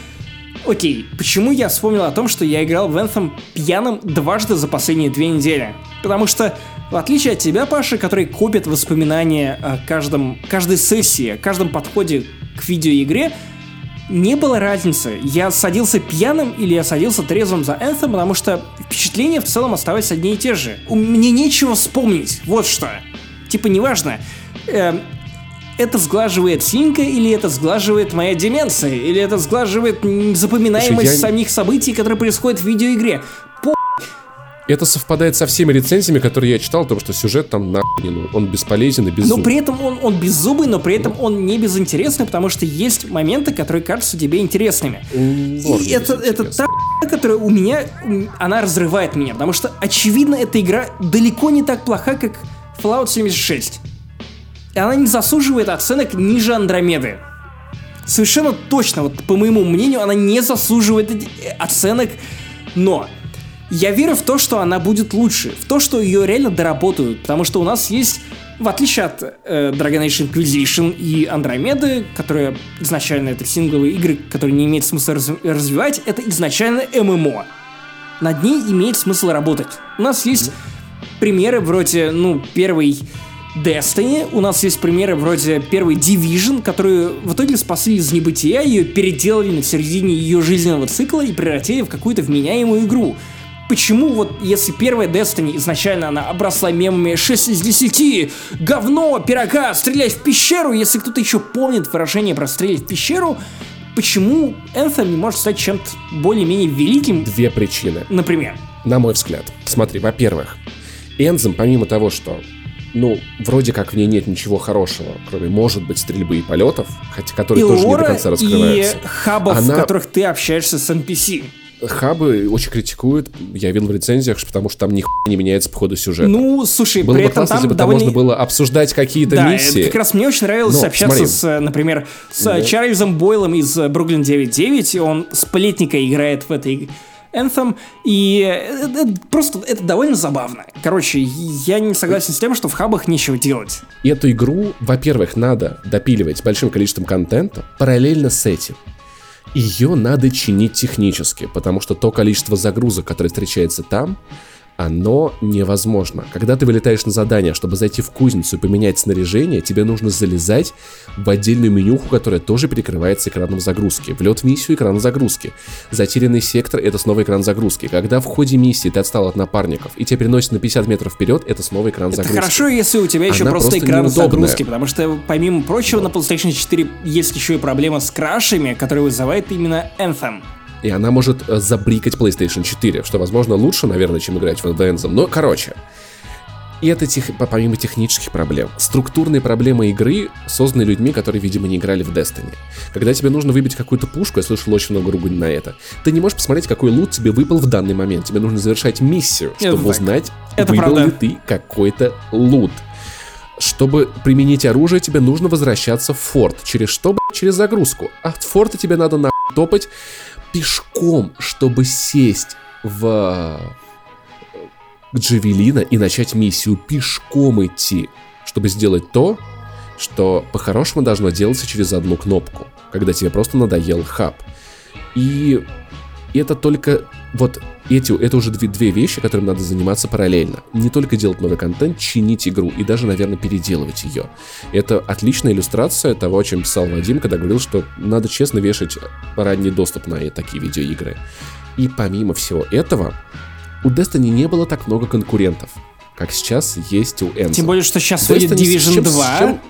Окей, почему я вспомнил о том, что я играл в Anthem пьяным дважды за последние две недели? Потому что, в отличие от тебя, Паша, который копит воспоминания о каждом, каждой сессии, о каждом подходе к видеоигре, не было разницы, я садился пьяным или я садился трезвым за Anthem, потому что впечатления в целом оставались одни и те же. У меня нечего вспомнить, вот что. Типа, неважно, э, это сглаживает синька, или это сглаживает моя деменция, или это сглаживает запоминаемость Слушай, я... самих событий, которые происходят в видеоигре. Это совпадает со всеми рецензиями, которые я читал, потому что сюжет там нахуй, ну, он бесполезен и беззубый. Но при этом он, он беззубый, но при этом он не безинтересный, потому что есть моменты, которые кажутся тебе интересными. Ладно, и это, это та которая у меня, она разрывает меня, потому что, очевидно, эта игра далеко не так плоха, как Fallout 76. И она не заслуживает оценок ниже Андромеды. Совершенно точно, вот по моему мнению, она не заслуживает оценок, но я верю в то, что она будет лучше, в то, что ее реально доработают, потому что у нас есть, в отличие от э, Dragon Age Inquisition и Андромеды, которые изначально это сингловые игры, которые не имеет смысла раз развивать, это изначально ММО. Над ней имеет смысл работать. У нас есть примеры вроде, ну, первый Destiny, у нас есть примеры вроде первой Division, которую в итоге спасли из небытия, ее переделали на середине ее жизненного цикла и превратили в какую-то вменяемую игру. Почему вот, если первая Destiny изначально она обросла мемами 6 из 10, говно, пирога, стрелять в пещеру, если кто-то еще помнит выражение про стрелять в пещеру, почему Anthem не может стать чем-то более-менее великим? Две причины. Например? На мой взгляд. Смотри, во-первых, Энзем, помимо того, что ну, вроде как в ней нет ничего хорошего, кроме, может быть, стрельбы и полетов, хотя которые и тоже не до конца раскрываются. и хабов, Она... в которых ты общаешься с NPC. Хабы очень критикуют, я видел в рецензиях, потому что там ни не меняется по ходу сюжета. Ну, слушай, было при бы этом классно, там если бы довольно... можно было обсуждать какие-то да, миссии. Как раз мне очень нравилось Но, общаться смотри. с, например, с да. Чарльзом Бойлом из Бруклин 9.9, он сплетника играет в этой Anthem, и это, это просто это довольно забавно. Короче, я не согласен с тем, что в хабах нечего делать. Эту игру, во-первых, надо допиливать большим количеством контента параллельно с этим. Ее надо чинить технически, потому что то количество загрузок, которое встречается там, оно невозможно. Когда ты вылетаешь на задание, чтобы зайти в кузницу и поменять снаряжение, тебе нужно залезать в отдельную менюху, которая тоже перекрывается экраном загрузки. Влет в миссию экран загрузки. Затерянный сектор это снова экран загрузки. Когда в ходе миссии ты отстал от напарников и тебя переносит на 50 метров вперед, это снова экран это загрузки. хорошо, если у тебя еще Она просто, просто экран неудобная. загрузки, потому что помимо прочего на PlayStation 4 есть еще и проблема с крашами, которые вызывает именно Anthem и она может э, забрикать PlayStation 4, что, возможно, лучше, наверное, чем играть в Anthem. Но, короче, и это тех, помимо технических проблем. Структурные проблемы игры созданы людьми, которые, видимо, не играли в Destiny. Когда тебе нужно выбить какую-то пушку, я слышал очень много ругань на это, ты не можешь посмотреть, какой лут тебе выпал в данный момент. Тебе нужно завершать миссию, чтобы это узнать, это выбил правда. ли ты какой-то лут. Чтобы применить оружие, тебе нужно возвращаться в форт. Через что? Через загрузку. А от форта тебе надо на топать пешком, чтобы сесть в к Джавелина и начать миссию пешком идти, чтобы сделать то, что по-хорошему должно делаться через одну кнопку, когда тебе просто надоел хаб. И это только вот эти, это уже две, две вещи, которыми надо заниматься параллельно. Не только делать новый контент, чинить игру и даже, наверное, переделывать ее. Это отличная иллюстрация того, о чем писал Вадим, когда говорил, что надо честно вешать ранний доступ на такие видеоигры. И помимо всего этого, у Destiny не было так много конкурентов, как сейчас есть у Enzo. Тем более, что сейчас выйдет Division чем, 2. С, чем...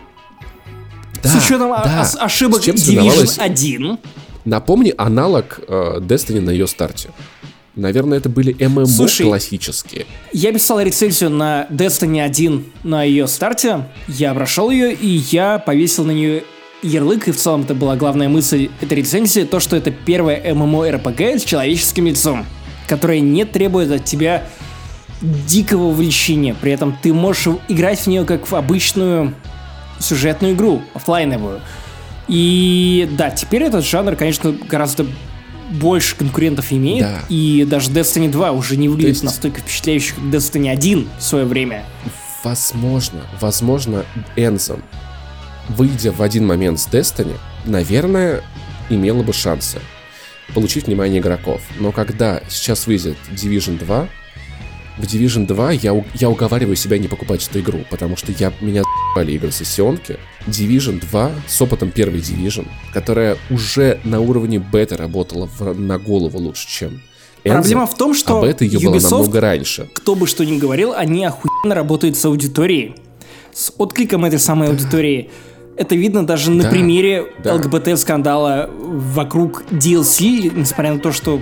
Да, с учетом да. ошибок Division 1. Напомни аналог э, Destiny на ее старте. Наверное, это были ММО Слушай, классические. Я писал рецензию на Destiny 1 на ее старте. Я прошел ее, и я повесил на нее ярлык, и в целом это была главная мысль этой рецензии, то, что это первая ММО-РПГ с человеческим лицом, которая не требует от тебя дикого увлечения. При этом ты можешь играть в нее как в обычную сюжетную игру, офлайновую. И да, теперь этот жанр, конечно, гораздо больше конкурентов имеет, да. и даже Destiny 2 уже не выглядит есть... настолько впечатляюще, как Destiny 1 в свое время. Возможно, возможно, Энзом, выйдя в один момент с Destiny, наверное, имела бы шансы получить внимание игроков. Но когда сейчас выйдет Division 2, в Division 2 я, я уговариваю себя не покупать эту игру, потому что я, меня за***ли игры сессионки. Division 2 с опытом первой Division, которая уже на уровне бета работала в, на голову лучше, чем Enzo, Проблема в том, что а бета ее Ubisoft, было намного раньше. кто бы что ни говорил, они охуенно работают с аудиторией. С откликом этой самой да. аудитории. Это видно даже на да, примере да. ЛГБТ-скандала вокруг DLC, несмотря на то, что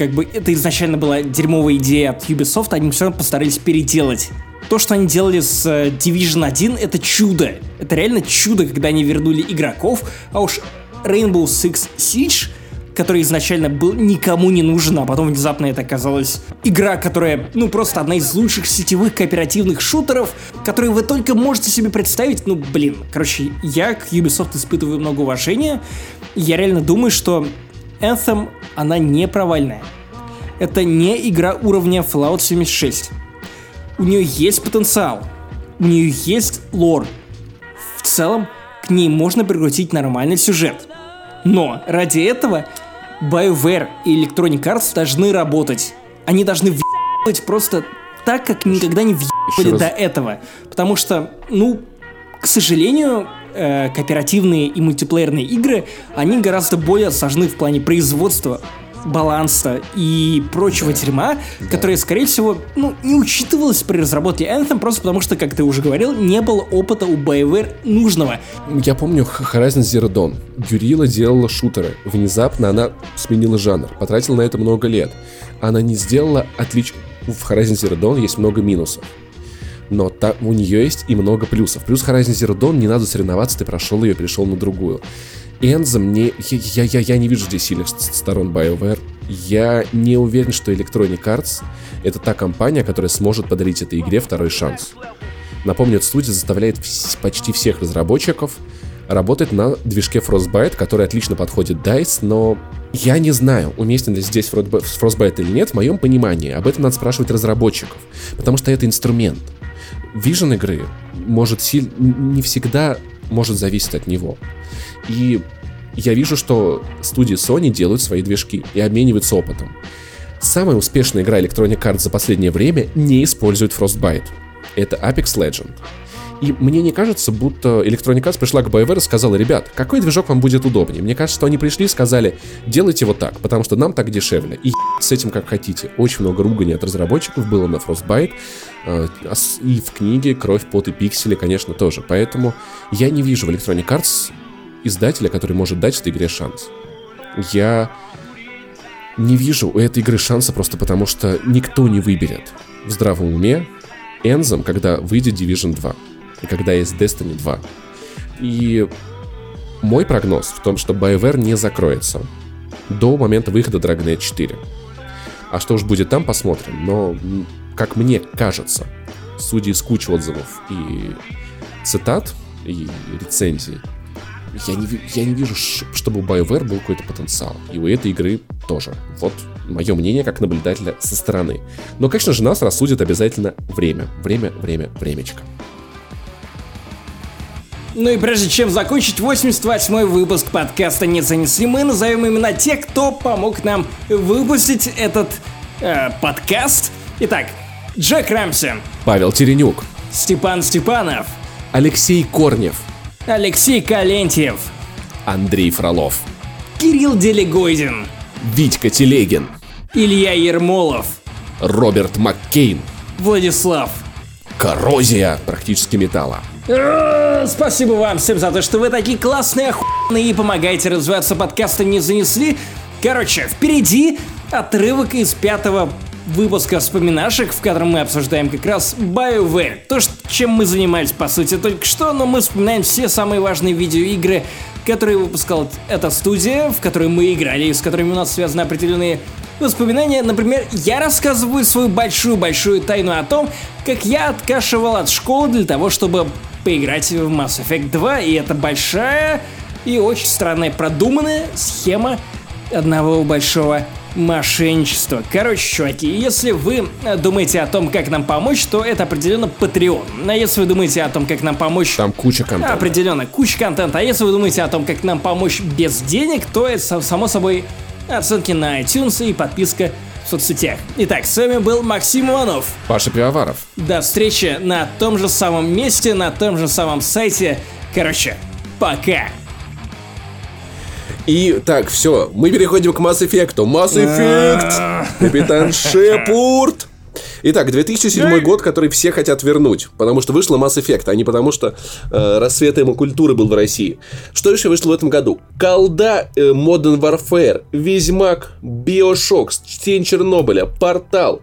как бы это изначально была дерьмовая идея от Ubisoft, они все равно постарались переделать. То, что они делали с э, Division 1, это чудо. Это реально чудо, когда они вернули игроков, а уж Rainbow Six Siege который изначально был никому не нужен, а потом внезапно это оказалась игра, которая, ну, просто одна из лучших сетевых кооперативных шутеров, которые вы только можете себе представить. Ну, блин, короче, я к Ubisoft испытываю много уважения. Я реально думаю, что Anthem, она не провальная. Это не игра уровня Fallout 76. У нее есть потенциал. У нее есть лор. В целом, к ней можно прикрутить нормальный сюжет. Но ради этого BioWare и Electronic Arts должны работать. Они должны въебывать просто так, как никогда не въебывали до этого. Потому что, ну, к сожалению, э, кооперативные и мультиплеерные игры, они гораздо более сложны в плане производства, баланса и прочего да. дерьма, да. которое, скорее всего, ну, не учитывалось при разработке Anthem, просто потому что, как ты уже говорил, не было опыта у BioWare нужного. Я помню Horizon Zero Dawn. Гюрила делала шутеры. Внезапно она сменила жанр. Потратила на это много лет. Она не сделала отлич... В Horizon Zero Dawn есть много минусов но та, у нее есть и много плюсов. Плюс Horizon Zero Dawn не надо соревноваться, ты прошел ее, перешел на другую. Энза мне... Я, я, я не вижу здесь сильных сторон BioWare. Я не уверен, что Electronic Arts — это та компания, которая сможет подарить этой игре второй шанс. Напомню, эта студия заставляет почти всех разработчиков работать на движке Frostbite, который отлично подходит DICE, но я не знаю, уместен ли здесь Frostbite или нет, в моем понимании. Об этом надо спрашивать разработчиков, потому что это инструмент. Vision игры может сильно, не всегда может зависеть от него. И я вижу, что студии Sony делают свои движки и обмениваются опытом. Самая успешная игра Electronic Arts за последнее время не использует Frostbite. Это Apex Legend. И мне не кажется, будто Electronic Arts пришла к BioWare и сказала, ребят, какой движок вам будет удобнее? Мне кажется, что они пришли и сказали, делайте вот так, потому что нам так дешевле. И с этим как хотите. Очень много ругани от разработчиков было на Frostbite. А, и в книге «Кровь, пот и пиксели», конечно, тоже. Поэтому я не вижу в Electronic Arts издателя, который может дать этой игре шанс. Я не вижу у этой игры шанса просто потому, что никто не выберет в здравом уме Энзом, когда выйдет Division 2 и когда есть Destiny 2. И мой прогноз в том, что BioWare не закроется до момента выхода Dragon Age 4. А что уж будет там, посмотрим. Но, как мне кажется, судя из кучи отзывов и цитат, и рецензий, я не, я не вижу, чтобы у BioWare был какой-то потенциал. И у этой игры тоже. Вот мое мнение как наблюдателя со стороны. Но, конечно же, нас рассудит обязательно время. Время, время, времечко. Ну и прежде чем закончить 88-й выпуск подкаста «Не занесли», мы назовем именно тех, кто помог нам выпустить этот э, подкаст. Итак, Джек Рамси, Павел Теренюк, Степан Степанов, Алексей Корнев, Алексей Калентьев, Андрей Фролов, Кирилл Делегойдин, Витька Телегин, Илья Ермолов, Роберт Маккейн, Владислав. Коррозия практически металла. Э, Спасибо вам всем за то, что вы такие классные, охуенные и помогаете развиваться подкаста не занесли. Короче, впереди отрывок из пятого выпуска вспоминашек, в котором мы обсуждаем как раз BioWare. То, чем мы занимались, по сути, только что, но мы вспоминаем все самые важные видеоигры, которые выпускала эта студия, в которые мы играли, и с которыми у нас связаны определенные воспоминания. Например, я рассказываю свою большую-большую тайну о том, как я откашивал от школы для того, чтобы поиграть в Mass Effect 2, и это большая и очень странная продуманная схема одного большого мошенничества. Короче, чуваки, если вы э, думаете о том, как нам помочь, то это определенно Patreon. А если вы думаете о том, как нам помочь... Там куча контента. Определенно, куча контента. А если вы думаете о том, как нам помочь без денег, то это, са- само собой, оценки на iTunes и подписка соцсетях. Итак, с вами был Максим Иванов. Паша Пивоваров. До встречи на том же самом месте, на том же самом сайте. Короче, пока. И так, все, мы переходим к Mass Effect. Mass Effect! Капитан Шепурд! Итак, 2007 год, который все хотят вернуть, потому что вышла Mass Effect, а не потому что э, рассвет культуры был в России. Что еще вышло в этом году? Колда э, Modern Warfare, Ведьмак, Bioshock, Тень Чернобыля, Портал,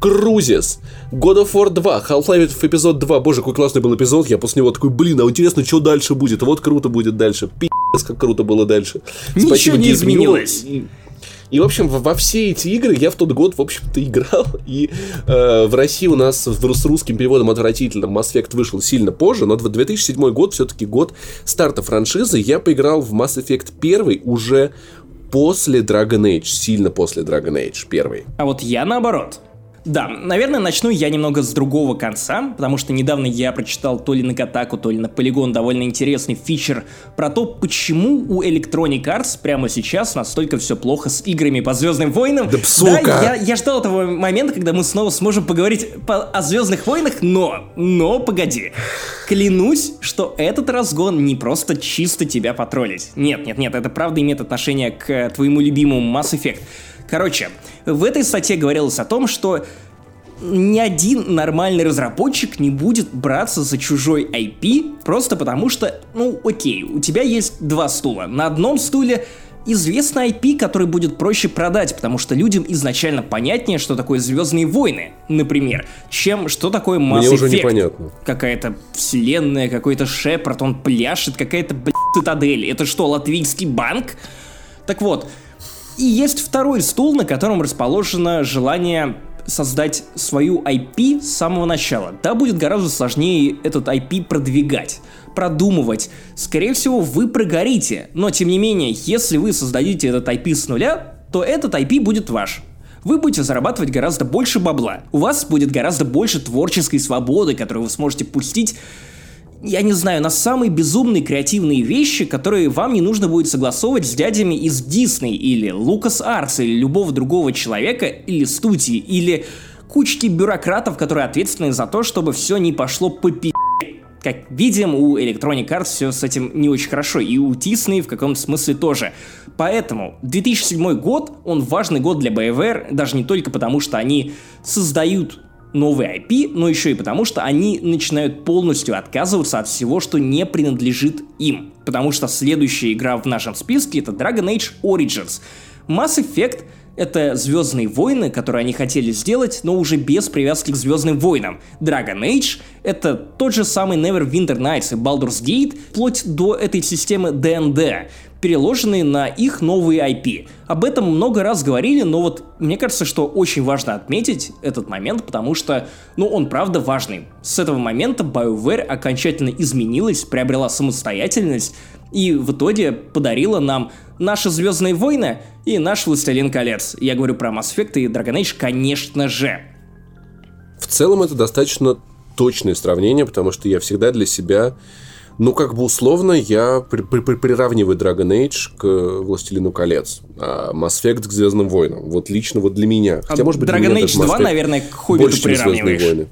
Крузис, God of War 2, Half-Life эпизод 2. Боже, какой классный был эпизод. Я после него такой, блин, а интересно, что дальше будет? Вот круто будет дальше. Пи***ц, как круто было дальше. Ничего не Гейб изменилось. И- и, в общем, во, все эти игры я в тот год, в общем-то, играл. [laughs] И э, в России у нас с русским переводом отвратительным Mass Effect вышел сильно позже, но 2007 год все-таки год старта франшизы. Я поиграл в Mass Effect 1 уже после Dragon Age, сильно после Dragon Age 1. А вот я наоборот. Да, наверное, начну я немного с другого конца, потому что недавно я прочитал то ли на Катаку, то ли на Polygon довольно интересный фичер про то, почему у Electronic Arts прямо сейчас настолько все плохо с играми по Звездным войнам. Да, сука! я, я ждал этого момента, когда мы снова сможем поговорить по- о Звездных войнах, но, но, погоди. Клянусь, что этот разгон не просто чисто тебя потроллить. Нет, нет, нет, это правда имеет отношение к твоему любимому Mass Effect. Короче, в этой статье говорилось о том, что ни один нормальный разработчик не будет браться за чужой IP просто потому что, ну окей, у тебя есть два стула. На одном стуле известный IP, который будет проще продать, потому что людям изначально понятнее, что такое Звездные войны, например, чем что такое Mass Мне уже Effect. непонятно. Какая-то вселенная, какой-то Шепард, он пляшет, какая-то, блядь, цитадель. Это что, латвийский банк? Так вот, и есть второй стул, на котором расположено желание создать свою IP с самого начала. Да, будет гораздо сложнее этот IP продвигать, продумывать. Скорее всего, вы прогорите, но тем не менее, если вы создадите этот IP с нуля, то этот IP будет ваш. Вы будете зарабатывать гораздо больше бабла. У вас будет гораздо больше творческой свободы, которую вы сможете пустить я не знаю, на самые безумные креативные вещи, которые вам не нужно будет согласовывать с дядями из Дисней или Лукас Артс или любого другого человека или студии или кучки бюрократов, которые ответственны за то, чтобы все не пошло по пи***. Как видим, у Electronic Arts все с этим не очень хорошо, и у Disney в каком-то смысле тоже. Поэтому 2007 год, он важный год для BioWare, даже не только потому, что они создают новый IP, но еще и потому, что они начинают полностью отказываться от всего, что не принадлежит им. Потому что следующая игра в нашем списке это Dragon Age Origins. Mass Effect это Звездные войны, которые они хотели сделать, но уже без привязки к Звездным войнам. Dragon Age — это тот же самый Neverwinter Nights и Baldur's Gate, вплоть до этой системы D&D, переложенные на их новые IP. Об этом много раз говорили, но вот мне кажется, что очень важно отметить этот момент, потому что, ну, он правда важный. С этого момента BioWare окончательно изменилась, приобрела самостоятельность, и в итоге подарила нам наши Звездные войны и наш Властелин колец. Я говорю про Mass Effect и Dragon Age, конечно же. В целом это достаточно точное сравнение, потому что я всегда для себя Ну, как бы условно, я при при при приравниваю Dragon Age к Властелину колец, а Mass Effect к Звездным войнам. Вот лично вот для меня. Хотя, а может быть, Dragon Age 2, наверное, к Хоббиту приравниваешь. Войны.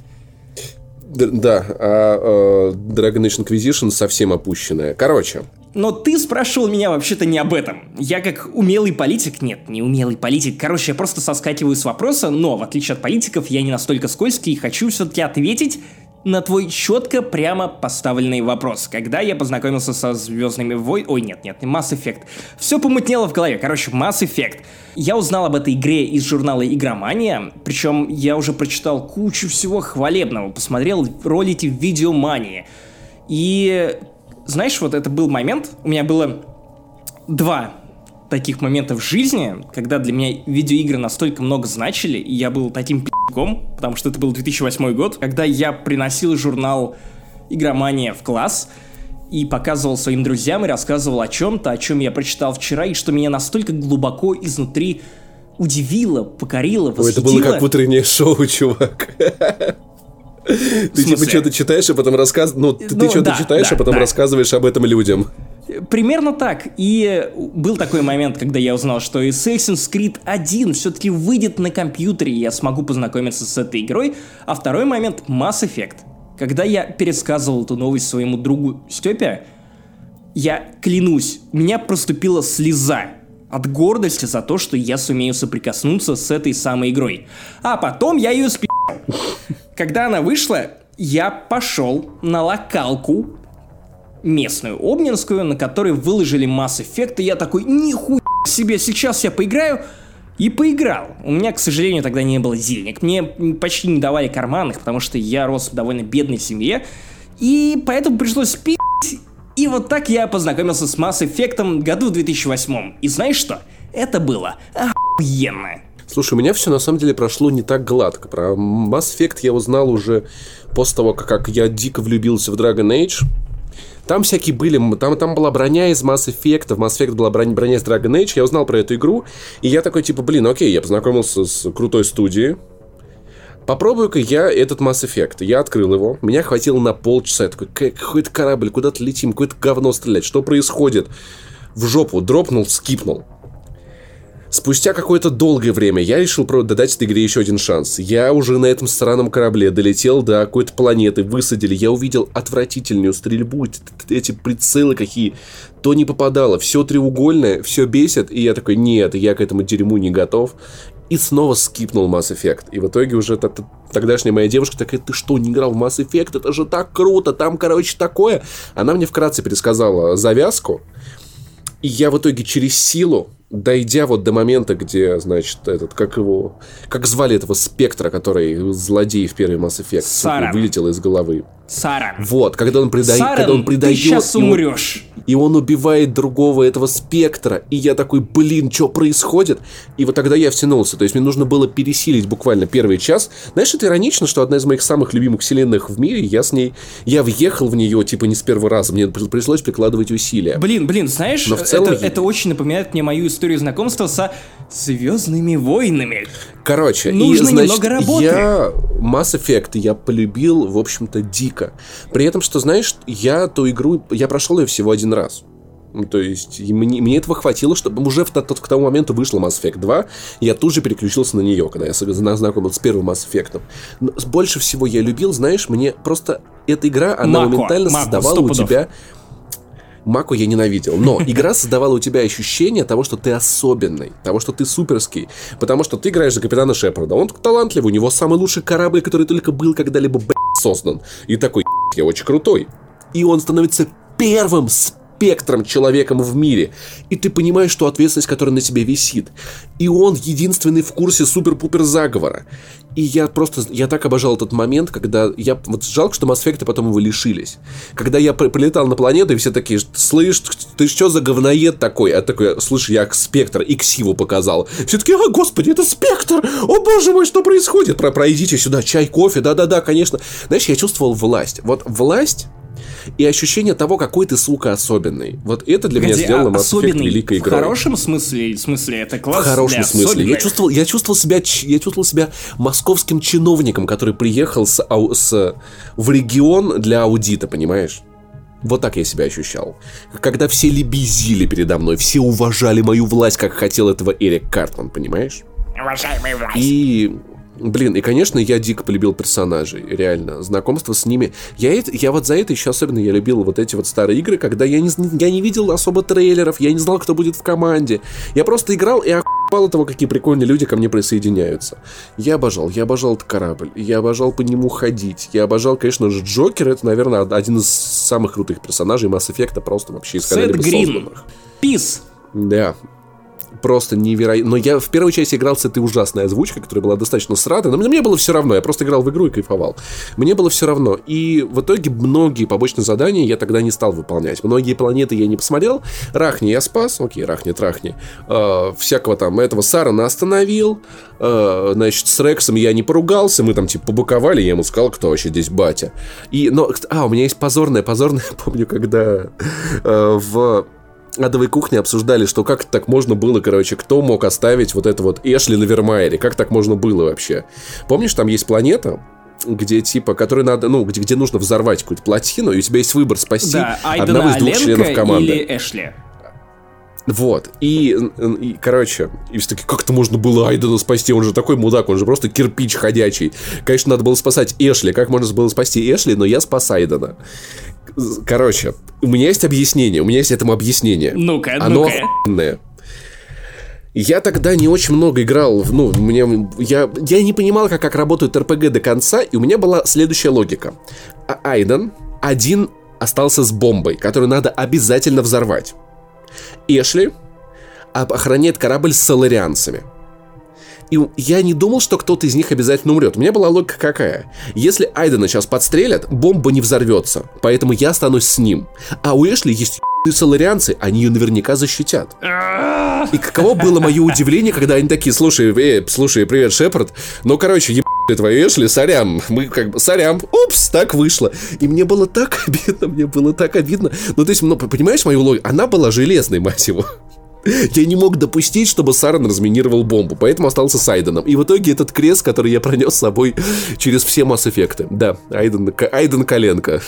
Да, а, а Dragon Age Inquisition совсем опущенная. Короче. Но ты спрашивал меня вообще-то не об этом. Я как умелый политик... Нет, не умелый политик. Короче, я просто соскакиваю с вопроса, но, в отличие от политиков, я не настолько скользкий и хочу все-таки ответить на твой четко прямо поставленный вопрос. Когда я познакомился со Звездными войнами... Ой, нет, нет, не Mass Effect. Все помутнело в голове. Короче, Mass Effect. Я узнал об этой игре из журнала Игромания, причем я уже прочитал кучу всего хвалебного, посмотрел ролики в Видеомании. И знаешь, вот это был момент, у меня было два таких моментов в жизни, когда для меня видеоигры настолько много значили, и я был таким пи***ком, потому что это был 2008 год, когда я приносил журнал «Игромания» в класс, и показывал своим друзьям и рассказывал о чем-то, о чем я прочитал вчера, и что меня настолько глубоко изнутри удивило, покорило, восхитило. Ой, это было как утреннее шоу, чувак. Ты типа что-то читаешь, а потом рассказываешь. Ну, ты, ну, ты что-то да, читаешь, да, а потом да. рассказываешь об этом людям. Примерно так. И был такой момент, когда я узнал, что Assassin's Creed 1 все-таки выйдет на компьютере, и я смогу познакомиться с этой игрой. А второй момент — Mass Effect. Когда я пересказывал эту новость своему другу Степе, я клянусь, у меня проступила слеза от гордости за то, что я сумею соприкоснуться с этой самой игрой. А потом я ее спи***. [laughs] Когда она вышла, я пошел на локалку местную Обнинскую, на которой выложили Mass Effect, и я такой, нихуя себе, сейчас я поиграю, и поиграл. У меня, к сожалению, тогда не было денег. Мне почти не давали карманных, потому что я рос в довольно бедной семье. И поэтому пришлось пить. И вот так я познакомился с Mass Effect году в 2008. И знаешь что? Это было охуенно. Слушай, у меня все на самом деле прошло не так гладко. Про Mass Effect я узнал уже после того, как я дико влюбился в Dragon Age. Там всякие были, там, там была броня из Mass Effect, в Mass Effect была броня, броня из Dragon Age, я узнал про эту игру, и я такой, типа, блин, окей, я познакомился с крутой студией, Попробую-ка я этот Mass Effect. Я открыл его, меня хватило на полчаса. Я такой, какой-то корабль, куда-то летим, какое-то говно стрелять, что происходит? В жопу дропнул, скипнул. Спустя какое-то долгое время я решил дать этой игре еще один шанс. Я уже на этом странном корабле долетел до какой-то планеты, высадили, я увидел отвратительную стрельбу, эти прицелы какие, то не попадало, все треугольное, все бесит, и я такой, нет, я к этому дерьму не готов. И снова скипнул Mass Effect. И в итоге уже тогдашняя моя девушка такая, ты что, не играл в Mass Effect? Это же так круто, там, короче, такое. Она мне вкратце пересказала завязку. И я в итоге через силу дойдя вот до момента, где, значит, этот, как его, как звали этого спектра, который злодей в первый Mass Effect, Саран. вылетел из головы. Саран. Вот, когда он предает, Саран, когда он предает, ты сейчас умрешь. И он убивает другого этого спектра, и я такой, блин, что происходит? И вот тогда я втянулся, то есть мне нужно было пересилить буквально первый час. Знаешь, это иронично, что одна из моих самых любимых вселенных в мире, я с ней, я въехал в нее, типа, не с первого раза, мне пришлось прикладывать усилия. Блин, блин, знаешь, Но в целом... это, это очень напоминает мне мою историю знакомства со Звездными войнами. Короче, нужно и, значит, немного работы. Я Mass Effect я полюбил, в общем-то, дико. При этом, что, знаешь, я ту игру, я прошел ее всего один раз. Ну, то есть, мне, мне этого хватило, чтобы уже в, тот, к тому моменту вышла Mass Effect 2, я тут же переключился на нее, когда я знакомился с первым Mass Effect. Но больше всего я любил, знаешь, мне просто эта игра, она Мако, моментально Мако, создавала у тебя... Маку я ненавидел. Но игра создавала у тебя ощущение того, что ты особенный, того, что ты суперский. Потому что ты играешь за капитана Шепарда. Он талантливый, у него самый лучший корабль, который только был когда-либо создан. И такой, я очень крутой. И он становится первым спектром человеком в мире. И ты понимаешь, что ответственность, которая на тебе висит. И он единственный в курсе супер-пупер заговора. И я просто, я так обожал этот момент, когда я, вот жалко, что Mass Effect потом его лишились. Когда я прилетал на планету, и все такие, слышь, ты что за говноед такой? А такой, слышь, я Спектр, Иксиву показал. Все такие, а, господи, это Спектр! О, боже мой, что происходит? Про, пройдите сюда, чай, кофе, да-да-да, конечно. Знаешь, я чувствовал власть. Вот власть и ощущение того, какой ты, сука, особенный. Вот это для Погоди, меня сделало а Mass Effect великой игрой. В хорошем смысле, в смысле, это класс В хорошем смысле. Я чувствовал, я чувствовал себя, я чувствовал себя московским чиновником, который приехал с, с, в регион для аудита, понимаешь? Вот так я себя ощущал. Когда все лебезили передо мной, все уважали мою власть, как хотел этого Эрик Картман, понимаешь? Уважаемый власть. И Блин, и, конечно, я дико полюбил персонажей, реально. Знакомство с ними. Я, это, я вот за это еще особенно я любил вот эти вот старые игры, когда я не, я не видел особо трейлеров, я не знал, кто будет в команде. Я просто играл и охуевал того, какие прикольные люди ко мне присоединяются. Я обожал, я обожал этот корабль, я обожал по нему ходить. Я обожал, конечно же, Джокер, это, наверное, один из самых крутых персонажей Mass Effect, просто вообще из когда-либо созданных. Пис. Да, просто невероятно. Но я в первой части играл с этой ужасной озвучкой, которая была достаточно срата, но мне было все равно, я просто играл в игру и кайфовал. Мне было все равно. И в итоге многие побочные задания я тогда не стал выполнять. Многие планеты я не посмотрел. Рахни я спас, окей, Рахни, Трахни. Э, всякого там этого Сарана остановил. Э, значит, с Рексом я не поругался, мы там типа побуковали, я ему сказал, кто вообще здесь батя. И, но, а, у меня есть позорное, позорное, [laughs] помню, когда э, в адовой кухне обсуждали, что как так можно было, короче, кто мог оставить вот это вот Эшли на Вермайере, как так можно было вообще. Помнишь, там есть планета, где типа, который надо, ну, где, где нужно взорвать какую-то плотину, и у тебя есть выбор спасти да, одного из двух членов команды. или Эшли. Вот, и, и, короче, и все таки как-то можно было Айдена спасти, он же такой мудак, он же просто кирпич ходячий. Конечно, надо было спасать Эшли, как можно было спасти Эшли, но я спас Айдена. Короче, у меня есть объяснение, у меня есть этому объяснение. Ну-ка, Оно ну-ка. охуенное. Я тогда не очень много играл, ну, мне, я, я не понимал, как, как работают РПГ до конца, и у меня была следующая логика. А Айден один остался с бомбой, которую надо обязательно взорвать. Эшли охраняет корабль с соларианцами. И я не думал, что кто-то из них обязательно умрет. У меня была логика какая. Если Айдена сейчас подстрелят, бомба не взорвется. Поэтому я останусь с ним. А у Эшли есть соларианцы, они ее наверняка защитят. И каково было мое удивление, когда они такие, слушай, э, слушай, привет, Шепард. Ну, короче, еб твою Эшли, сорян. Мы как бы, сорян. Упс, так вышло. И мне было так [laughs] обидно, мне было так обидно. Ну, то есть, ну, понимаешь мою логику? Она была железной, мать его. [laughs] Я не мог допустить, чтобы Саран разминировал бомбу, поэтому остался с Айденом. И в итоге этот крест, который я пронес с собой через все Effect. Да, Айден, Айден Коленко.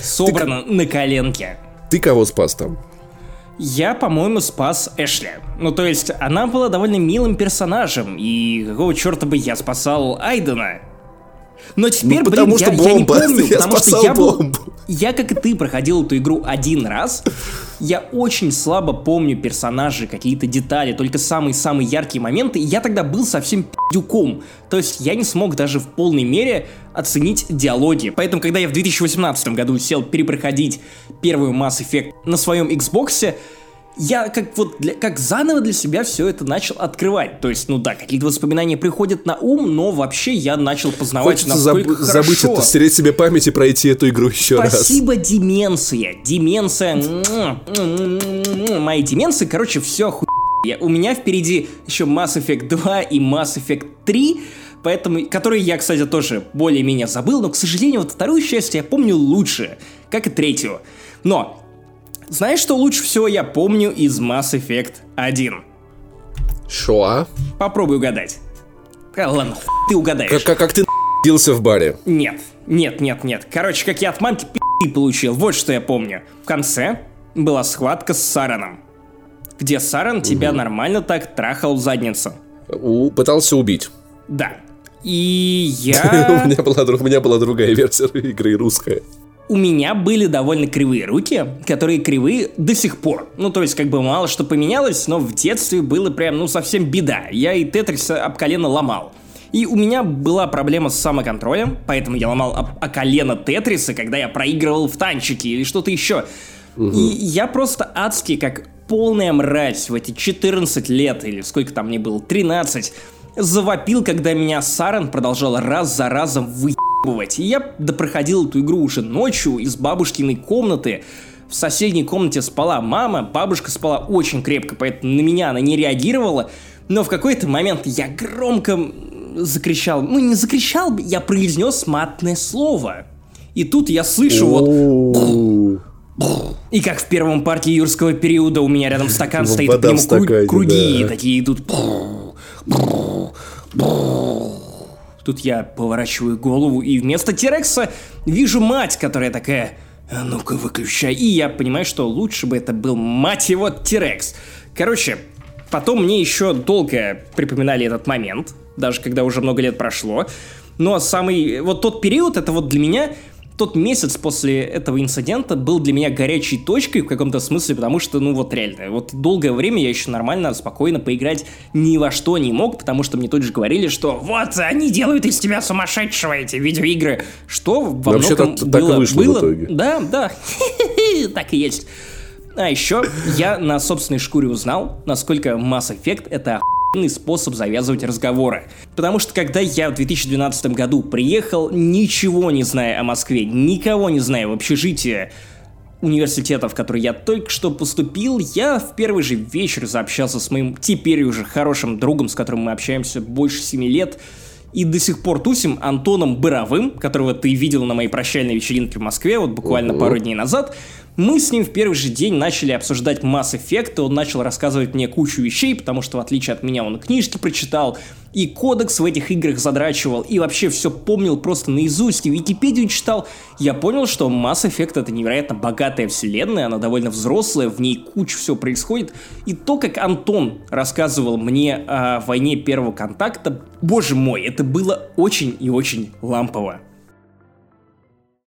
Собрано Ты... на коленке. Ты кого спас там? Я, по-моему, спас Эшли. Ну, то есть, она была довольно милым персонажем, и какого черта бы я спасал Айдена? Но теперь, ну, потому блин, что я, бомба. я не помню, я потому что я был... Бомбу. Я, как и ты, проходил эту игру один раз. Я очень слабо помню персонажи, какие-то детали, только самые-самые яркие моменты. И я тогда был совсем пи***юком. То есть я не смог даже в полной мере оценить диалоги. Поэтому, когда я в 2018 году сел перепроходить первую Mass Effect на своем Xbox, я как вот для, как заново для себя все это начал открывать. То есть, ну да, какие-то воспоминания приходят на ум, но вообще я начал познавать Хочется насколько заб- хорошо. забыть это, стереть себе память и пройти эту игру еще Спасибо, раз. Спасибо, деменция. Деменция. Мои деменции, короче, все ху... У меня впереди еще Mass Effect 2 и Mass Effect 3, поэтому, которые я, кстати, тоже более-менее забыл, но, к сожалению, вот вторую часть я помню лучше, как и третью. Но знаешь, что лучше всего я помню из Mass Effect 1? Шо? Попробуй угадать. А, ладно, ты угадаешь. Как, как, как ты пился в баре? Нет, нет, нет, нет. Короче, как я от мамки пи*** получил, вот что я помню. В конце была схватка с Сараном. Где Саран угу. тебя нормально так трахал в задницу. У, пытался убить. Да. И [laughs] я... у, меня была, у меня была другая версия [laughs] игры, русская у меня были довольно кривые руки, которые кривые до сих пор. Ну, то есть, как бы мало что поменялось, но в детстве было прям, ну, совсем беда. Я и Тетрис об колено ломал. И у меня была проблема с самоконтролем, поэтому я ломал об, о колено Тетриса, когда я проигрывал в танчики или что-то еще. Угу. И я просто адский, как полная мразь в эти 14 лет, или сколько там мне было, 13, завопил, когда меня Саран продолжал раз за разом вы и я допроходил эту игру уже ночью из бабушкиной комнаты. В соседней комнате спала мама, бабушка спала очень крепко, поэтому на меня она не реагировала. Но в какой-то момент я громко закричал, ну не закричал, я произнес матное слово. И тут я слышу вот... И как в первом партии юрского периода у меня рядом стакан стоит, по нему круги такие идут. Тут я поворачиваю голову и вместо Терекса вижу мать, которая такая а ну-ка выключай. И я понимаю, что лучше бы это был, мать его, Тирекс. Короче, потом мне еще долго припоминали этот момент, даже когда уже много лет прошло. Но самый, вот тот период, это вот для меня тот месяц после этого инцидента был для меня горячей точкой в каком-то смысле, потому что, ну вот реально, вот долгое время я еще нормально, спокойно поиграть ни во что не мог, потому что мне тут же говорили, что вот, они делают из тебя сумасшедшего эти видеоигры, что во Вообще-то многом так было, и вышло было, в итоге. Да, да, [laughs] так и есть. А еще я на собственной шкуре узнал, насколько Mass Effect это охуенный способ завязывать разговоры. Потому что когда я в 2012 году приехал, ничего не зная о Москве, никого не зная в общежитии, университета, в который я только что поступил, я в первый же вечер заобщался с моим теперь уже хорошим другом, с которым мы общаемся больше 7 лет, и до сих пор тусим Антоном Боровым, которого ты видел на моей прощальной вечеринке в Москве вот буквально Ого. пару дней назад. Мы с ним в первый же день начали обсуждать Mass Effect, он начал рассказывать мне кучу вещей, потому что, в отличие от меня, он книжки прочитал, и кодекс в этих играх задрачивал, и вообще все помнил просто наизусть, и Википедию читал. Я понял, что Mass Effect это невероятно богатая вселенная, она довольно взрослая, в ней куча всего происходит. И то, как Антон рассказывал мне о войне первого контакта, боже мой, это было очень и очень лампово.